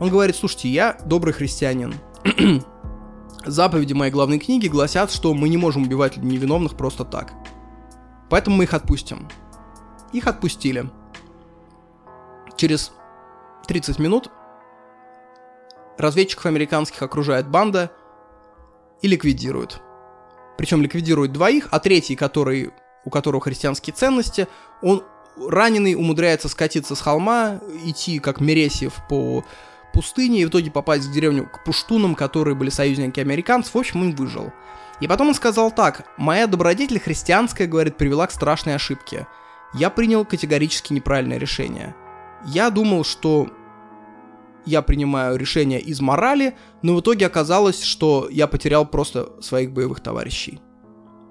Он говорит, слушайте, я добрый христианин. <clears throat> Заповеди моей главной книги гласят, что мы не можем убивать невиновных просто так. Поэтому мы их отпустим. Их отпустили. Через 30 минут разведчиков американских окружает банда – и ликвидируют. Причем ликвидируют двоих, а третий, который, у которого христианские ценности, он раненый умудряется скатиться с холма, идти как Мересьев по пустыне и в итоге попасть в деревню к пуштунам, которые были союзники американцев. В общем, он выжил. И потом он сказал так, «Моя добродетель христианская, говорит, привела к страшной ошибке. Я принял категорически неправильное решение. Я думал, что я принимаю решение из морали, но в итоге оказалось, что я потерял просто своих боевых товарищей.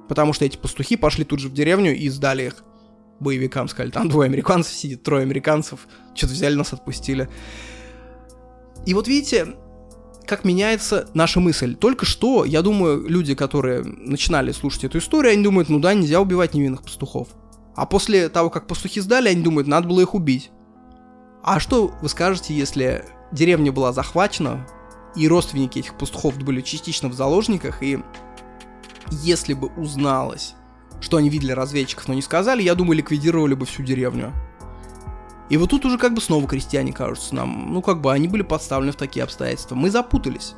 Потому что эти пастухи пошли тут же в деревню и сдали их боевикам, сказали, там двое американцев сидит, трое американцев, что-то взяли нас, отпустили. И вот видите, как меняется наша мысль. Только что, я думаю, люди, которые начинали слушать эту историю, они думают, ну да, нельзя убивать невинных пастухов. А после того, как пастухи сдали, они думают, надо было их убить. А что вы скажете, если деревня была захвачена, и родственники этих пастухов были частично в заложниках, и если бы узналось, что они видели разведчиков, но не сказали, я думаю, ликвидировали бы всю деревню. И вот тут уже как бы снова крестьяне кажутся нам, ну как бы они были подставлены в такие обстоятельства. Мы запутались.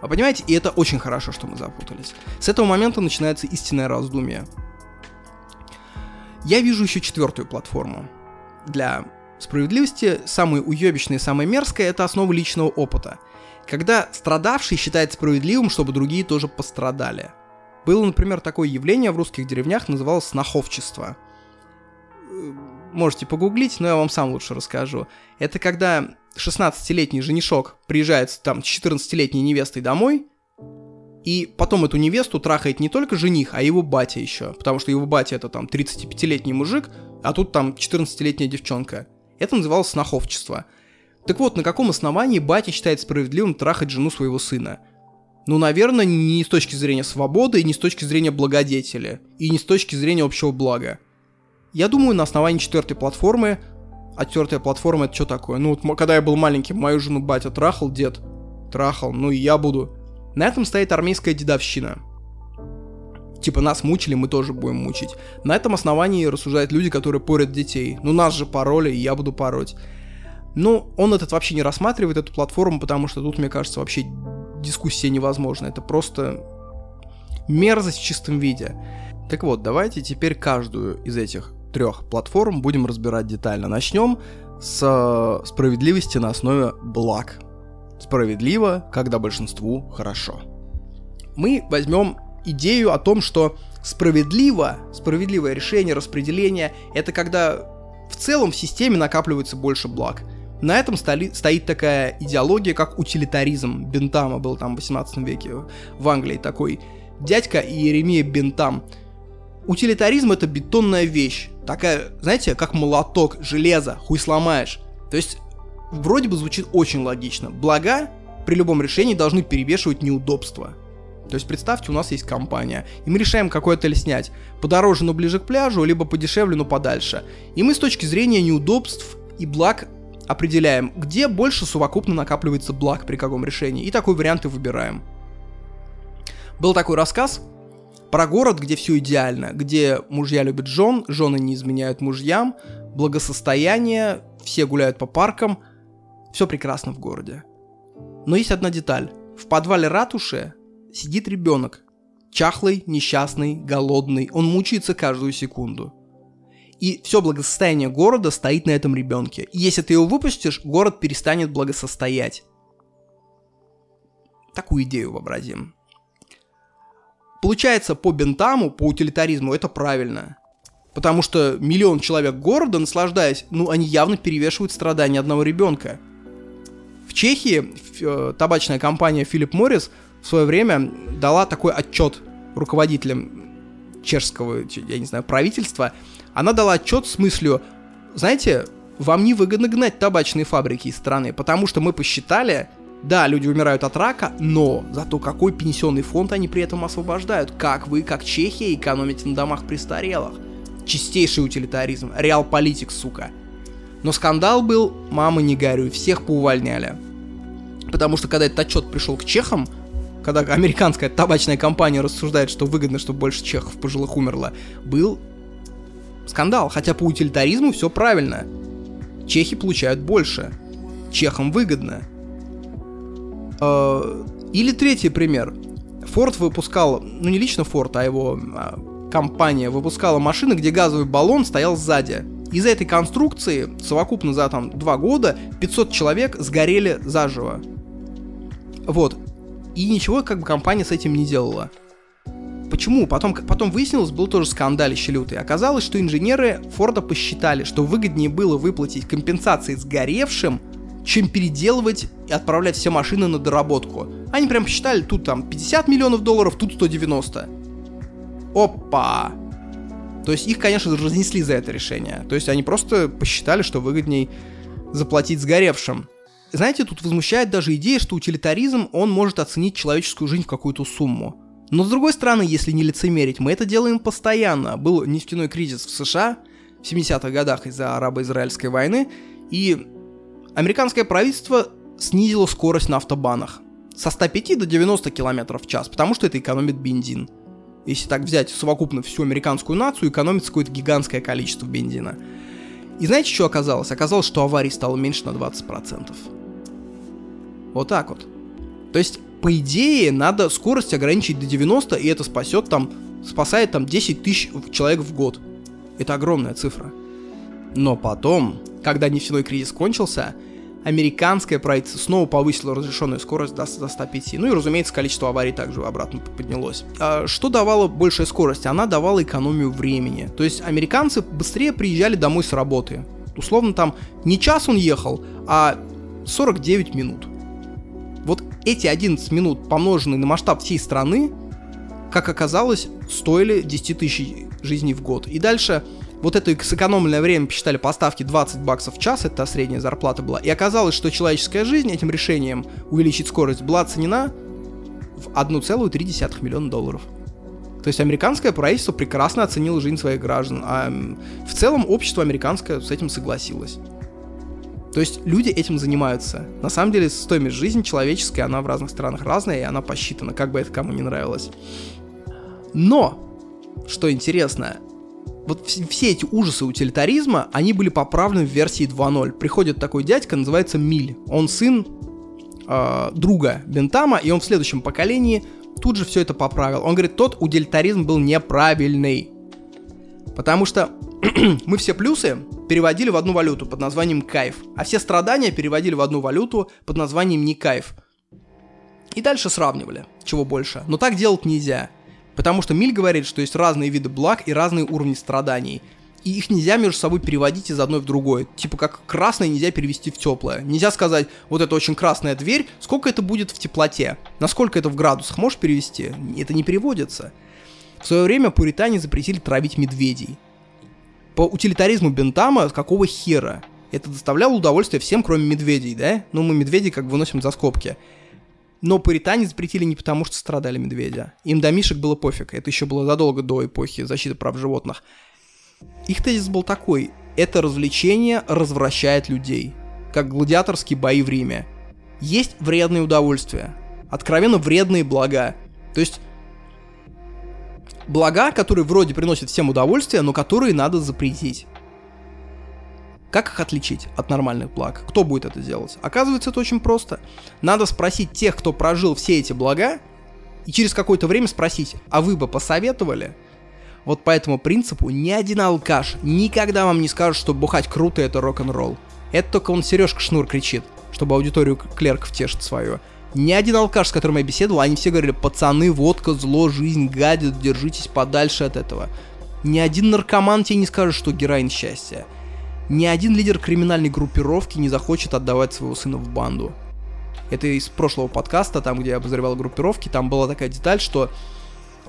А понимаете, и это очень хорошо, что мы запутались. С этого момента начинается истинное раздумие. Я вижу еще четвертую платформу для Справедливости самое уебищное и самое мерзкое – это основа личного опыта. Когда страдавший считает справедливым, чтобы другие тоже пострадали. Было, например, такое явление в русских деревнях, называлось сноховчество. Можете погуглить, но я вам сам лучше расскажу. Это когда 16-летний женишок приезжает там с 14-летней невестой домой, и потом эту невесту трахает не только жених, а его батя еще. Потому что его батя это там 35-летний мужик, а тут там 14-летняя девчонка. Это называлось сноховчество. Так вот, на каком основании батя считает справедливым трахать жену своего сына? Ну, наверное, не с точки зрения свободы, и не с точки зрения благодетеля, и не с точки зрения общего блага. Я думаю, на основании четвертой платформы, а четвертая платформа это что такое? Ну, вот когда я был маленьким, мою жену батя трахал, дед трахал, ну и я буду. На этом стоит армейская дедовщина – типа нас мучили, мы тоже будем мучить. На этом основании рассуждают люди, которые порят детей. Ну нас же пороли, и я буду пороть. Но он этот вообще не рассматривает, эту платформу, потому что тут, мне кажется, вообще дискуссия невозможна. Это просто мерзость в чистом виде. Так вот, давайте теперь каждую из этих трех платформ будем разбирать детально. Начнем с э, справедливости на основе благ. Справедливо, когда большинству хорошо. Мы возьмем идею о том, что справедливо, справедливое решение, распределение, это когда в целом в системе накапливается больше благ. На этом столи, стоит такая идеология, как утилитаризм. Бентама был там в 18 веке в Англии такой дядька Иеремия Бентам. Утилитаризм это бетонная вещь. Такая, знаете, как молоток, железо, хуй сломаешь. То есть, вроде бы звучит очень логично. Блага при любом решении должны перевешивать неудобства. То есть представьте, у нас есть компания, и мы решаем какой отель снять. Подороже, но ближе к пляжу, либо подешевле, но подальше. И мы с точки зрения неудобств и благ определяем, где больше совокупно накапливается благ при каком решении, и такой вариант и выбираем. Был такой рассказ про город, где все идеально, где мужья любят жен, жены не изменяют мужьям, благосостояние, все гуляют по паркам, все прекрасно в городе. Но есть одна деталь. В подвале ратуши сидит ребенок. Чахлый, несчастный, голодный, он мучается каждую секунду. И все благосостояние города стоит на этом ребенке. И если ты его выпустишь, город перестанет благосостоять. Такую идею вообразим. получается, по бентаму, по утилитаризму это правильно. Потому что миллион человек города, наслаждаясь, ну, они явно перевешивают страдания одного ребенка. В Чехии э, табачная компания Philip Morris в свое время дала такой отчет руководителям чешского, я не знаю, правительства. Она дала отчет с мыслью, знаете, вам невыгодно гнать табачные фабрики из страны, потому что мы посчитали, да, люди умирают от рака, но зато какой пенсионный фонд они при этом освобождают. Как вы, как Чехия, экономите на домах престарелых. Чистейший утилитаризм. Реал политик, сука. Но скандал был, мама не горюй, всех поувольняли. Потому что когда этот отчет пришел к чехам, когда американская табачная компания рассуждает, что выгодно, чтобы больше чехов пожилых умерло, был скандал. Хотя по утилитаризму все правильно. Чехи получают больше. Чехам выгодно. Э, или третий пример. Форд выпускал, ну не лично Форд, а его а, компания выпускала машины, где газовый баллон стоял сзади. Из-за этой конструкции совокупно за там два года 500 человек сгорели заживо. Вот. И ничего как бы компания с этим не делала. Почему? Потом, потом выяснилось, был тоже скандалище лютый. Оказалось, что инженеры Форда посчитали, что выгоднее было выплатить компенсации сгоревшим, чем переделывать и отправлять все машины на доработку. Они прям посчитали, тут там 50 миллионов долларов, тут 190. Опа! То есть их, конечно, разнесли за это решение. То есть они просто посчитали, что выгодней заплатить сгоревшим. Знаете, тут возмущает даже идея, что утилитаризм, он может оценить человеческую жизнь в какую-то сумму. Но с другой стороны, если не лицемерить, мы это делаем постоянно. Был нефтяной кризис в США в 70-х годах из-за арабо-израильской войны, и американское правительство снизило скорость на автобанах со 105 до 90 км в час, потому что это экономит бензин если так взять совокупно всю американскую нацию, экономится какое-то гигантское количество бензина. И знаете, что оказалось? Оказалось, что аварий стало меньше на 20%. Вот так вот. То есть, по идее, надо скорость ограничить до 90, и это спасет там, спасает там 10 тысяч человек в год. Это огромная цифра. Но потом, когда нефтяной кризис кончился, американское правительство снова повысило разрешенную скорость до, до 105. Ну и, разумеется, количество аварий также обратно поднялось. А что давало большая скорость? Она давала экономию времени. То есть американцы быстрее приезжали домой с работы. Условно там не час он ехал, а 49 минут. Вот эти 11 минут, помноженные на масштаб всей страны, как оказалось, стоили 10 тысяч жизней в год. И дальше вот это сэкономленное время посчитали поставки 20 баксов в час, это средняя зарплата была, и оказалось, что человеческая жизнь этим решением увеличить скорость была оценена в 1,3 миллиона долларов. То есть американское правительство прекрасно оценило жизнь своих граждан, а в целом общество американское с этим согласилось. То есть люди этим занимаются. На самом деле стоимость жизни человеческая, она в разных странах разная, и она посчитана, как бы это кому не нравилось. Но, что интересно, вот все эти ужасы утилитаризма, они были поправлены в версии 2.0. Приходит такой дядька, называется Милль. Он сын э, друга Бентама, и он в следующем поколении тут же все это поправил. Он говорит, тот утилитаризм был неправильный. Потому что <clears throat> мы все плюсы переводили в одну валюту под названием кайф, а все страдания переводили в одну валюту под названием не кайф. И дальше сравнивали, чего больше. Но так делать нельзя. Потому что Миль говорит, что есть разные виды благ и разные уровни страданий. И их нельзя между собой переводить из одной в другое. Типа как красное нельзя перевести в теплое. Нельзя сказать, вот это очень красная дверь, сколько это будет в теплоте? Насколько это в градусах можешь перевести? Это не переводится. В свое время пуритане запретили травить медведей. По утилитаризму Бентама, какого хера? Это доставляло удовольствие всем, кроме медведей, да? Ну, мы медведей как бы выносим за скобки. Но пуритане запретили не потому, что страдали медведя. Им до мишек было пофиг. Это еще было задолго до эпохи защиты прав животных. Их тезис был такой. Это развлечение развращает людей. Как гладиаторские бои в Риме. Есть вредные удовольствия. Откровенно вредные блага. То есть блага, которые вроде приносят всем удовольствие, но которые надо запретить. Как их отличить от нормальных благ? Кто будет это делать? Оказывается, это очень просто. Надо спросить тех, кто прожил все эти блага, и через какое-то время спросить, а вы бы посоветовали? Вот по этому принципу ни один алкаш никогда вам не скажет, что бухать круто это рок-н-ролл. Это только он Сережка Шнур кричит, чтобы аудиторию клерков тешит свою. Ни один алкаш, с которым я беседовал, они все говорили, пацаны, водка, зло, жизнь, гадит, держитесь подальше от этого. Ни один наркоман тебе не скажет, что героин счастье. Ни один лидер криминальной группировки не захочет отдавать своего сына в банду. Это из прошлого подкаста, там, где я обозревал группировки, там была такая деталь, что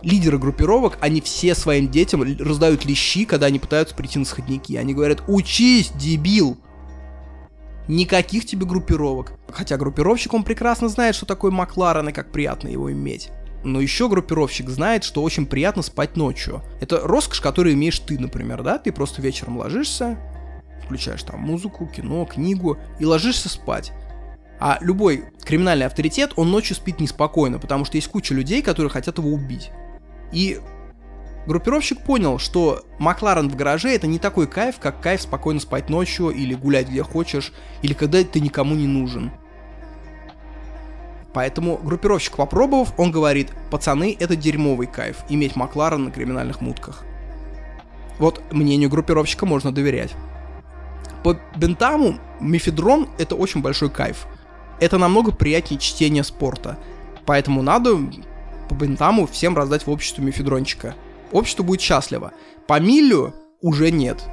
лидеры группировок, они все своим детям раздают лещи, когда они пытаются прийти на сходники. Они говорят, учись, дебил! Никаких тебе группировок. Хотя группировщик, он прекрасно знает, что такое Макларен и как приятно его иметь. Но еще группировщик знает, что очень приятно спать ночью. Это роскошь, которую имеешь ты, например, да? Ты просто вечером ложишься, включаешь там музыку, кино, книгу и ложишься спать. А любой криминальный авторитет, он ночью спит неспокойно, потому что есть куча людей, которые хотят его убить. И группировщик понял, что Макларен в гараже это не такой кайф, как кайф спокойно спать ночью или гулять где хочешь, или когда ты никому не нужен. Поэтому группировщик попробовав, он говорит, пацаны, это дерьмовый кайф, иметь Макларен на криминальных мутках. Вот мнению группировщика можно доверять. По Бентаму мифедрон это очень большой кайф. Это намного приятнее чтения спорта. Поэтому надо по Бентаму всем раздать в обществе мифедрончика. Общество будет счастливо. По Милю уже нет.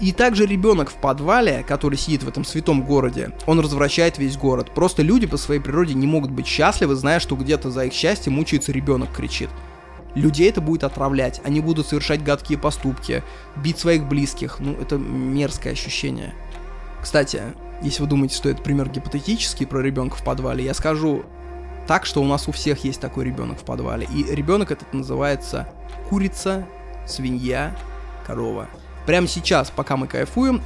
И также ребенок в подвале, который сидит в этом святом городе, он развращает весь город. Просто люди по своей природе не могут быть счастливы, зная, что где-то за их счастье мучается ребенок, кричит. Людей это будет отравлять, они будут совершать гадкие поступки, бить своих близких. Ну, это мерзкое ощущение. Кстати, если вы думаете, что это пример гипотетический про ребенка в подвале, я скажу так, что у нас у всех есть такой ребенок в подвале. И ребенок этот называется курица, свинья, корова. Прямо сейчас, пока мы кайфуем,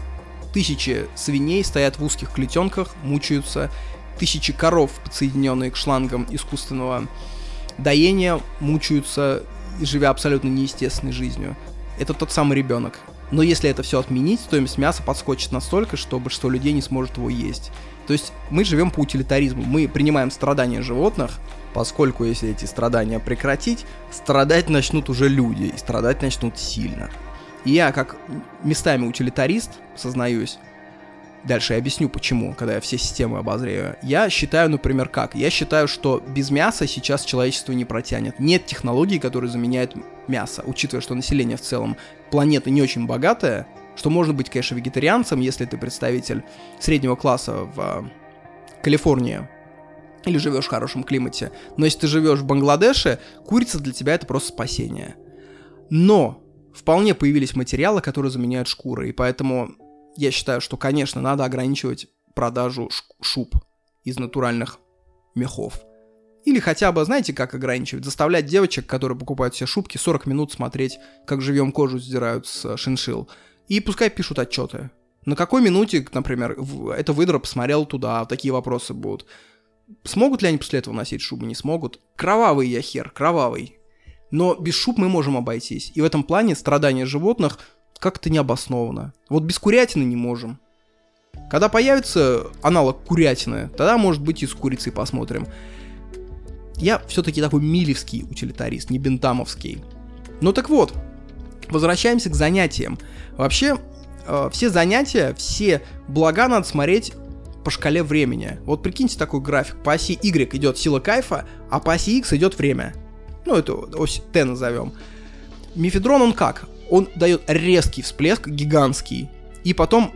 тысячи свиней стоят в узких клетенках, мучаются, тысячи коров, подсоединенные к шлангам искусственного доения, мучаются, живя абсолютно неестественной жизнью. Это тот самый ребенок. Но если это все отменить, стоимость мяса подскочит настолько, что большинство людей не сможет его есть. То есть мы живем по утилитаризму. Мы принимаем страдания животных, поскольку если эти страдания прекратить, страдать начнут уже люди, и страдать начнут сильно. И я, как местами утилитарист, сознаюсь, дальше я объясню почему, когда я все системы обозрею. Я считаю, например, как? Я считаю, что без мяса сейчас человечество не протянет. Нет технологий, которые заменяют мясо, учитывая, что население в целом планеты не очень богатое, что можно быть, конечно, вегетарианцем, если ты представитель среднего класса в а, Калифорнии, или живешь в хорошем климате. Но если ты живешь в Бангладеше, курица для тебя это просто спасение. Но вполне появились материалы, которые заменяют шкуры, и поэтому я считаю, что, конечно, надо ограничивать продажу шуб из натуральных мехов. Или хотя бы, знаете, как ограничивать? Заставлять девочек, которые покупают все шубки, 40 минут смотреть, как живьем кожу сдирают с шиншил. И пускай пишут отчеты. На какой минуте, например, это выдра посмотрел туда, такие вопросы будут. Смогут ли они после этого носить шубы? Не смогут. Кровавый я хер, кровавый. Но без шуб мы можем обойтись. И в этом плане страдания животных как-то не обосновано. Вот без курятины не можем. Когда появится аналог курятины, тогда, может быть, и с курицей посмотрим. Я все-таки такой милевский утилитарист, не бентамовский. Ну так вот, возвращаемся к занятиям. Вообще, э, все занятия, все блага надо смотреть по шкале времени. Вот прикиньте такой график. По оси Y идет сила кайфа, а по оси X идет время ну, эту ось Т назовем. Мифедрон, он как? Он дает резкий всплеск, гигантский, и потом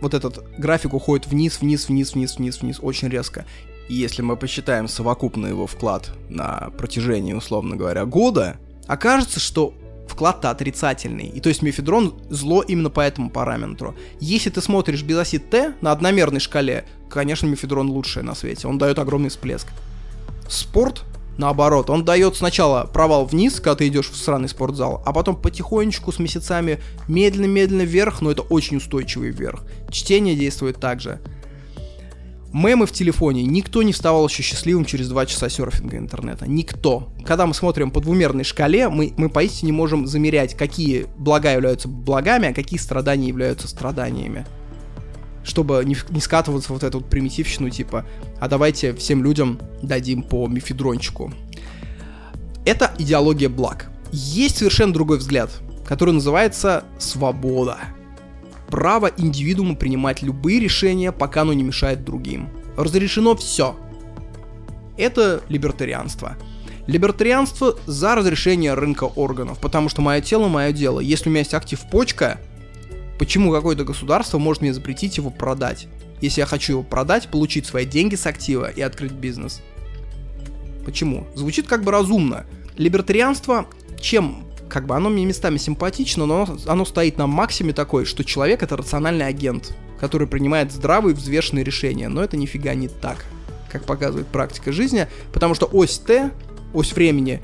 вот этот график уходит вниз, вниз, вниз, вниз, вниз, вниз, очень резко. И если мы посчитаем совокупный его вклад на протяжении, условно говоря, года, окажется, что вклад-то отрицательный. И то есть мефедрон зло именно по этому параметру. Если ты смотришь без оси Т на одномерной шкале, конечно, мефедрон лучший на свете. Он дает огромный всплеск. Спорт Наоборот, он дает сначала провал вниз, когда ты идешь в сраный спортзал, а потом потихонечку с месяцами медленно-медленно вверх, но это очень устойчивый вверх. Чтение действует так же. Мемы в телефоне. Никто не вставал еще счастливым через 2 часа серфинга интернета. Никто. Когда мы смотрим по двумерной шкале, мы, мы поистине можем замерять, какие блага являются благами, а какие страдания являются страданиями чтобы не, не скатываться вот эту вот примитивщину, типа, а давайте всем людям дадим по мифедрончику. Это идеология благ. Есть совершенно другой взгляд, который называется свобода. Право индивидуума принимать любые решения, пока оно не мешает другим. Разрешено все. это либертарианство. Либертарианство за разрешение рынка органов, потому что мое тело – мое дело. Если у меня есть актив почка, почему какое-то государство может мне запретить его продать? Если я хочу его продать, получить свои деньги с актива и открыть бизнес. Почему? Звучит как бы разумно. Либертарианство, чем как бы оно мне местами симпатично, но оно, оно стоит на максиме такой, что человек это рациональный агент, который принимает здравые взвешенные решения. Но это нифига не так, как показывает практика жизни, потому что ось Т, ось времени,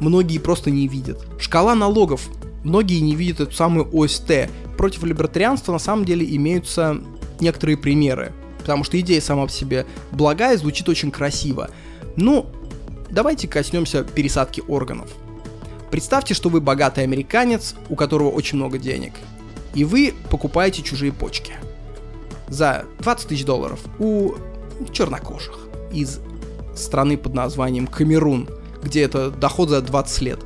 многие просто не видят. Шкала налогов, многие не видят эту самую ось Т. Против либертарианства на самом деле имеются некоторые примеры, потому что идея сама по себе благая, звучит очень красиво. Ну, давайте коснемся пересадки органов. Представьте, что вы богатый американец, у которого очень много денег, и вы покупаете чужие почки за 20 тысяч долларов у чернокожих из страны под названием Камерун, где это доход за 20 лет.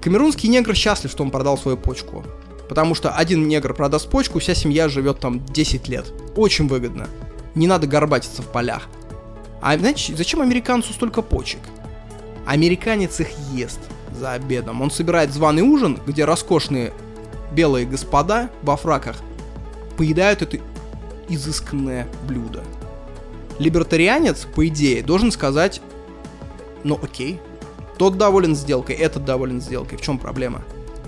Камерунский негр счастлив, что он продал свою почку. Потому что один негр продаст почку, вся семья живет там 10 лет. Очень выгодно. Не надо горбатиться в полях. А знаете, зачем американцу столько почек? Американец их ест за обедом. Он собирает званый ужин, где роскошные белые господа во фраках поедают это изысканное блюдо. Либертарианец, по идее, должен сказать, ну окей, тот доволен сделкой, этот доволен сделкой, в чем проблема?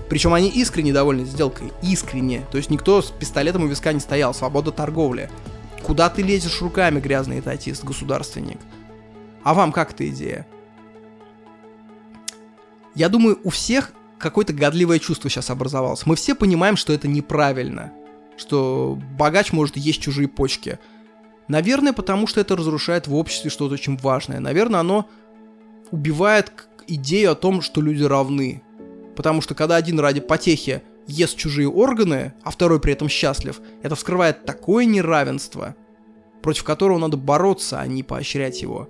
Причем они искренне довольны сделкой, искренне. То есть никто с пистолетом у виска не стоял, свобода торговли. Куда ты лезешь руками, грязный этатист, государственник? А вам как эта идея? Я думаю, у всех какое-то годливое чувство сейчас образовалось. Мы все понимаем, что это неправильно. Что богач может есть чужие почки. Наверное, потому что это разрушает в обществе что-то очень важное. Наверное, оно убивает идею о том, что люди равны. Потому что когда один ради потехи ест чужие органы, а второй при этом счастлив, это вскрывает такое неравенство, против которого надо бороться, а не поощрять его.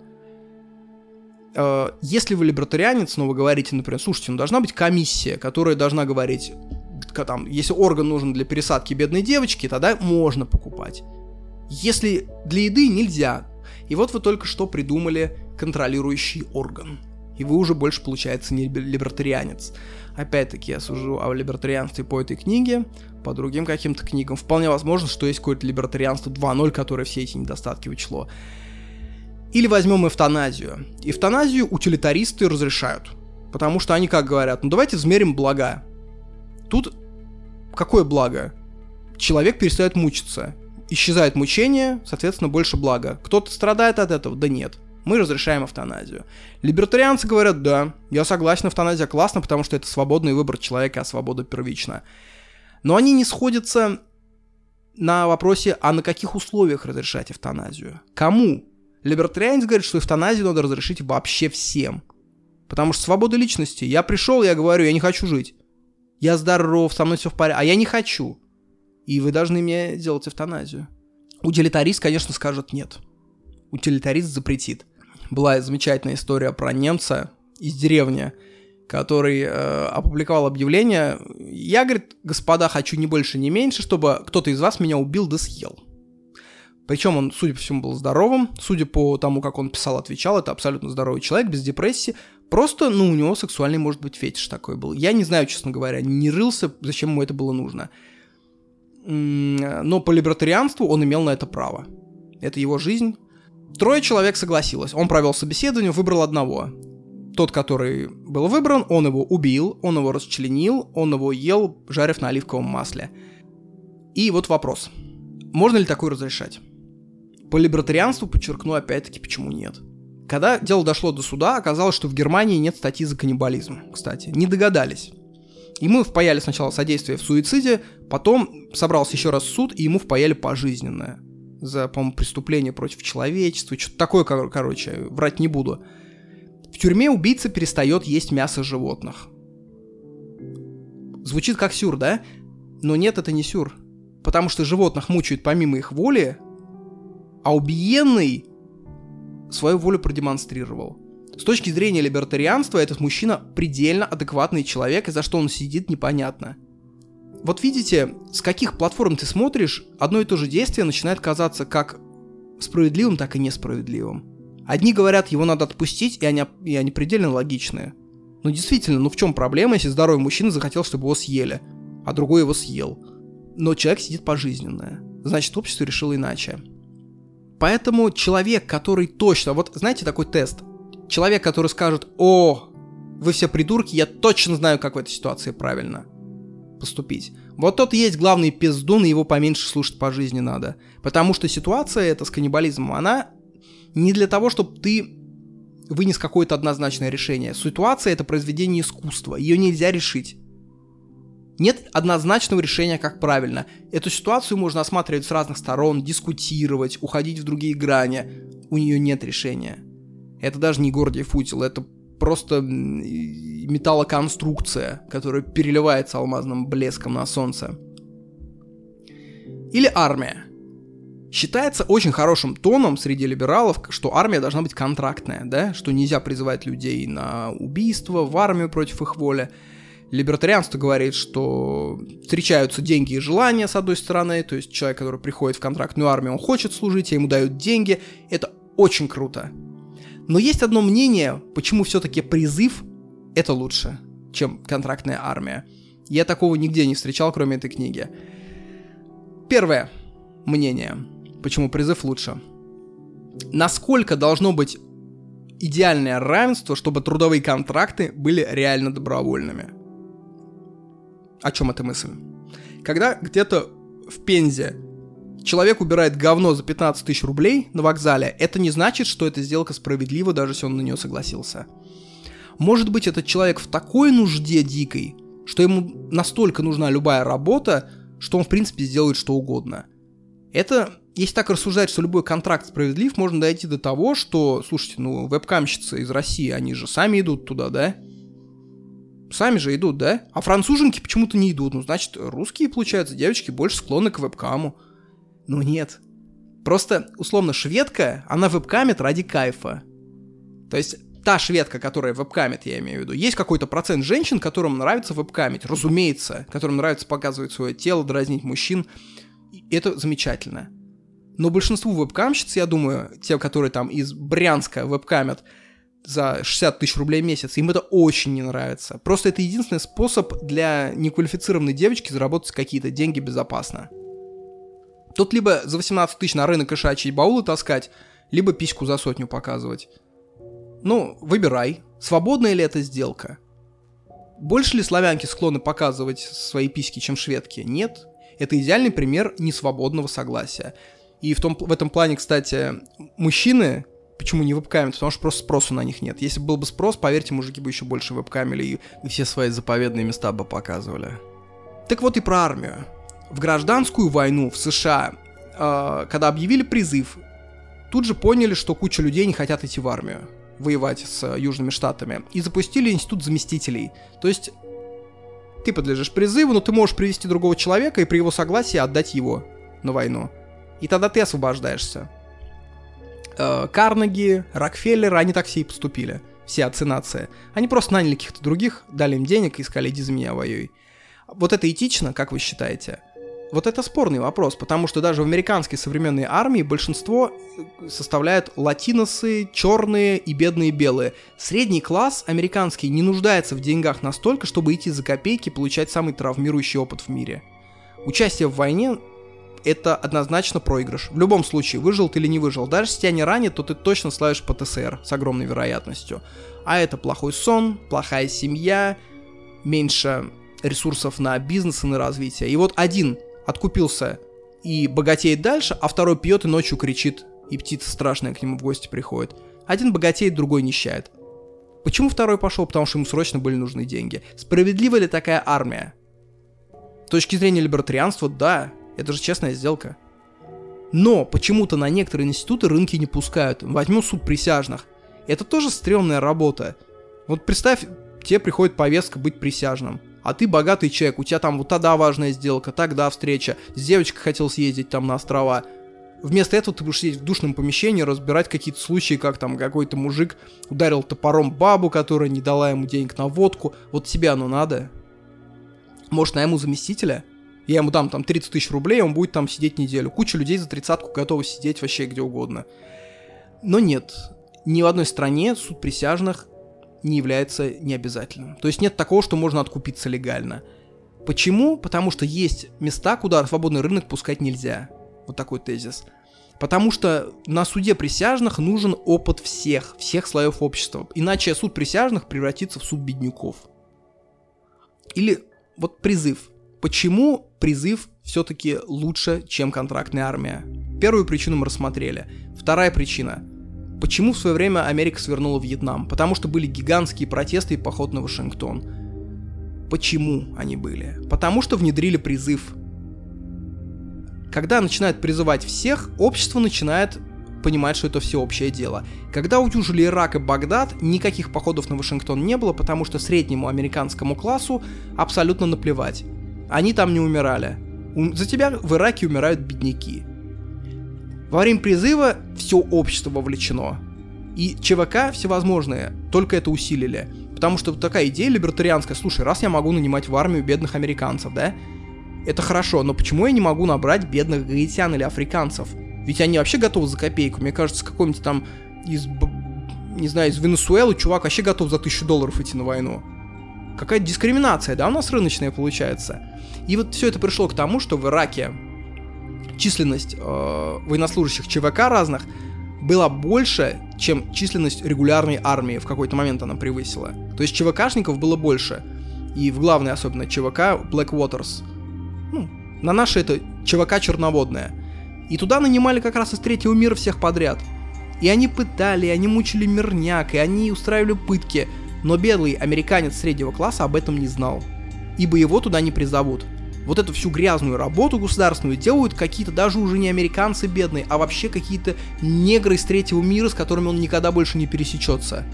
Э, если вы либертарианец, но вы говорите, например, слушайте, ну должна быть комиссия, которая должна говорить, там, если орган нужен для пересадки бедной девочки, тогда можно покупать. Если для еды нельзя. И вот вы только что придумали контролирующий орган. И вы уже больше, получается, не либертарианец. Опять-таки, я сужу о либертарианстве по этой книге, по другим каким-то книгам. Вполне возможно, что есть какое-то либертарианство 2.0, которое все эти недостатки учло. Или возьмем эвтаназию. Эвтаназию утилитаристы разрешают. Потому что они как говорят, ну давайте измерим блага. Тут какое благо? Человек перестает мучиться. Исчезает мучение, соответственно, больше блага. Кто-то страдает от этого? Да нет. Мы разрешаем эвтаназию. Либертарианцы говорят, да, я согласен, эвтаназия классно, потому что это свободный выбор человека, а свобода первична. Но они не сходятся на вопросе, а на каких условиях разрешать эвтаназию? Кому? Либертарианец говорит, что эвтаназию надо разрешить вообще всем. Потому что свобода личности. Я пришел, я говорю, я не хочу жить. Я здоров, со мной все в порядке, а я не хочу. И вы должны мне делать эвтаназию. Утилитарист, конечно, скажет нет. Утилитарист запретит. Была замечательная история про немца из деревни, который э, опубликовал объявление. Я, говорит, господа, хочу не больше, не меньше, чтобы кто-то из вас меня убил да съел. Причем он, судя по всему, был здоровым. Судя по тому, как он писал, отвечал, это абсолютно здоровый человек, без депрессии. Просто, ну, у него сексуальный, может быть, фетиш такой был. Я не знаю, честно говоря, не рылся, зачем ему это было нужно. Но по либертарианству он имел на это право. Это его жизнь. Трое человек согласилось. Он провел собеседование, выбрал одного. Тот, который был выбран, он его убил, он его расчленил, он его ел, жарив на оливковом масле. И вот вопрос. Можно ли такое разрешать? По либертарианству подчеркну опять-таки, почему нет. Когда дело дошло до суда, оказалось, что в Германии нет статьи за каннибализм, кстати. Не догадались. Ему впаяли сначала содействие в суициде, потом собрался еще раз суд, и ему впаяли пожизненное. За, по-моему, преступление против человечества, что-то такое, кор- короче, врать не буду. В тюрьме убийца перестает есть мясо животных. Звучит как сюр, да? Но нет, это не сюр. Потому что животных мучают помимо их воли, а убиенный свою волю продемонстрировал. С точки зрения либертарианства, этот мужчина предельно адекватный человек, и за что он сидит, непонятно. Вот видите, с каких платформ ты смотришь, одно и то же действие начинает казаться как справедливым, так и несправедливым. Одни говорят, его надо отпустить, и они, и они предельно логичные. Ну действительно, ну в чем проблема, если здоровый мужчина захотел, чтобы его съели, а другой его съел? Но человек сидит пожизненное. Значит, общество решило иначе. Поэтому человек, который точно... Вот знаете такой тест? Человек, который скажет, о, вы все придурки, я точно знаю, как в этой ситуации правильно поступить. Вот тот есть главный пиздун, и его поменьше слушать по жизни надо. Потому что ситуация эта с каннибализмом, она не для того, чтобы ты вынес какое-то однозначное решение. Ситуация — это произведение искусства, ее нельзя решить. Нет однозначного решения, как правильно. Эту ситуацию можно осматривать с разных сторон, дискутировать, уходить в другие грани. У нее нет решения. Это даже не Гордиев утил, это просто металлоконструкция, которая переливается алмазным блеском на солнце. Или армия. Считается очень хорошим тоном среди либералов, что армия должна быть контрактная, да, что нельзя призывать людей на убийство, в армию против их воли. Либертарианство говорит, что встречаются деньги и желания, с одной стороны, то есть человек, который приходит в контрактную армию, он хочет служить, а ему дают деньги, это очень круто. Но есть одно мнение, почему все-таки призыв это лучше, чем контрактная армия. Я такого нигде не встречал, кроме этой книги. Первое мнение – почему призыв лучше. Насколько должно быть идеальное равенство, чтобы трудовые контракты были реально добровольными? О чем эта мысль? Когда где-то в Пензе человек убирает говно за 15 тысяч рублей на вокзале, это не значит, что эта сделка справедлива, даже если он на нее согласился. Может быть, этот человек в такой нужде дикой, что ему настолько нужна любая работа, что он, в принципе, сделает что угодно. Это если так рассуждать, что любой контракт справедлив, можно дойти до того, что, слушайте, ну, вебкамщицы из России, они же сами идут туда, да? Сами же идут, да? А француженки почему-то не идут. Ну, значит, русские, получается, девочки больше склонны к вебкаму. Ну, нет. Просто, условно, шведка, она вебкамит ради кайфа. То есть, та шведка, которая вебкамит, я имею в виду, есть какой-то процент женщин, которым нравится вебкамить, разумеется, которым нравится показывать свое тело, дразнить мужчин. И это замечательно. Но большинству вебкамщиц, я думаю, те, которые там из Брянска вебкамят за 60 тысяч рублей в месяц, им это очень не нравится. Просто это единственный способ для неквалифицированной девочки заработать какие-то деньги безопасно. Тут либо за 18 тысяч на рынок ишачьи баулы таскать, либо письку за сотню показывать. Ну, выбирай, свободная ли эта сделка. Больше ли славянки склонны показывать свои письки, чем шведки? Нет. Это идеальный пример несвободного согласия. И в, том, в этом плане, кстати, мужчины, почему не вебкамят? Потому что просто спросу на них нет. Если был бы спрос, поверьте, мужики бы еще больше вебкамили и, и все свои заповедные места бы показывали. Так вот и про армию. В гражданскую войну в США, э, когда объявили призыв, тут же поняли, что куча людей не хотят идти в армию воевать с Южными Штатами, и запустили институт заместителей. То есть ты подлежишь призыву, но ты можешь привести другого человека и при его согласии отдать его на войну и тогда ты освобождаешься. Э, Карнеги, Рокфеллер, они так все и поступили. Все отцы нации. Они просто наняли каких-то других, дали им денег и сказали, иди за меня воюй. Вот это этично, как вы считаете? Вот это спорный вопрос, потому что даже в американской современной армии большинство э, составляют латиносы, черные и бедные белые. Средний класс американский не нуждается в деньгах настолько, чтобы идти за копейки и получать самый травмирующий опыт в мире. Участие в войне это однозначно проигрыш. В любом случае, выжил ты или не выжил. Даже если тебя не ранит, то ты точно славишь ПТСР с огромной вероятностью. А это плохой сон, плохая семья, меньше ресурсов на бизнес и на развитие. И вот один откупился и богатеет дальше, а второй пьет и ночью кричит, и птица страшная к нему в гости приходит. Один богатеет, другой нищает. Почему второй пошел? Потому что ему срочно были нужны деньги. Справедлива ли такая армия? С точки зрения либертарианства, да, это же честная сделка. Но почему-то на некоторые институты рынки не пускают. Возьмем суд присяжных. Это тоже стрёмная работа. Вот представь, тебе приходит повестка быть присяжным. А ты богатый человек, у тебя там вот тогда важная сделка, тогда встреча, с девочкой хотел съездить там на острова. Вместо этого ты будешь сидеть в душном помещении, разбирать какие-то случаи, как там какой-то мужик ударил топором бабу, которая не дала ему денег на водку. Вот тебе оно надо? Может, на ему заместителя? я ему дам там 30 тысяч рублей, он будет там сидеть неделю. Куча людей за тридцатку готовы сидеть вообще где угодно. Но нет, ни в одной стране суд присяжных не является необязательным. То есть нет такого, что можно откупиться легально. Почему? Потому что есть места, куда свободный рынок пускать нельзя. Вот такой тезис. Потому что на суде присяжных нужен опыт всех, всех слоев общества. Иначе суд присяжных превратится в суд бедняков. Или вот призыв. Почему призыв все-таки лучше, чем контрактная армия? Первую причину мы рассмотрели. Вторая причина. Почему в свое время Америка свернула Вьетнам? Потому что были гигантские протесты и поход на Вашингтон. Почему они были? Потому что внедрили призыв. Когда начинают призывать всех, общество начинает понимать, что это всеобщее дело. Когда утюжили Ирак и Багдад, никаких походов на Вашингтон не было, потому что среднему американскому классу абсолютно наплевать. Они там не умирали. За тебя в Ираке умирают бедняки. Во время призыва все общество вовлечено. И ЧВК всевозможные только это усилили. Потому что такая идея либертарианская, слушай, раз я могу нанимать в армию бедных американцев, да, это хорошо, но почему я не могу набрать бедных гаитян или африканцев? Ведь они вообще готовы за копейку. Мне кажется, какой-нибудь там из, не знаю, из Венесуэлы чувак вообще готов за тысячу долларов идти на войну. Какая-то дискриминация, да, у нас рыночная получается. И вот все это пришло к тому, что в Ираке численность э, военнослужащих ЧВК разных была больше, чем численность регулярной армии. В какой-то момент она превысила. То есть ЧВКшников было больше. И в главной особенно ЧВК Black Waters. Ну, на наше это ЧВК черноводная. И туда нанимали как раз из третьего мира всех подряд. И они пытали, и они мучили мирняк, и они устраивали пытки. Но бедный американец среднего класса об этом не знал. Ибо его туда не призовут вот эту всю грязную работу государственную делают какие-то даже уже не американцы бедные, а вообще какие-то негры из третьего мира, с которыми он никогда больше не пересечется.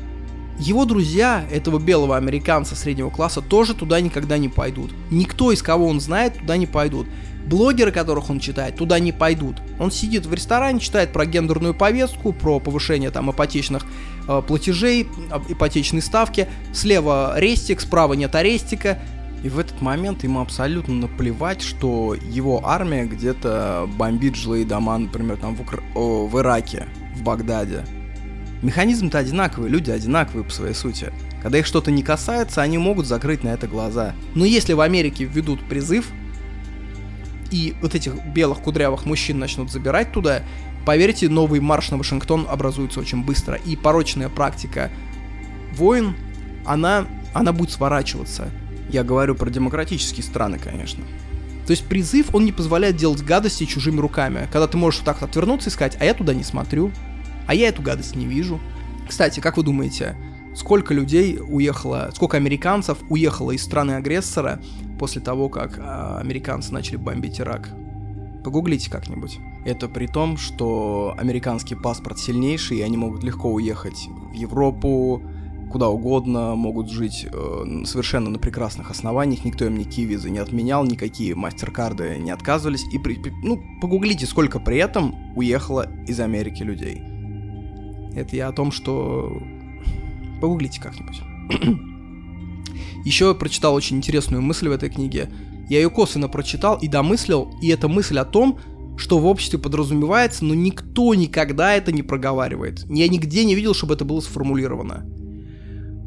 Его друзья, этого белого американца среднего класса, тоже туда никогда не пойдут. Никто из кого он знает, туда не пойдут. Блогеры, которых он читает, туда не пойдут. Он сидит в ресторане, читает про гендерную повестку, про повышение там ипотечных э, платежей, ипотечной ставки. Слева рестик, справа нет арестика. И в этот момент ему абсолютно наплевать, что его армия где-то бомбит жилые дома, например, там в, Укра... О, в Ираке, в Багдаде. Механизм-то одинаковый, люди одинаковые по своей сути. Когда их что-то не касается, они могут закрыть на это глаза. Но если в Америке введут призыв, и вот этих белых кудрявых мужчин начнут забирать туда, поверьте, новый марш на Вашингтон образуется очень быстро. И порочная практика войн, она, она будет сворачиваться. Я говорю про демократические страны, конечно. То есть призыв, он не позволяет делать гадости чужими руками. Когда ты можешь вот так отвернуться и сказать, а я туда не смотрю, а я эту гадость не вижу. Кстати, как вы думаете, сколько людей уехало, сколько американцев уехало из страны-агрессора после того, как а, американцы начали бомбить Ирак? Погуглите как-нибудь. Это при том, что американский паспорт сильнейший, и они могут легко уехать в Европу, куда угодно, могут жить э, совершенно на прекрасных основаниях, никто им никакие визы не отменял, никакие мастер-карды не отказывались. И, при, ну, погуглите, сколько при этом уехало из Америки людей. Это я о том, что... Погуглите как-нибудь. <clears throat> Еще я прочитал очень интересную мысль в этой книге. Я ее косвенно прочитал и домыслил, и эта мысль о том, что в обществе подразумевается, но никто никогда это не проговаривает. Я нигде не видел, чтобы это было сформулировано.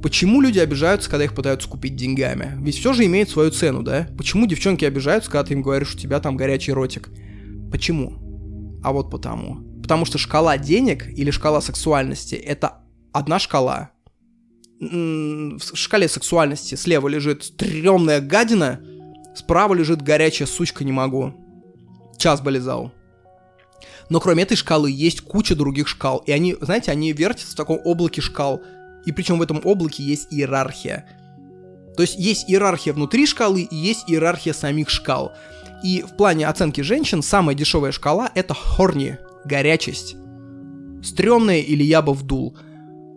Почему люди обижаются, когда их пытаются купить деньгами? Ведь все же имеет свою цену, да? Почему девчонки обижаются, когда ты им говоришь, у тебя там горячий ротик? Почему? А вот потому. Потому что шкала денег или шкала сексуальности это одна шкала. В шкале сексуальности слева лежит стрёмная гадина, справа лежит горячая сучка не могу. Час бы лизал. Но кроме этой шкалы есть куча других шкал. И они, знаете, они вертятся в таком облаке шкал – и причем в этом облаке есть иерархия. То есть есть иерархия внутри шкалы и есть иерархия самих шкал. И в плане оценки женщин самая дешевая шкала это хорни, горячесть. Стрёмная или я бы вдул.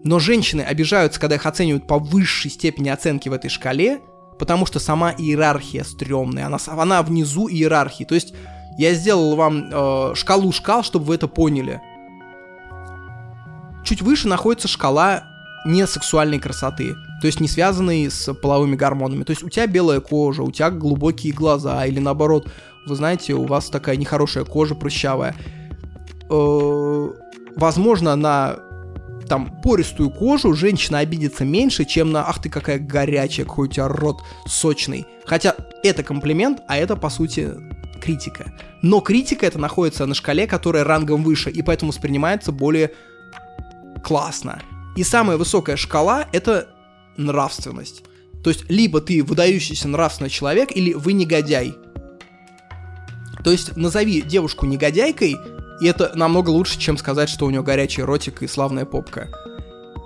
Но женщины обижаются, когда их оценивают по высшей степени оценки в этой шкале, потому что сама иерархия стрёмная, она, она внизу иерархии. То есть я сделал вам э, шкалу шкал, чтобы вы это поняли. Чуть выше находится шкала не сексуальной красоты, то есть не связанной с половыми гормонами. То есть у тебя белая кожа, у тебя глубокие глаза, или наоборот, вы знаете, у вас такая нехорошая кожа прыщавая. Э, возможно, на там пористую кожу, женщина обидится меньше, чем на «ах ты какая горячая, какой у тебя рот сочный». Хотя это комплимент, а это, по сути, критика. Но критика это находится на шкале, которая рангом выше, и поэтому воспринимается более классно. И самая высокая шкала — это нравственность. То есть, либо ты выдающийся нравственный человек, или вы негодяй. То есть, назови девушку негодяйкой, и это намного лучше, чем сказать, что у нее горячий ротик и славная попка.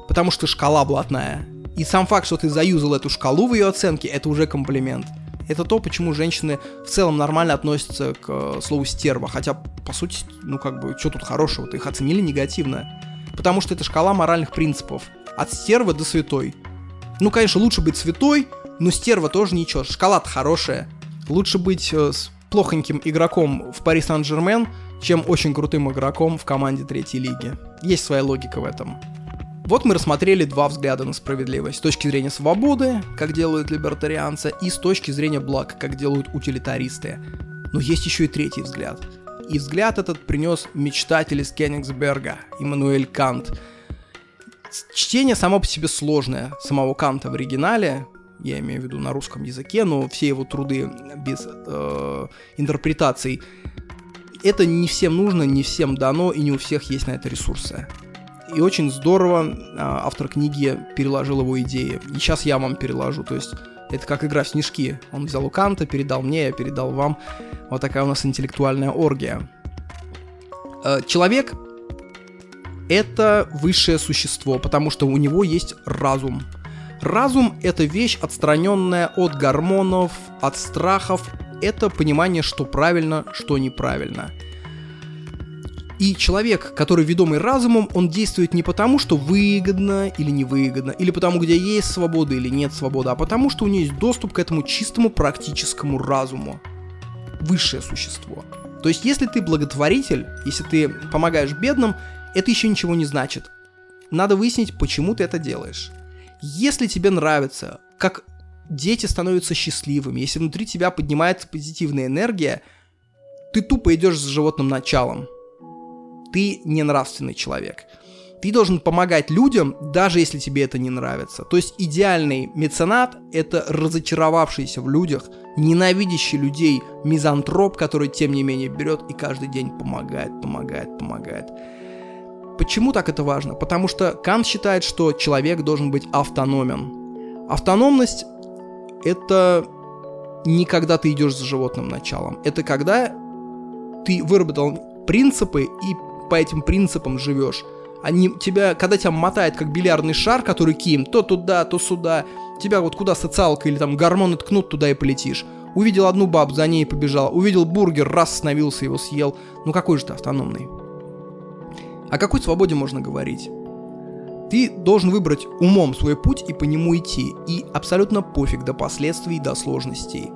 Потому что шкала блатная. И сам факт, что ты заюзал эту шкалу в ее оценке, это уже комплимент. Это то, почему женщины в целом нормально относятся к э, слову стерва. Хотя, по сути, ну как бы, что тут хорошего-то? Их оценили негативно. Потому что это шкала моральных принципов. От стервы до святой. Ну, конечно, лучше быть святой, но стерва тоже ничего. Шкала-то хорошая. Лучше быть э, с плохоньким игроком в Пари Сан-Жермен, чем очень крутым игроком в команде третьей лиги. Есть своя логика в этом. Вот мы рассмотрели два взгляда на справедливость. С точки зрения свободы, как делают либертарианцы, и с точки зрения благ, как делают утилитаристы. Но есть еще и третий взгляд. И взгляд этот принес мечтатель из Кенигсберга, Иммануэль Кант. Чтение само по себе сложное. Самого Канта в оригинале, я имею в виду на русском языке, но все его труды без э, интерпретаций, это не всем нужно, не всем дано, и не у всех есть на это ресурсы. И очень здорово а, автор книги переложил его идеи. И сейчас я вам переложу. То есть это как игра в снежки. Он взял у Канта, передал мне, я передал вам. Вот такая у нас интеллектуальная оргия. А, человек — это высшее существо, потому что у него есть разум. Разум — это вещь, отстраненная от гормонов, от страхов. Это понимание, что правильно, что неправильно — и человек, который ведомый разумом, он действует не потому, что выгодно или невыгодно, или потому, где есть свобода или нет свободы, а потому, что у него есть доступ к этому чистому практическому разуму. Высшее существо. То есть, если ты благотворитель, если ты помогаешь бедным, это еще ничего не значит. Надо выяснить, почему ты это делаешь. Если тебе нравится, как дети становятся счастливыми, если внутри тебя поднимается позитивная энергия, ты тупо идешь с животным началом ты не нравственный человек. Ты должен помогать людям, даже если тебе это не нравится. То есть идеальный меценат — это разочаровавшийся в людях, ненавидящий людей мизантроп, который тем не менее берет и каждый день помогает, помогает, помогает. Почему так это важно? Потому что Кант считает, что человек должен быть автономен. Автономность — это не когда ты идешь за животным началом. Это когда ты выработал принципы и по этим принципам живешь. Они тебя, когда тебя мотает как бильярдный шар, который ким, то туда, то сюда, тебя вот куда социалка или там гормоны ткнут, туда и полетишь. Увидел одну бабу, за ней побежал. Увидел бургер, раз остановился, его съел. Ну какой же ты автономный? О какой свободе можно говорить? Ты должен выбрать умом свой путь и по нему идти. И абсолютно пофиг до последствий, до сложностей.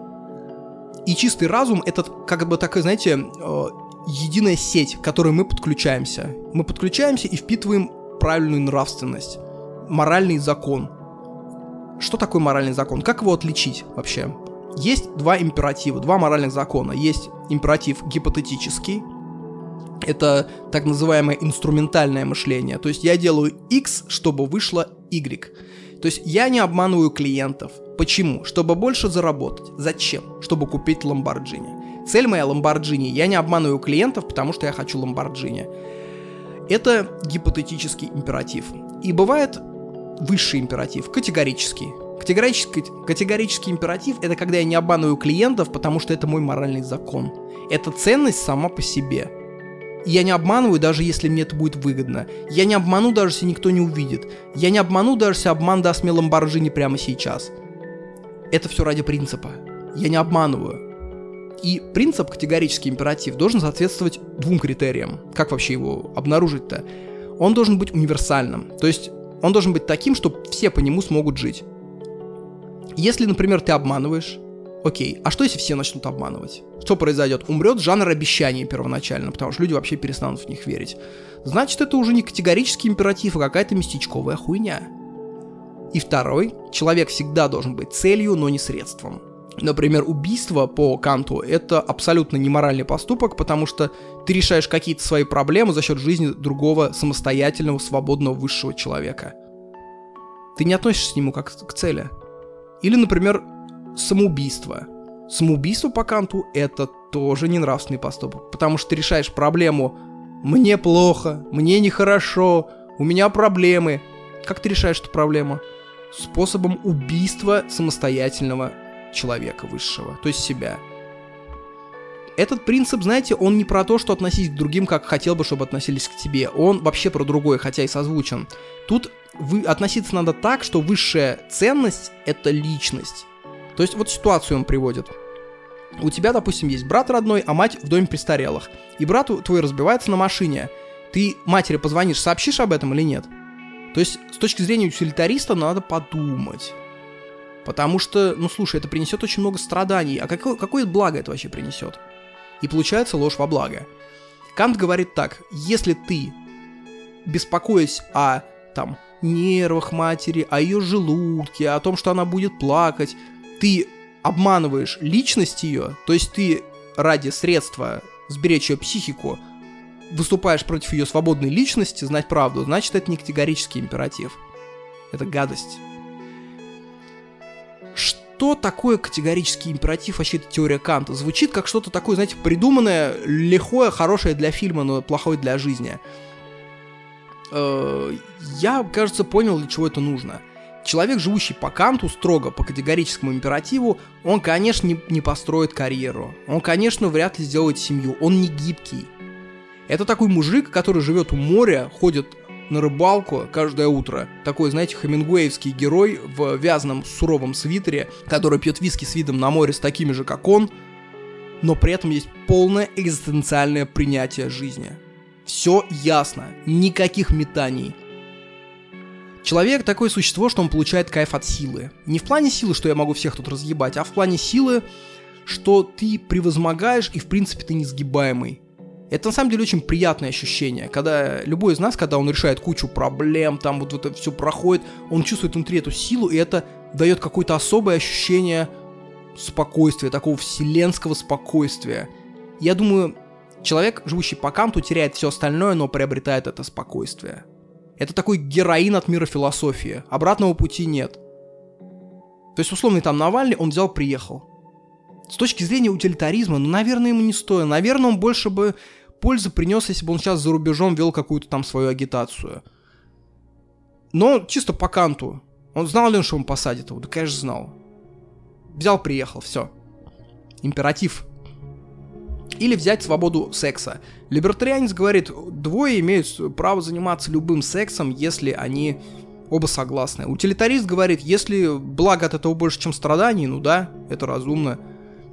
И чистый разум это как бы такая, знаете, э, единая сеть, к которой мы подключаемся. Мы подключаемся и впитываем правильную нравственность, моральный закон. Что такое моральный закон? Как его отличить вообще? Есть два императива, два моральных закона. Есть императив гипотетический, это так называемое инструментальное мышление. То есть я делаю X, чтобы вышло Y. То есть я не обманываю клиентов. Почему? Чтобы больше заработать. Зачем? Чтобы купить Ламборджини. Цель моя Lamborghini. Я не обманываю клиентов, потому что я хочу Lamborghini. Это гипотетический императив. И бывает высший императив, категорический. Категорический, категорический императив — это когда я не обманываю клиентов, потому что это мой моральный закон. Это ценность сама по себе. Я не обманываю, даже если мне это будет выгодно. Я не обману, даже если никто не увидит. Я не обману, даже если обман даст мне Ламборджини прямо сейчас. Это все ради принципа. Я не обманываю. И принцип категорический императив должен соответствовать двум критериям. Как вообще его обнаружить-то? Он должен быть универсальным. То есть он должен быть таким, что все по нему смогут жить. Если, например, ты обманываешь, окей, а что если все начнут обманывать? Что произойдет? Умрет жанр обещаний первоначально, потому что люди вообще перестанут в них верить. Значит, это уже не категорический императив, а какая-то местечковая хуйня. И второй, человек всегда должен быть целью, но не средством. Например, убийство по Канту — это абсолютно неморальный поступок, потому что ты решаешь какие-то свои проблемы за счет жизни другого самостоятельного, свободного, высшего человека. Ты не относишься к нему как к цели. Или, например, самоубийство. Самоубийство по Канту — это тоже ненравственный поступок, потому что ты решаешь проблему «мне плохо», «мне нехорошо», «у меня проблемы». Как ты решаешь эту проблему? Способом убийства самостоятельного человека высшего, то есть себя. Этот принцип, знаете, он не про то, что относись к другим, как хотел бы, чтобы относились к тебе. Он вообще про другое, хотя и созвучен. Тут вы, относиться надо так, что высшая ценность — это личность. То есть вот ситуацию он приводит. У тебя, допустим, есть брат родной, а мать в доме престарелых. И брат твой разбивается на машине. Ты матери позвонишь, сообщишь об этом или нет? То есть с точки зрения утилитариста надо подумать. Потому что, ну слушай, это принесет очень много страданий. А какое, какое благо это вообще принесет? И получается ложь во благо. Кант говорит так, если ты, беспокоясь о там, нервах матери, о ее желудке, о том, что она будет плакать, ты обманываешь личность ее, то есть ты ради средства сберечь ее психику, выступаешь против ее свободной личности, знать правду, значит это не категорический императив. Это гадость что такое категорический императив, вообще это теория Канта? Звучит как что-то такое, знаете, придуманное, лихое, хорошее для фильма, но плохое для жизни. Э, я, кажется, понял, для чего это нужно. Человек, живущий по Канту, строго по категорическому императиву, он, конечно, не, не построит карьеру. Он, конечно, вряд ли сделает семью. Он не гибкий. Это такой мужик, который живет у моря, ходит на рыбалку каждое утро. Такой, знаете, хемингуэевский герой в вязаном суровом свитере, который пьет виски с видом на море с такими же, как он, но при этом есть полное экзистенциальное принятие жизни. Все ясно, никаких метаний. Человек такое существо, что он получает кайф от силы. Не в плане силы, что я могу всех тут разъебать, а в плане силы, что ты превозмогаешь и в принципе ты несгибаемый. Это на самом деле очень приятное ощущение, когда любой из нас, когда он решает кучу проблем, там вот это все проходит, он чувствует внутри эту силу, и это дает какое-то особое ощущение спокойствия, такого вселенского спокойствия. Я думаю, человек, живущий по Канту, теряет все остальное, но приобретает это спокойствие. Это такой героин от мира философии. Обратного пути нет. То есть, условный там Навальный, он взял, приехал. С точки зрения утилитаризма, ну, наверное, ему не стоит. Наверное, он больше бы пользы принес, если бы он сейчас за рубежом вел какую-то там свою агитацию. Но чисто по канту. Он знал ли он, что он посадит его? Да, конечно, знал. Взял, приехал, все. Императив. Или взять свободу секса. Либертарианец говорит, двое имеют право заниматься любым сексом, если они оба согласны. Утилитарист говорит, если благо от этого больше, чем страданий, ну да, это разумно.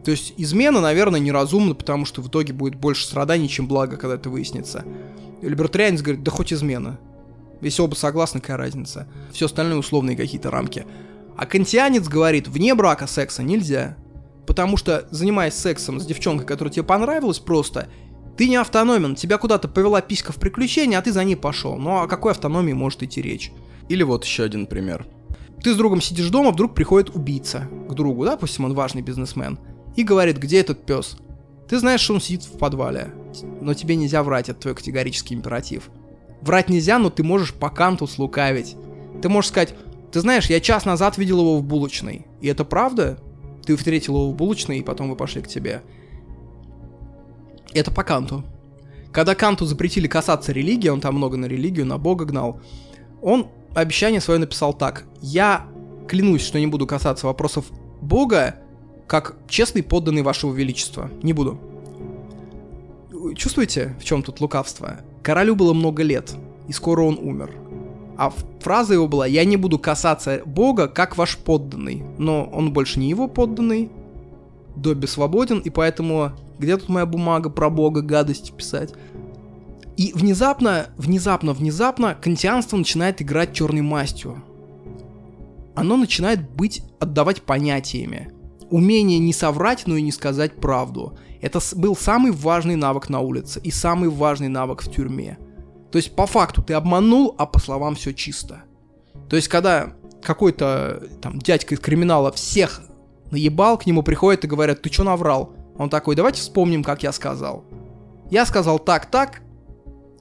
То есть измена, наверное, неразумна, потому что в итоге будет больше страданий, чем благо, когда это выяснится. Либертарианец говорит, да хоть измена. Если оба согласны, какая разница. Все остальное условные какие-то рамки. А кантианец говорит, вне брака секса нельзя. Потому что, занимаясь сексом с девчонкой, которая тебе понравилась просто, ты не автономен, тебя куда-то повела писька в приключения, а ты за ней пошел. Ну о какой автономии может идти речь? Или вот еще один пример. Ты с другом сидишь дома, вдруг приходит убийца к другу, допустим, он важный бизнесмен и говорит, где этот пес. Ты знаешь, что он сидит в подвале, но тебе нельзя врать, это твой категорический императив. Врать нельзя, но ты можешь по канту слукавить. Ты можешь сказать, ты знаешь, я час назад видел его в булочной. И это правда? Ты встретил его в булочной, и потом вы пошли к тебе. Это по канту. Когда Канту запретили касаться религии, он там много на религию, на Бога гнал, он обещание свое написал так. Я клянусь, что не буду касаться вопросов Бога, как честный подданный вашего величества. Не буду. Чувствуете, в чем тут лукавство? Королю было много лет, и скоро он умер. А фраза его была «Я не буду касаться Бога, как ваш подданный». Но он больше не его подданный, Добби свободен, и поэтому где тут моя бумага про Бога гадости писать? И внезапно, внезапно, внезапно кантианство начинает играть черной мастью. Оно начинает быть, отдавать понятиями умение не соврать, но и не сказать правду. Это был самый важный навык на улице и самый важный навык в тюрьме. То есть по факту ты обманул, а по словам все чисто. То есть когда какой-то там дядька из криминала всех наебал, к нему приходят и говорят, ты что наврал? Он такой, давайте вспомним, как я сказал. Я сказал так-так,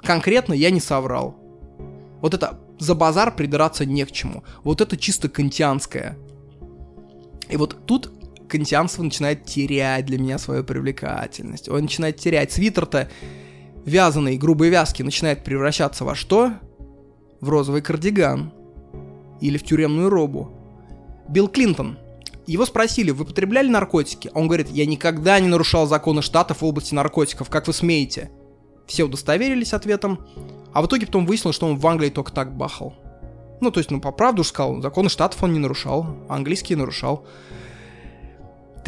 конкретно я не соврал. Вот это за базар придраться не к чему. Вот это чисто кантианское. И вот тут кантианство начинает терять для меня свою привлекательность. Он начинает терять. Свитер-то вязаный, грубые вязки начинает превращаться во что? В розовый кардиган. Или в тюремную робу. Билл Клинтон. Его спросили, вы потребляли наркотики? Он говорит, я никогда не нарушал законы штатов в области наркотиков, как вы смеете? Все удостоверились ответом. А в итоге потом выяснилось, что он в Англии только так бахал. Ну, то есть, ну, по правду сказал, законы штатов он не нарушал, английские нарушал.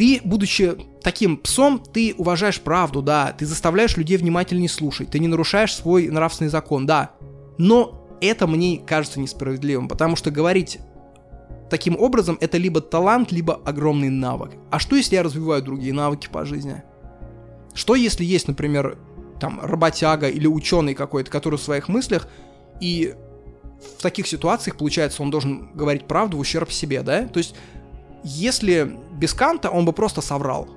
Ты, будучи таким псом, ты уважаешь правду, да, ты заставляешь людей внимательнее слушать, ты не нарушаешь свой нравственный закон, да. Но это мне кажется несправедливым, потому что говорить таким образом это либо талант, либо огромный навык. А что если я развиваю другие навыки по жизни? Что если есть, например, там, работяга или ученый какой-то, который в своих мыслях, и в таких ситуациях, получается, он должен говорить правду в ущерб себе, да? То есть, если без Канта, он бы просто соврал,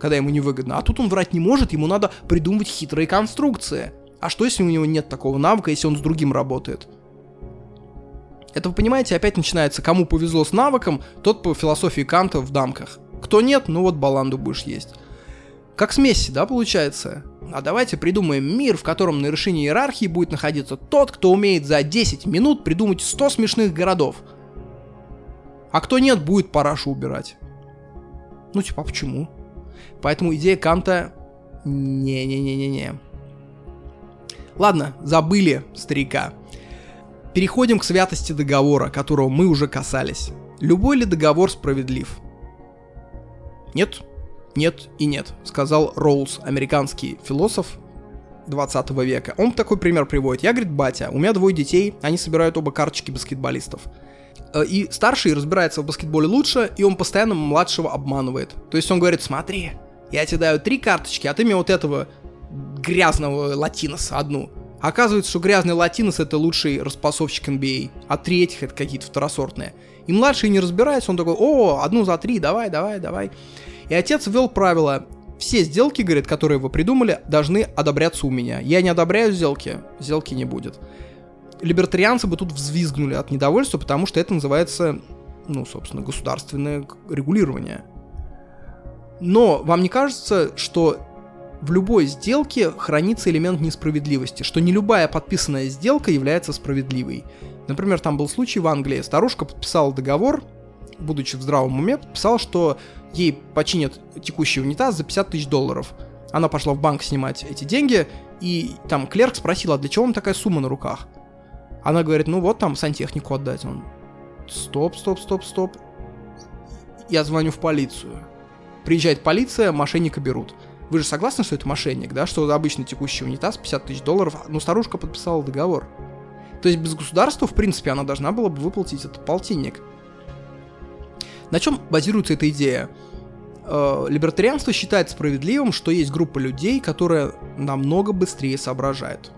когда ему невыгодно. А тут он врать не может, ему надо придумывать хитрые конструкции. А что, если у него нет такого навыка, если он с другим работает? Это, вы понимаете, опять начинается, кому повезло с навыком, тот по философии Канта в дамках. Кто нет, ну вот баланду будешь есть. Как с Месси, да, получается? А давайте придумаем мир, в котором на вершине иерархии будет находиться тот, кто умеет за 10 минут придумать 100 смешных городов. А кто нет, будет парашу убирать. Ну типа, а почему? Поэтому идея Канта... Не-не-не-не-не. Ладно, забыли старика. Переходим к святости договора, которого мы уже касались. Любой ли договор справедлив? Нет, нет и нет, сказал Роуз, американский философ 20 века. Он такой пример приводит. Я, говорит, батя, у меня двое детей, они собирают оба карточки баскетболистов. Э, и старший разбирается в баскетболе лучше, и он постоянно младшего обманывает. То есть он говорит, смотри, я тебе даю три карточки, а ты мне вот этого грязного латиноса одну. Оказывается, что грязный латинос это лучший распасовщик NBA, а, а три этих это какие-то второсортные. И младший не разбирается, он такой, о, одну за три, давай, давай, давай. И отец ввел правило, все сделки, говорит, которые вы придумали, должны одобряться у меня. Я не одобряю сделки, сделки не будет. Либертарианцы бы тут взвизгнули от недовольства, потому что это называется, ну, собственно, государственное регулирование. Но вам не кажется, что в любой сделке хранится элемент несправедливости, что не любая подписанная сделка является справедливой. Например, там был случай в Англии. Старушка подписала договор, будучи в здравом уме, подписала, что ей починят текущий унитаз за 50 тысяч долларов. Она пошла в банк снимать эти деньги, и там клерк спросил, а для чего вам такая сумма на руках? Она говорит, ну вот там сантехнику отдать. Он, стоп, стоп, стоп, стоп. Я звоню в полицию. Приезжает полиция, мошенника берут. Вы же согласны, что это мошенник, да? Что обычный текущий унитаз 50 тысяч долларов, но старушка подписала договор. То есть без государства, в принципе, она должна была бы выплатить этот полтинник. На чем базируется эта идея? Э, либертарианство считает справедливым, что есть группа людей, которая намного быстрее соображает.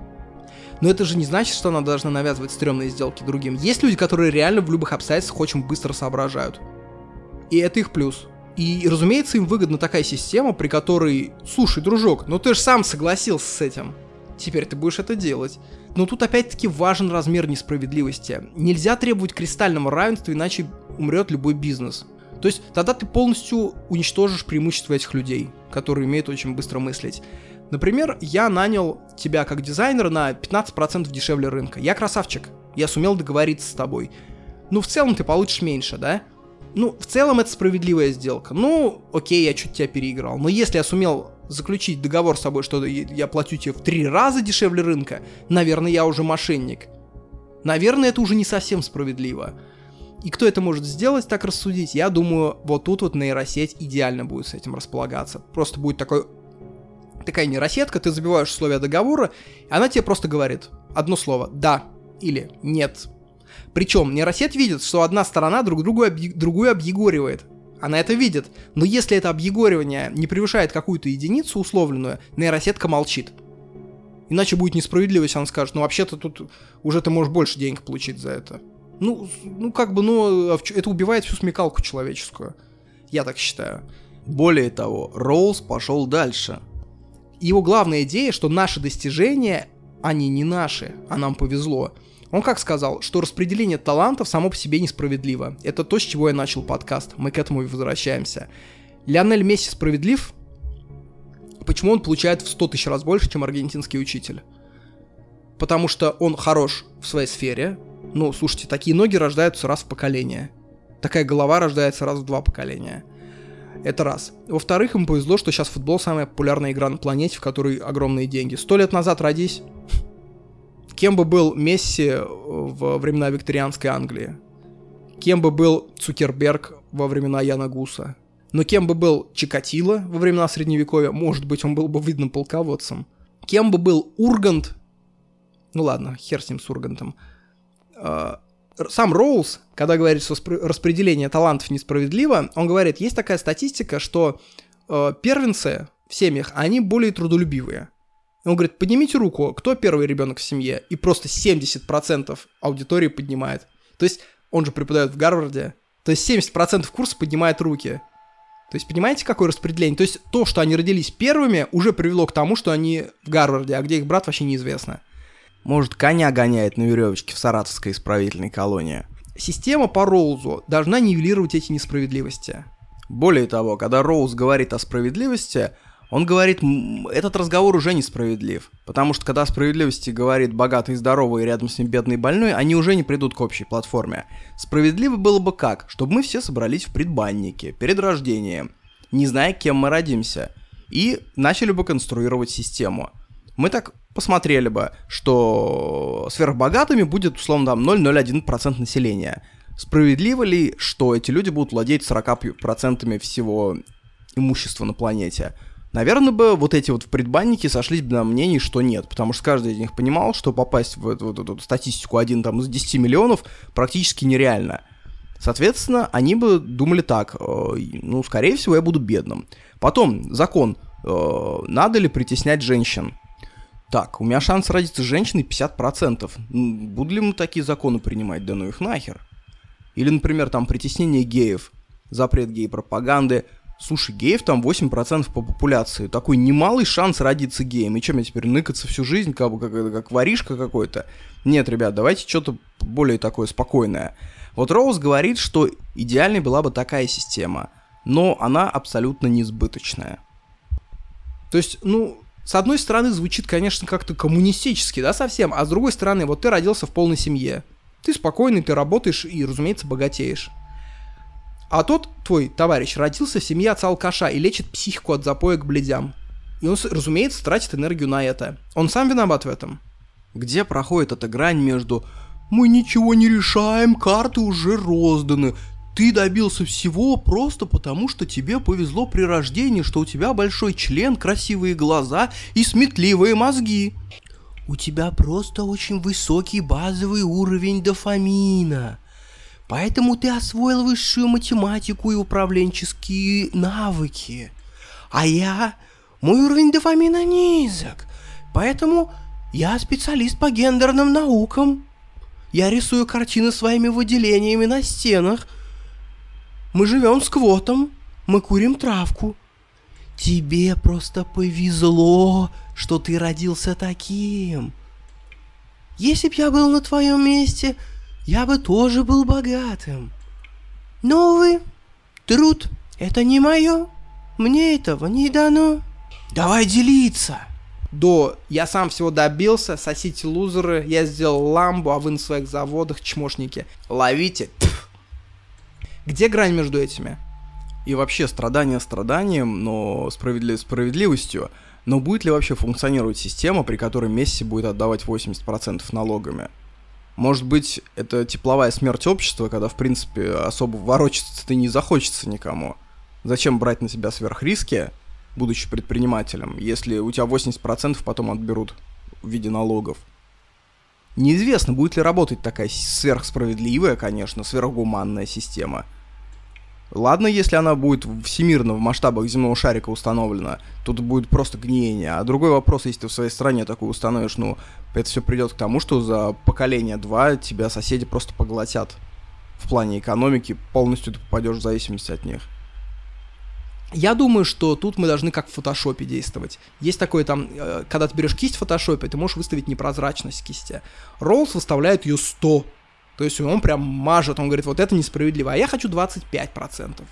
Но это же не значит, что она должна навязывать стрёмные сделки другим. Есть люди, которые реально в любых обстоятельствах очень быстро соображают. И это их плюс. И, разумеется, им выгодна такая система, при которой, слушай, дружок, ну ты же сам согласился с этим. Теперь ты будешь это делать. Но тут опять-таки важен размер несправедливости. Нельзя требовать кристального равенства, иначе умрет любой бизнес. То есть тогда ты полностью уничтожишь преимущество этих людей, которые умеют очень быстро мыслить. Например, я нанял тебя как дизайнера на 15% дешевле рынка. Я красавчик, я сумел договориться с тобой. Ну, в целом ты получишь меньше, да? Ну, в целом это справедливая сделка. Ну, окей, я чуть тебя переиграл. Но если я сумел заключить договор с собой, что я платю тебе в три раза дешевле рынка, наверное, я уже мошенник. Наверное, это уже не совсем справедливо. И кто это может сделать, так рассудить? Я думаю, вот тут вот нейросеть идеально будет с этим располагаться. Просто будет такой такая нейросетка, ты забиваешь условия договора, и она тебе просто говорит одно слово «да» или «нет». Причем нейросеть видит, что одна сторона друг другу объ... другую объегоривает. Она это видит. Но если это объегоривание не превышает какую-то единицу условленную, нейросетка молчит. Иначе будет несправедливость, она скажет, ну вообще-то тут уже ты можешь больше денег получить за это. Ну, ну как бы, ну, а это убивает всю смекалку человеческую. Я так считаю. Более того, Роуз пошел дальше. Его главная идея, что наши достижения, они не наши, а нам повезло. Он как сказал, что распределение талантов само по себе несправедливо. Это то, с чего я начал подкаст. Мы к этому и возвращаемся. Лионель Месси справедлив? Почему он получает в 100 тысяч раз больше, чем аргентинский учитель? Потому что он хорош в своей сфере. Ну, слушайте, такие ноги рождаются раз в поколение. Такая голова рождается раз в два поколения. Это раз. Во-вторых, ему повезло, что сейчас футбол самая популярная игра на планете, в которой огромные деньги. Сто лет назад родись. Кем бы был Месси во времена викторианской Англии? Кем бы был Цукерберг во времена Яна Гуса? Но кем бы был Чикатило во времена Средневековья? Может быть, он был бы видным полководцем. Кем бы был Ургант? Ну ладно, хер с ним с Ургантом. Сам Роуз, когда говорит, что распределение талантов несправедливо, он говорит, есть такая статистика, что э, первенцы в семьях, они более трудолюбивые. Он говорит, поднимите руку, кто первый ребенок в семье? И просто 70% аудитории поднимает. То есть он же преподает в Гарварде. То есть 70% курса поднимает руки. То есть понимаете, какое распределение? То есть то, что они родились первыми, уже привело к тому, что они в Гарварде, а где их брат вообще неизвестно. Может, коня гоняет на веревочке в Саратовской исправительной колонии. Система по Роузу должна нивелировать эти несправедливости. Более того, когда Роуз говорит о справедливости, он говорит, этот разговор уже несправедлив. Потому что когда о справедливости говорит богатый и здоровый, и рядом с ним бедный и больной, они уже не придут к общей платформе. Справедливо было бы как? Чтобы мы все собрались в предбаннике, перед рождением, не зная, кем мы родимся, и начали бы конструировать систему. Мы так посмотрели бы, что сверхбогатыми будет, условно, там 0,01% населения. Справедливо ли, что эти люди будут владеть 40% всего имущества на планете? Наверное бы вот эти вот в предбаннике сошлись бы на мнении, что нет, потому что каждый из них понимал, что попасть в эту, вот эту статистику один там из 10 миллионов практически нереально. Соответственно, они бы думали так, э, ну, скорее всего, я буду бедным. Потом, закон, э, надо ли притеснять женщин? Так, у меня шанс родиться женщиной 50%. Буду ли мы такие законы принимать? Да ну их нахер. Или, например, там притеснение геев, запрет гей-пропаганды. Слушай, геев там 8% по популяции. Такой немалый шанс родиться геем. И что, мне теперь ныкаться всю жизнь, как, как, как воришка какой-то? Нет, ребят, давайте что-то более такое спокойное. Вот Роуз говорит, что идеальной была бы такая система, но она абсолютно несбыточная. То есть, ну, с одной стороны, звучит, конечно, как-то коммунистически, да, совсем, а с другой стороны, вот ты родился в полной семье. Ты спокойный, ты работаешь и, разумеется, богатеешь. А тот твой товарищ родился в семье отца-алкаша и лечит психику от запоя к бледям. И он, разумеется, тратит энергию на это. Он сам виноват в этом. Где проходит эта грань между «мы ничего не решаем, карты уже розданы», ты добился всего просто потому, что тебе повезло при рождении, что у тебя большой член, красивые глаза и сметливые мозги. У тебя просто очень высокий базовый уровень дофамина. Поэтому ты освоил высшую математику и управленческие навыки. А я... Мой уровень дофамина низок. Поэтому я специалист по гендерным наукам. Я рисую картины своими выделениями на стенах – мы живем с квотом, мы курим травку. Тебе просто повезло, что ты родился таким. Если б я был на твоем месте, я бы тоже был богатым. Но, увы, труд — это не мое. Мне этого не дано. Давай делиться. До «я сам всего добился», «сосите лузеры», «я сделал ламбу, а вы на своих заводах чмошники». Ловите. Пфф. Где грань между этими? И вообще страдание страданием, но справедли... справедливостью. Но будет ли вообще функционировать система, при которой Месси будет отдавать 80% налогами? Может быть, это тепловая смерть общества, когда, в принципе, особо ворочаться-то не захочется никому. Зачем брать на себя сверхриски, будучи предпринимателем, если у тебя 80% потом отберут в виде налогов? Неизвестно, будет ли работать такая сверхсправедливая, конечно, сверхгуманная система – Ладно, если она будет всемирно в масштабах земного шарика установлена, тут будет просто гниение. А другой вопрос, если ты в своей стране такую установишь, ну, это все придет к тому, что за поколение два тебя соседи просто поглотят. В плане экономики полностью ты попадешь в зависимость от них. Я думаю, что тут мы должны как в фотошопе действовать. Есть такое там, э, когда ты берешь кисть в фотошопе, ты можешь выставить непрозрачность кисти. Роллс выставляет ее 100. То есть он прям мажет, он говорит, вот это несправедливо, а я хочу 25%.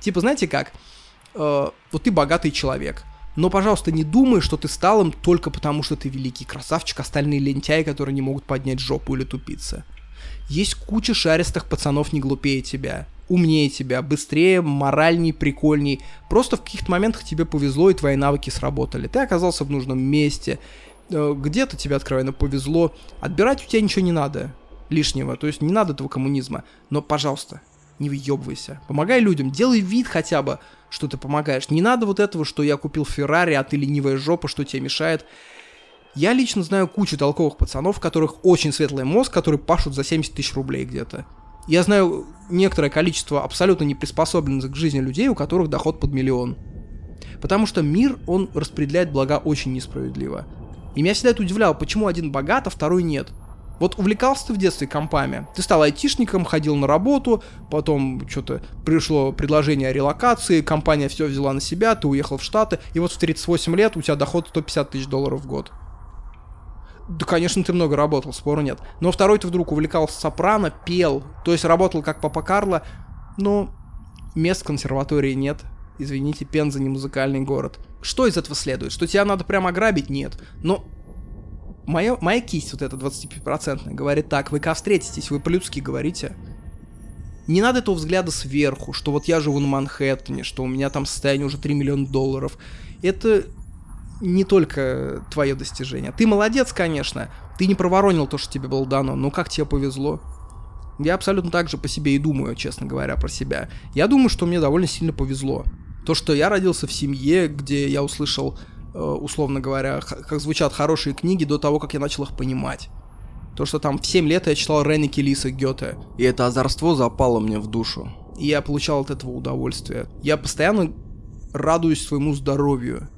Типа, знаете как, э, вот ты богатый человек, но, пожалуйста, не думай, что ты стал им только потому, что ты великий красавчик, остальные лентяи, которые не могут поднять жопу или тупиться. Есть куча шаристых пацанов не глупее тебя умнее тебя, быстрее, моральней, прикольней. Просто в каких-то моментах тебе повезло, и твои навыки сработали. Ты оказался в нужном месте, э, где-то тебе откровенно повезло. Отбирать у тебя ничего не надо лишнего, то есть не надо этого коммунизма. Но, пожалуйста, не въебывайся. Помогай людям, делай вид хотя бы, что ты помогаешь. Не надо вот этого, что я купил Феррари, а ты ленивая жопа, что тебе мешает. Я лично знаю кучу толковых пацанов, у которых очень светлый мозг, которые пашут за 70 тысяч рублей где-то. Я знаю некоторое количество абсолютно не приспособленных к жизни людей, у которых доход под миллион. Потому что мир, он распределяет блага очень несправедливо. И меня всегда это удивляло, почему один богат, а второй нет. Вот увлекался ты в детстве компами. Ты стал айтишником, ходил на работу, потом что-то пришло предложение о релокации, компания все взяла на себя, ты уехал в Штаты, и вот в 38 лет у тебя доход 150 тысяч долларов в год. Да, конечно, ты много работал, спора нет. Но второй ты вдруг увлекался сопрано, пел, то есть работал как Папа Карло, но мест в консерватории нет. Извините, Пенза не музыкальный город. Что из этого следует? Что тебя надо прямо ограбить? Нет. Но моя, моя кисть вот эта 25% говорит так, вы как встретитесь, вы по-людски говорите. Не надо этого взгляда сверху, что вот я живу на Манхэттене, что у меня там состояние уже 3 миллиона долларов. Это не только твое достижение. Ты молодец, конечно, ты не проворонил то, что тебе было дано, но как тебе повезло. Я абсолютно так же по себе и думаю, честно говоря, про себя. Я думаю, что мне довольно сильно повезло. То, что я родился в семье, где я услышал, условно говоря, как звучат хорошие книги до того, как я начал их понимать. То, что там в 7 лет я читал Ренники Лиса Гёте. И это озорство запало мне в душу. И я получал от этого удовольствие. Я постоянно радуюсь своему здоровью.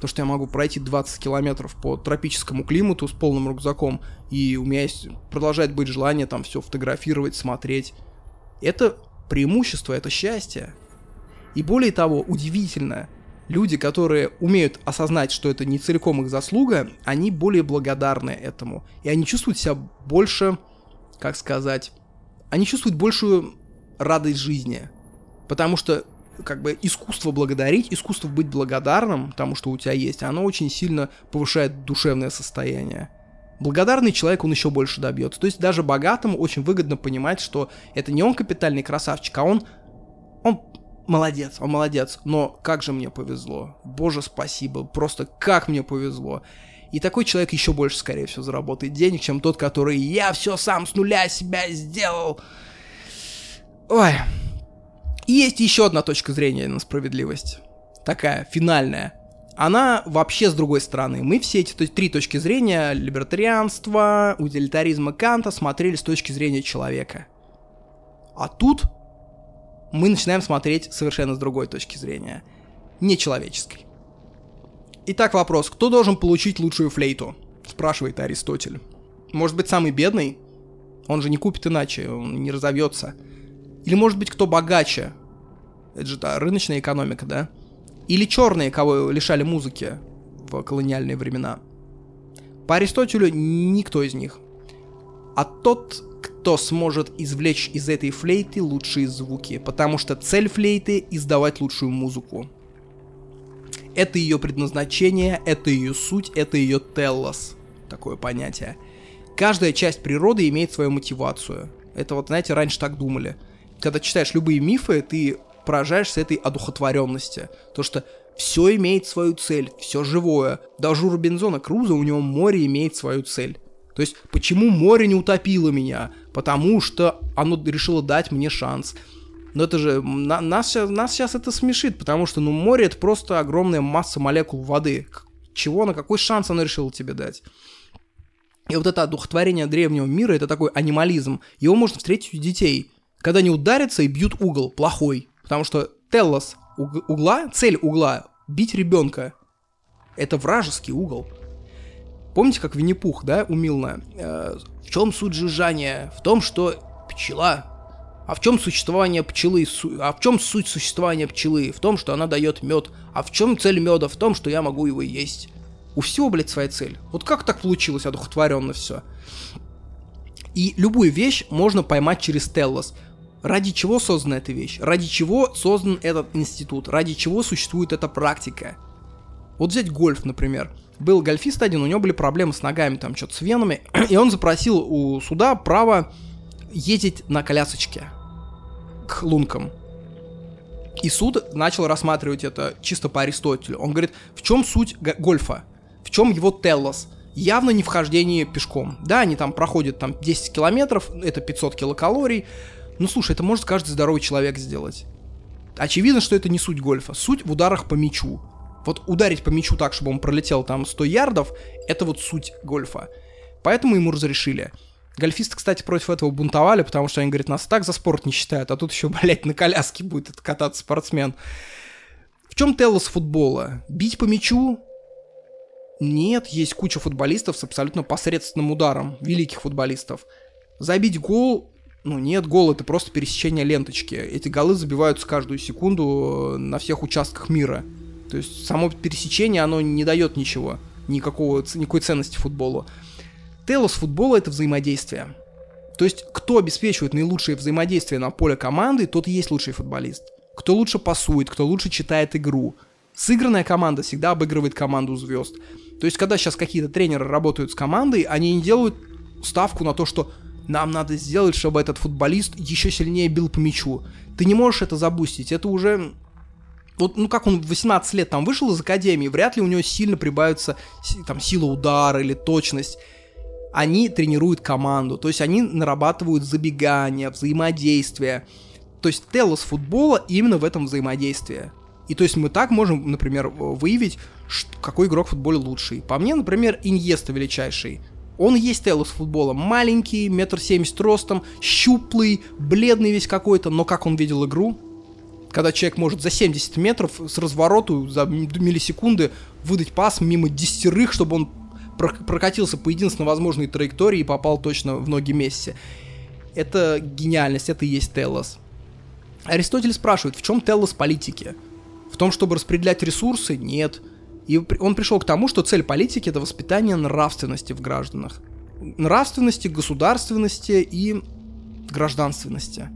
То, что я могу пройти 20 километров по тропическому климату с полным рюкзаком, и у меня есть, продолжает быть желание там все фотографировать, смотреть. Это преимущество, это счастье. И более того, удивительно, люди, которые умеют осознать, что это не целиком их заслуга, они более благодарны этому. И они чувствуют себя больше, как сказать, они чувствуют большую радость жизни. Потому что как бы искусство благодарить, искусство быть благодарным тому, что у тебя есть, оно очень сильно повышает душевное состояние. Благодарный человек, он еще больше добьется. То есть даже богатому очень выгодно понимать, что это не он капитальный красавчик, а он, он молодец, он молодец. Но как же мне повезло. Боже, спасибо. Просто как мне повезло. И такой человек еще больше, скорее всего, заработает денег, чем тот, который «я все сам с нуля себя сделал». Ой, и есть еще одна точка зрения на справедливость. Такая, финальная. Она вообще с другой стороны. Мы все эти то есть, три точки зрения, либертарианства, утилитаризма Канта, смотрели с точки зрения человека. А тут мы начинаем смотреть совершенно с другой точки зрения. Нечеловеческой. Итак, вопрос. Кто должен получить лучшую флейту? Спрашивает Аристотель. Может быть, самый бедный? Он же не купит иначе, он не разовьется. Или может быть кто богаче? Это же да, рыночная экономика, да? Или черные, кого лишали музыки в колониальные времена? По Аристотелю никто из них. А тот, кто сможет извлечь из этой флейты лучшие звуки, потому что цель флейты — издавать лучшую музыку. Это ее предназначение, это ее суть, это ее теллос, такое понятие. Каждая часть природы имеет свою мотивацию. Это вот, знаете, раньше так думали когда читаешь любые мифы, ты поражаешься этой одухотворенности. То, что все имеет свою цель, все живое. Даже у Робинзона Круза у него море имеет свою цель. То есть, почему море не утопило меня? Потому что оно решило дать мне шанс. Но это же, на, нас, нас сейчас это смешит, потому что, ну, море это просто огромная масса молекул воды. Чего, на какой шанс оно решило тебе дать? И вот это одухотворение древнего мира, это такой анимализм. Его можно встретить у детей когда они ударятся и бьют угол, плохой. Потому что теллос угла, цель угла — бить ребенка. Это вражеский угол. Помните, как Винни-Пух, да, у Милна? Э, в чем суть жужжания? В том, что пчела А в чем существование пчелы? А в чем суть существования пчелы? В том, что она дает мед. А в чем цель меда? В том, что я могу его есть. У всего, блядь, своя цель. Вот как так получилось одухотворенно все? И любую вещь можно поймать через Теллос. Ради чего создана эта вещь? Ради чего создан этот институт? Ради чего существует эта практика? Вот взять гольф, например. Был гольфист один, у него были проблемы с ногами, там что-то с венами, <clears throat> и он запросил у суда право ездить на колясочке к лункам. И суд начал рассматривать это чисто по Аристотелю. Он говорит, в чем суть гольфа? В чем его теллос? Явно не вхождение пешком. Да, они там проходят там 10 километров, это 500 килокалорий. Ну слушай, это может каждый здоровый человек сделать. Очевидно, что это не суть гольфа. Суть в ударах по мячу. Вот ударить по мячу так, чтобы он пролетел там 100 ярдов, это вот суть гольфа. Поэтому ему разрешили. Гольфисты, кстати, против этого бунтовали, потому что они говорят, нас так за спорт не считают, а тут еще, <laughs> блядь, на коляске будет кататься спортсмен. В чем телос футбола? Бить по мячу? Нет, есть куча футболистов с абсолютно посредственным ударом, великих футболистов. Забить гол ну нет, гол это просто пересечение ленточки. Эти голы забиваются каждую секунду э, на всех участках мира. То есть само пересечение, оно не дает ничего, никакого, никакой ценности футболу. Телос футбола это взаимодействие. То есть кто обеспечивает наилучшее взаимодействие на поле команды, тот и есть лучший футболист. Кто лучше пасует, кто лучше читает игру. Сыгранная команда всегда обыгрывает команду звезд. То есть, когда сейчас какие-то тренеры работают с командой, они не делают ставку на то, что нам надо сделать, чтобы этот футболист еще сильнее бил по мячу. Ты не можешь это забустить, это уже... Вот, ну как он в 18 лет там вышел из академии, вряд ли у него сильно прибавится там сила удара или точность. Они тренируют команду, то есть они нарабатывают забегания, взаимодействие. То есть телос футбола именно в этом взаимодействии. И то есть мы так можем, например, выявить, какой игрок в футболе лучший. По мне, например, Иньеста величайший. Он есть Тейлор футбола. Маленький, метр семьдесят ростом, щуплый, бледный весь какой-то, но как он видел игру, когда человек может за 70 метров с развороту за миллисекунды выдать пас мимо десятерых, чтобы он прокатился по единственно возможной траектории и попал точно в ноги Месси. Это гениальность, это и есть Телос. Аристотель спрашивает, в чем Телос политики? В том, чтобы распределять ресурсы? Нет. И он пришел к тому, что цель политики это воспитание нравственности в гражданах. Нравственности, государственности и гражданственности.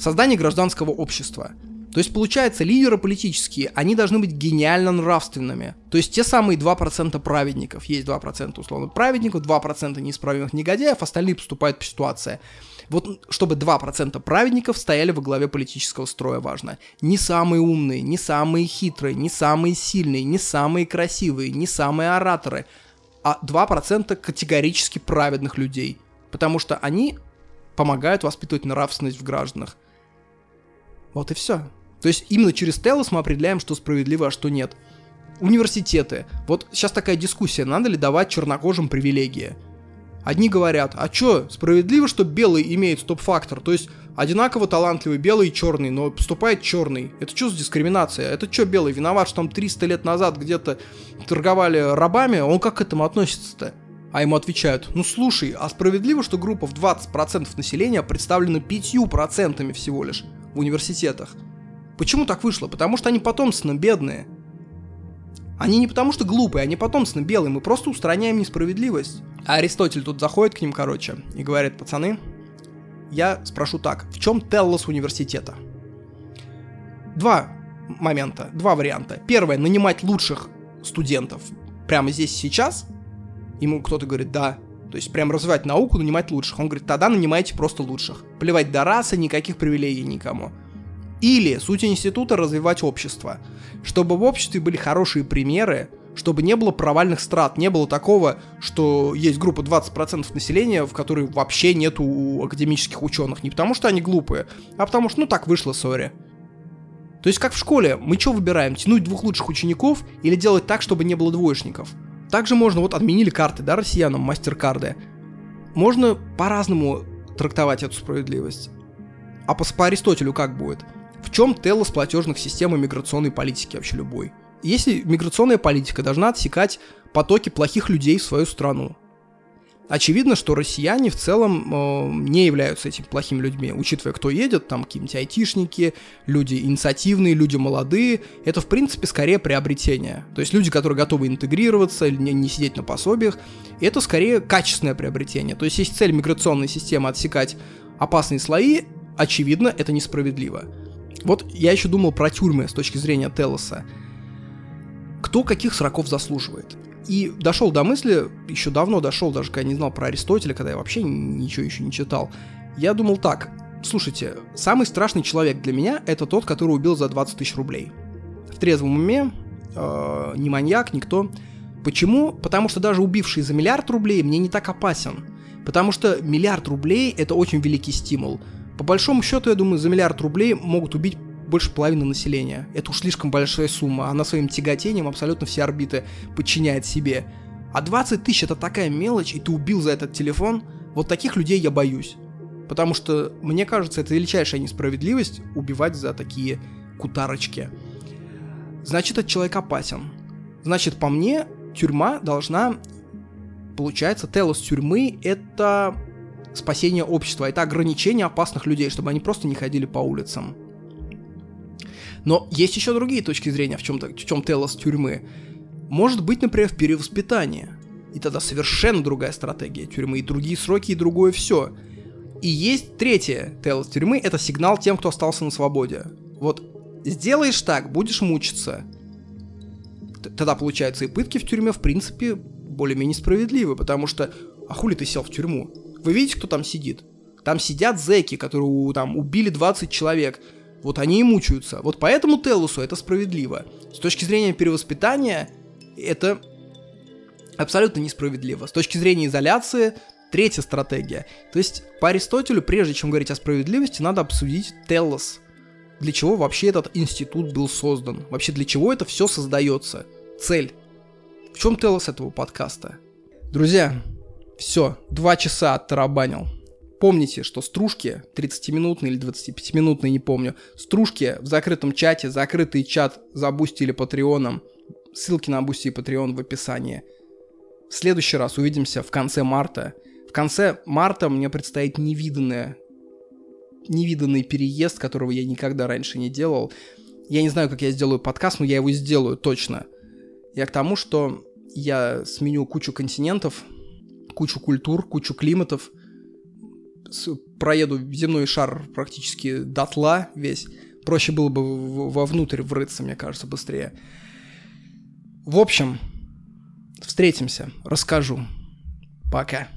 Создание гражданского общества. То есть, получается, лидеры политические, они должны быть гениально нравственными. То есть, те самые 2% праведников. Есть 2% условно праведников, 2% неисправимых негодяев, остальные поступают по ситуации. Вот чтобы 2% праведников стояли во главе политического строя важно. Не самые умные, не самые хитрые, не самые сильные, не самые красивые, не самые ораторы, а 2% категорически праведных людей. Потому что они помогают воспитывать нравственность в гражданах. Вот и все. То есть именно через Телос мы определяем, что справедливо, а что нет. Университеты. Вот сейчас такая дискуссия, надо ли давать чернокожим привилегии. Одни говорят, а чё, справедливо, что белый имеет стоп-фактор, то есть одинаково талантливый белый и черный, но поступает черный. Это что за дискриминация? Это чё белый виноват, что там 300 лет назад где-то торговали рабами? Он как к этому относится-то? А ему отвечают, ну слушай, а справедливо, что группа в 20% населения представлена 5% всего лишь в университетах? Почему так вышло? Потому что они потомственно бедные. Они не потому что глупые, они потомственно белые, мы просто устраняем несправедливость. А Аристотель тут заходит к ним, короче, и говорит, пацаны, я спрошу так, в чем теллос университета? Два момента, два варианта. Первое, нанимать лучших студентов прямо здесь сейчас. Ему кто-то говорит, да, то есть прям развивать науку, нанимать лучших. Он говорит, тогда нанимайте просто лучших. Плевать до расы, никаких привилегий никому. Или суть института развивать общество. Чтобы в обществе были хорошие примеры, чтобы не было провальных страт, не было такого, что есть группа 20% населения, в которой вообще нету академических ученых. Не потому что они глупые, а потому что, ну так вышло, сори. То есть как в школе, мы что выбираем, тянуть двух лучших учеников или делать так, чтобы не было двоечников? Также можно, вот отменили карты, да, россиянам, мастер-карды. Можно по-разному трактовать эту справедливость. А по, по Аристотелю как будет? В чем телос платежных систем и миграционной политики вообще любой? Если миграционная политика должна отсекать потоки плохих людей в свою страну, Очевидно, что россияне в целом э, не являются этими плохими людьми, учитывая, кто едет, там какие-нибудь айтишники, люди инициативные, люди молодые. Это, в принципе, скорее приобретение. То есть люди, которые готовы интегрироваться, не, не сидеть на пособиях, это скорее качественное приобретение. То есть есть цель миграционной системы отсекать опасные слои, очевидно, это несправедливо. Вот я еще думал про тюрьмы с точки зрения Телоса. Кто каких сроков заслуживает? И дошел до мысли, еще давно дошел, даже когда не знал про Аристотеля, когда я вообще ничего еще не читал. Я думал так, слушайте, самый страшный человек для меня это тот, который убил за 20 тысяч рублей. В трезвом уме, э, не маньяк, никто. Почему? Потому что даже убивший за миллиард рублей мне не так опасен. Потому что миллиард рублей это очень великий стимул. По большому счету, я думаю, за миллиард рублей могут убить больше половины населения. Это уж слишком большая сумма. Она своим тяготением абсолютно все орбиты подчиняет себе. А 20 тысяч это такая мелочь, и ты убил за этот телефон. Вот таких людей я боюсь. Потому что, мне кажется, это величайшая несправедливость убивать за такие кутарочки. Значит, этот человек опасен. Значит, по мне, тюрьма должна... Получается, телос тюрьмы — это спасение общества, это ограничение опасных людей, чтобы они просто не ходили по улицам. Но есть еще другие точки зрения, в чем, в чем Телос тюрьмы. Может быть, например, в перевоспитании. И тогда совершенно другая стратегия тюрьмы, и другие сроки, и другое все. И есть третье Телос тюрьмы, это сигнал тем, кто остался на свободе. Вот сделаешь так, будешь мучиться. Тогда, получается, и пытки в тюрьме, в принципе, более-менее справедливы, потому что, а хули ты сел в тюрьму? Вы видите, кто там сидит? Там сидят зэки, которые там убили 20 человек, вот они и мучаются. Вот поэтому Телусу это справедливо. С точки зрения перевоспитания, это абсолютно несправедливо. С точки зрения изоляции, третья стратегия. То есть, по Аристотелю, прежде чем говорить о справедливости, надо обсудить Телос. Для чего вообще этот институт был создан? Вообще, для чего это все создается? Цель. В чем Телос этого подкаста? Друзья, все, два часа оттарабанил. Помните, что стружки, 30-минутные или 25-минутные, не помню, стружки в закрытом чате, закрытый чат за Бусти или Патреоном, ссылки на Бусти и Патреон в описании. В следующий раз увидимся в конце марта. В конце марта мне предстоит невиданное, невиданный переезд, которого я никогда раньше не делал. Я не знаю, как я сделаю подкаст, но я его сделаю точно. Я к тому, что я сменю кучу континентов, кучу культур, кучу климатов – проеду земной шар практически дотла весь. Проще было бы вовнутрь врыться, мне кажется, быстрее. В общем, встретимся, расскажу. Пока.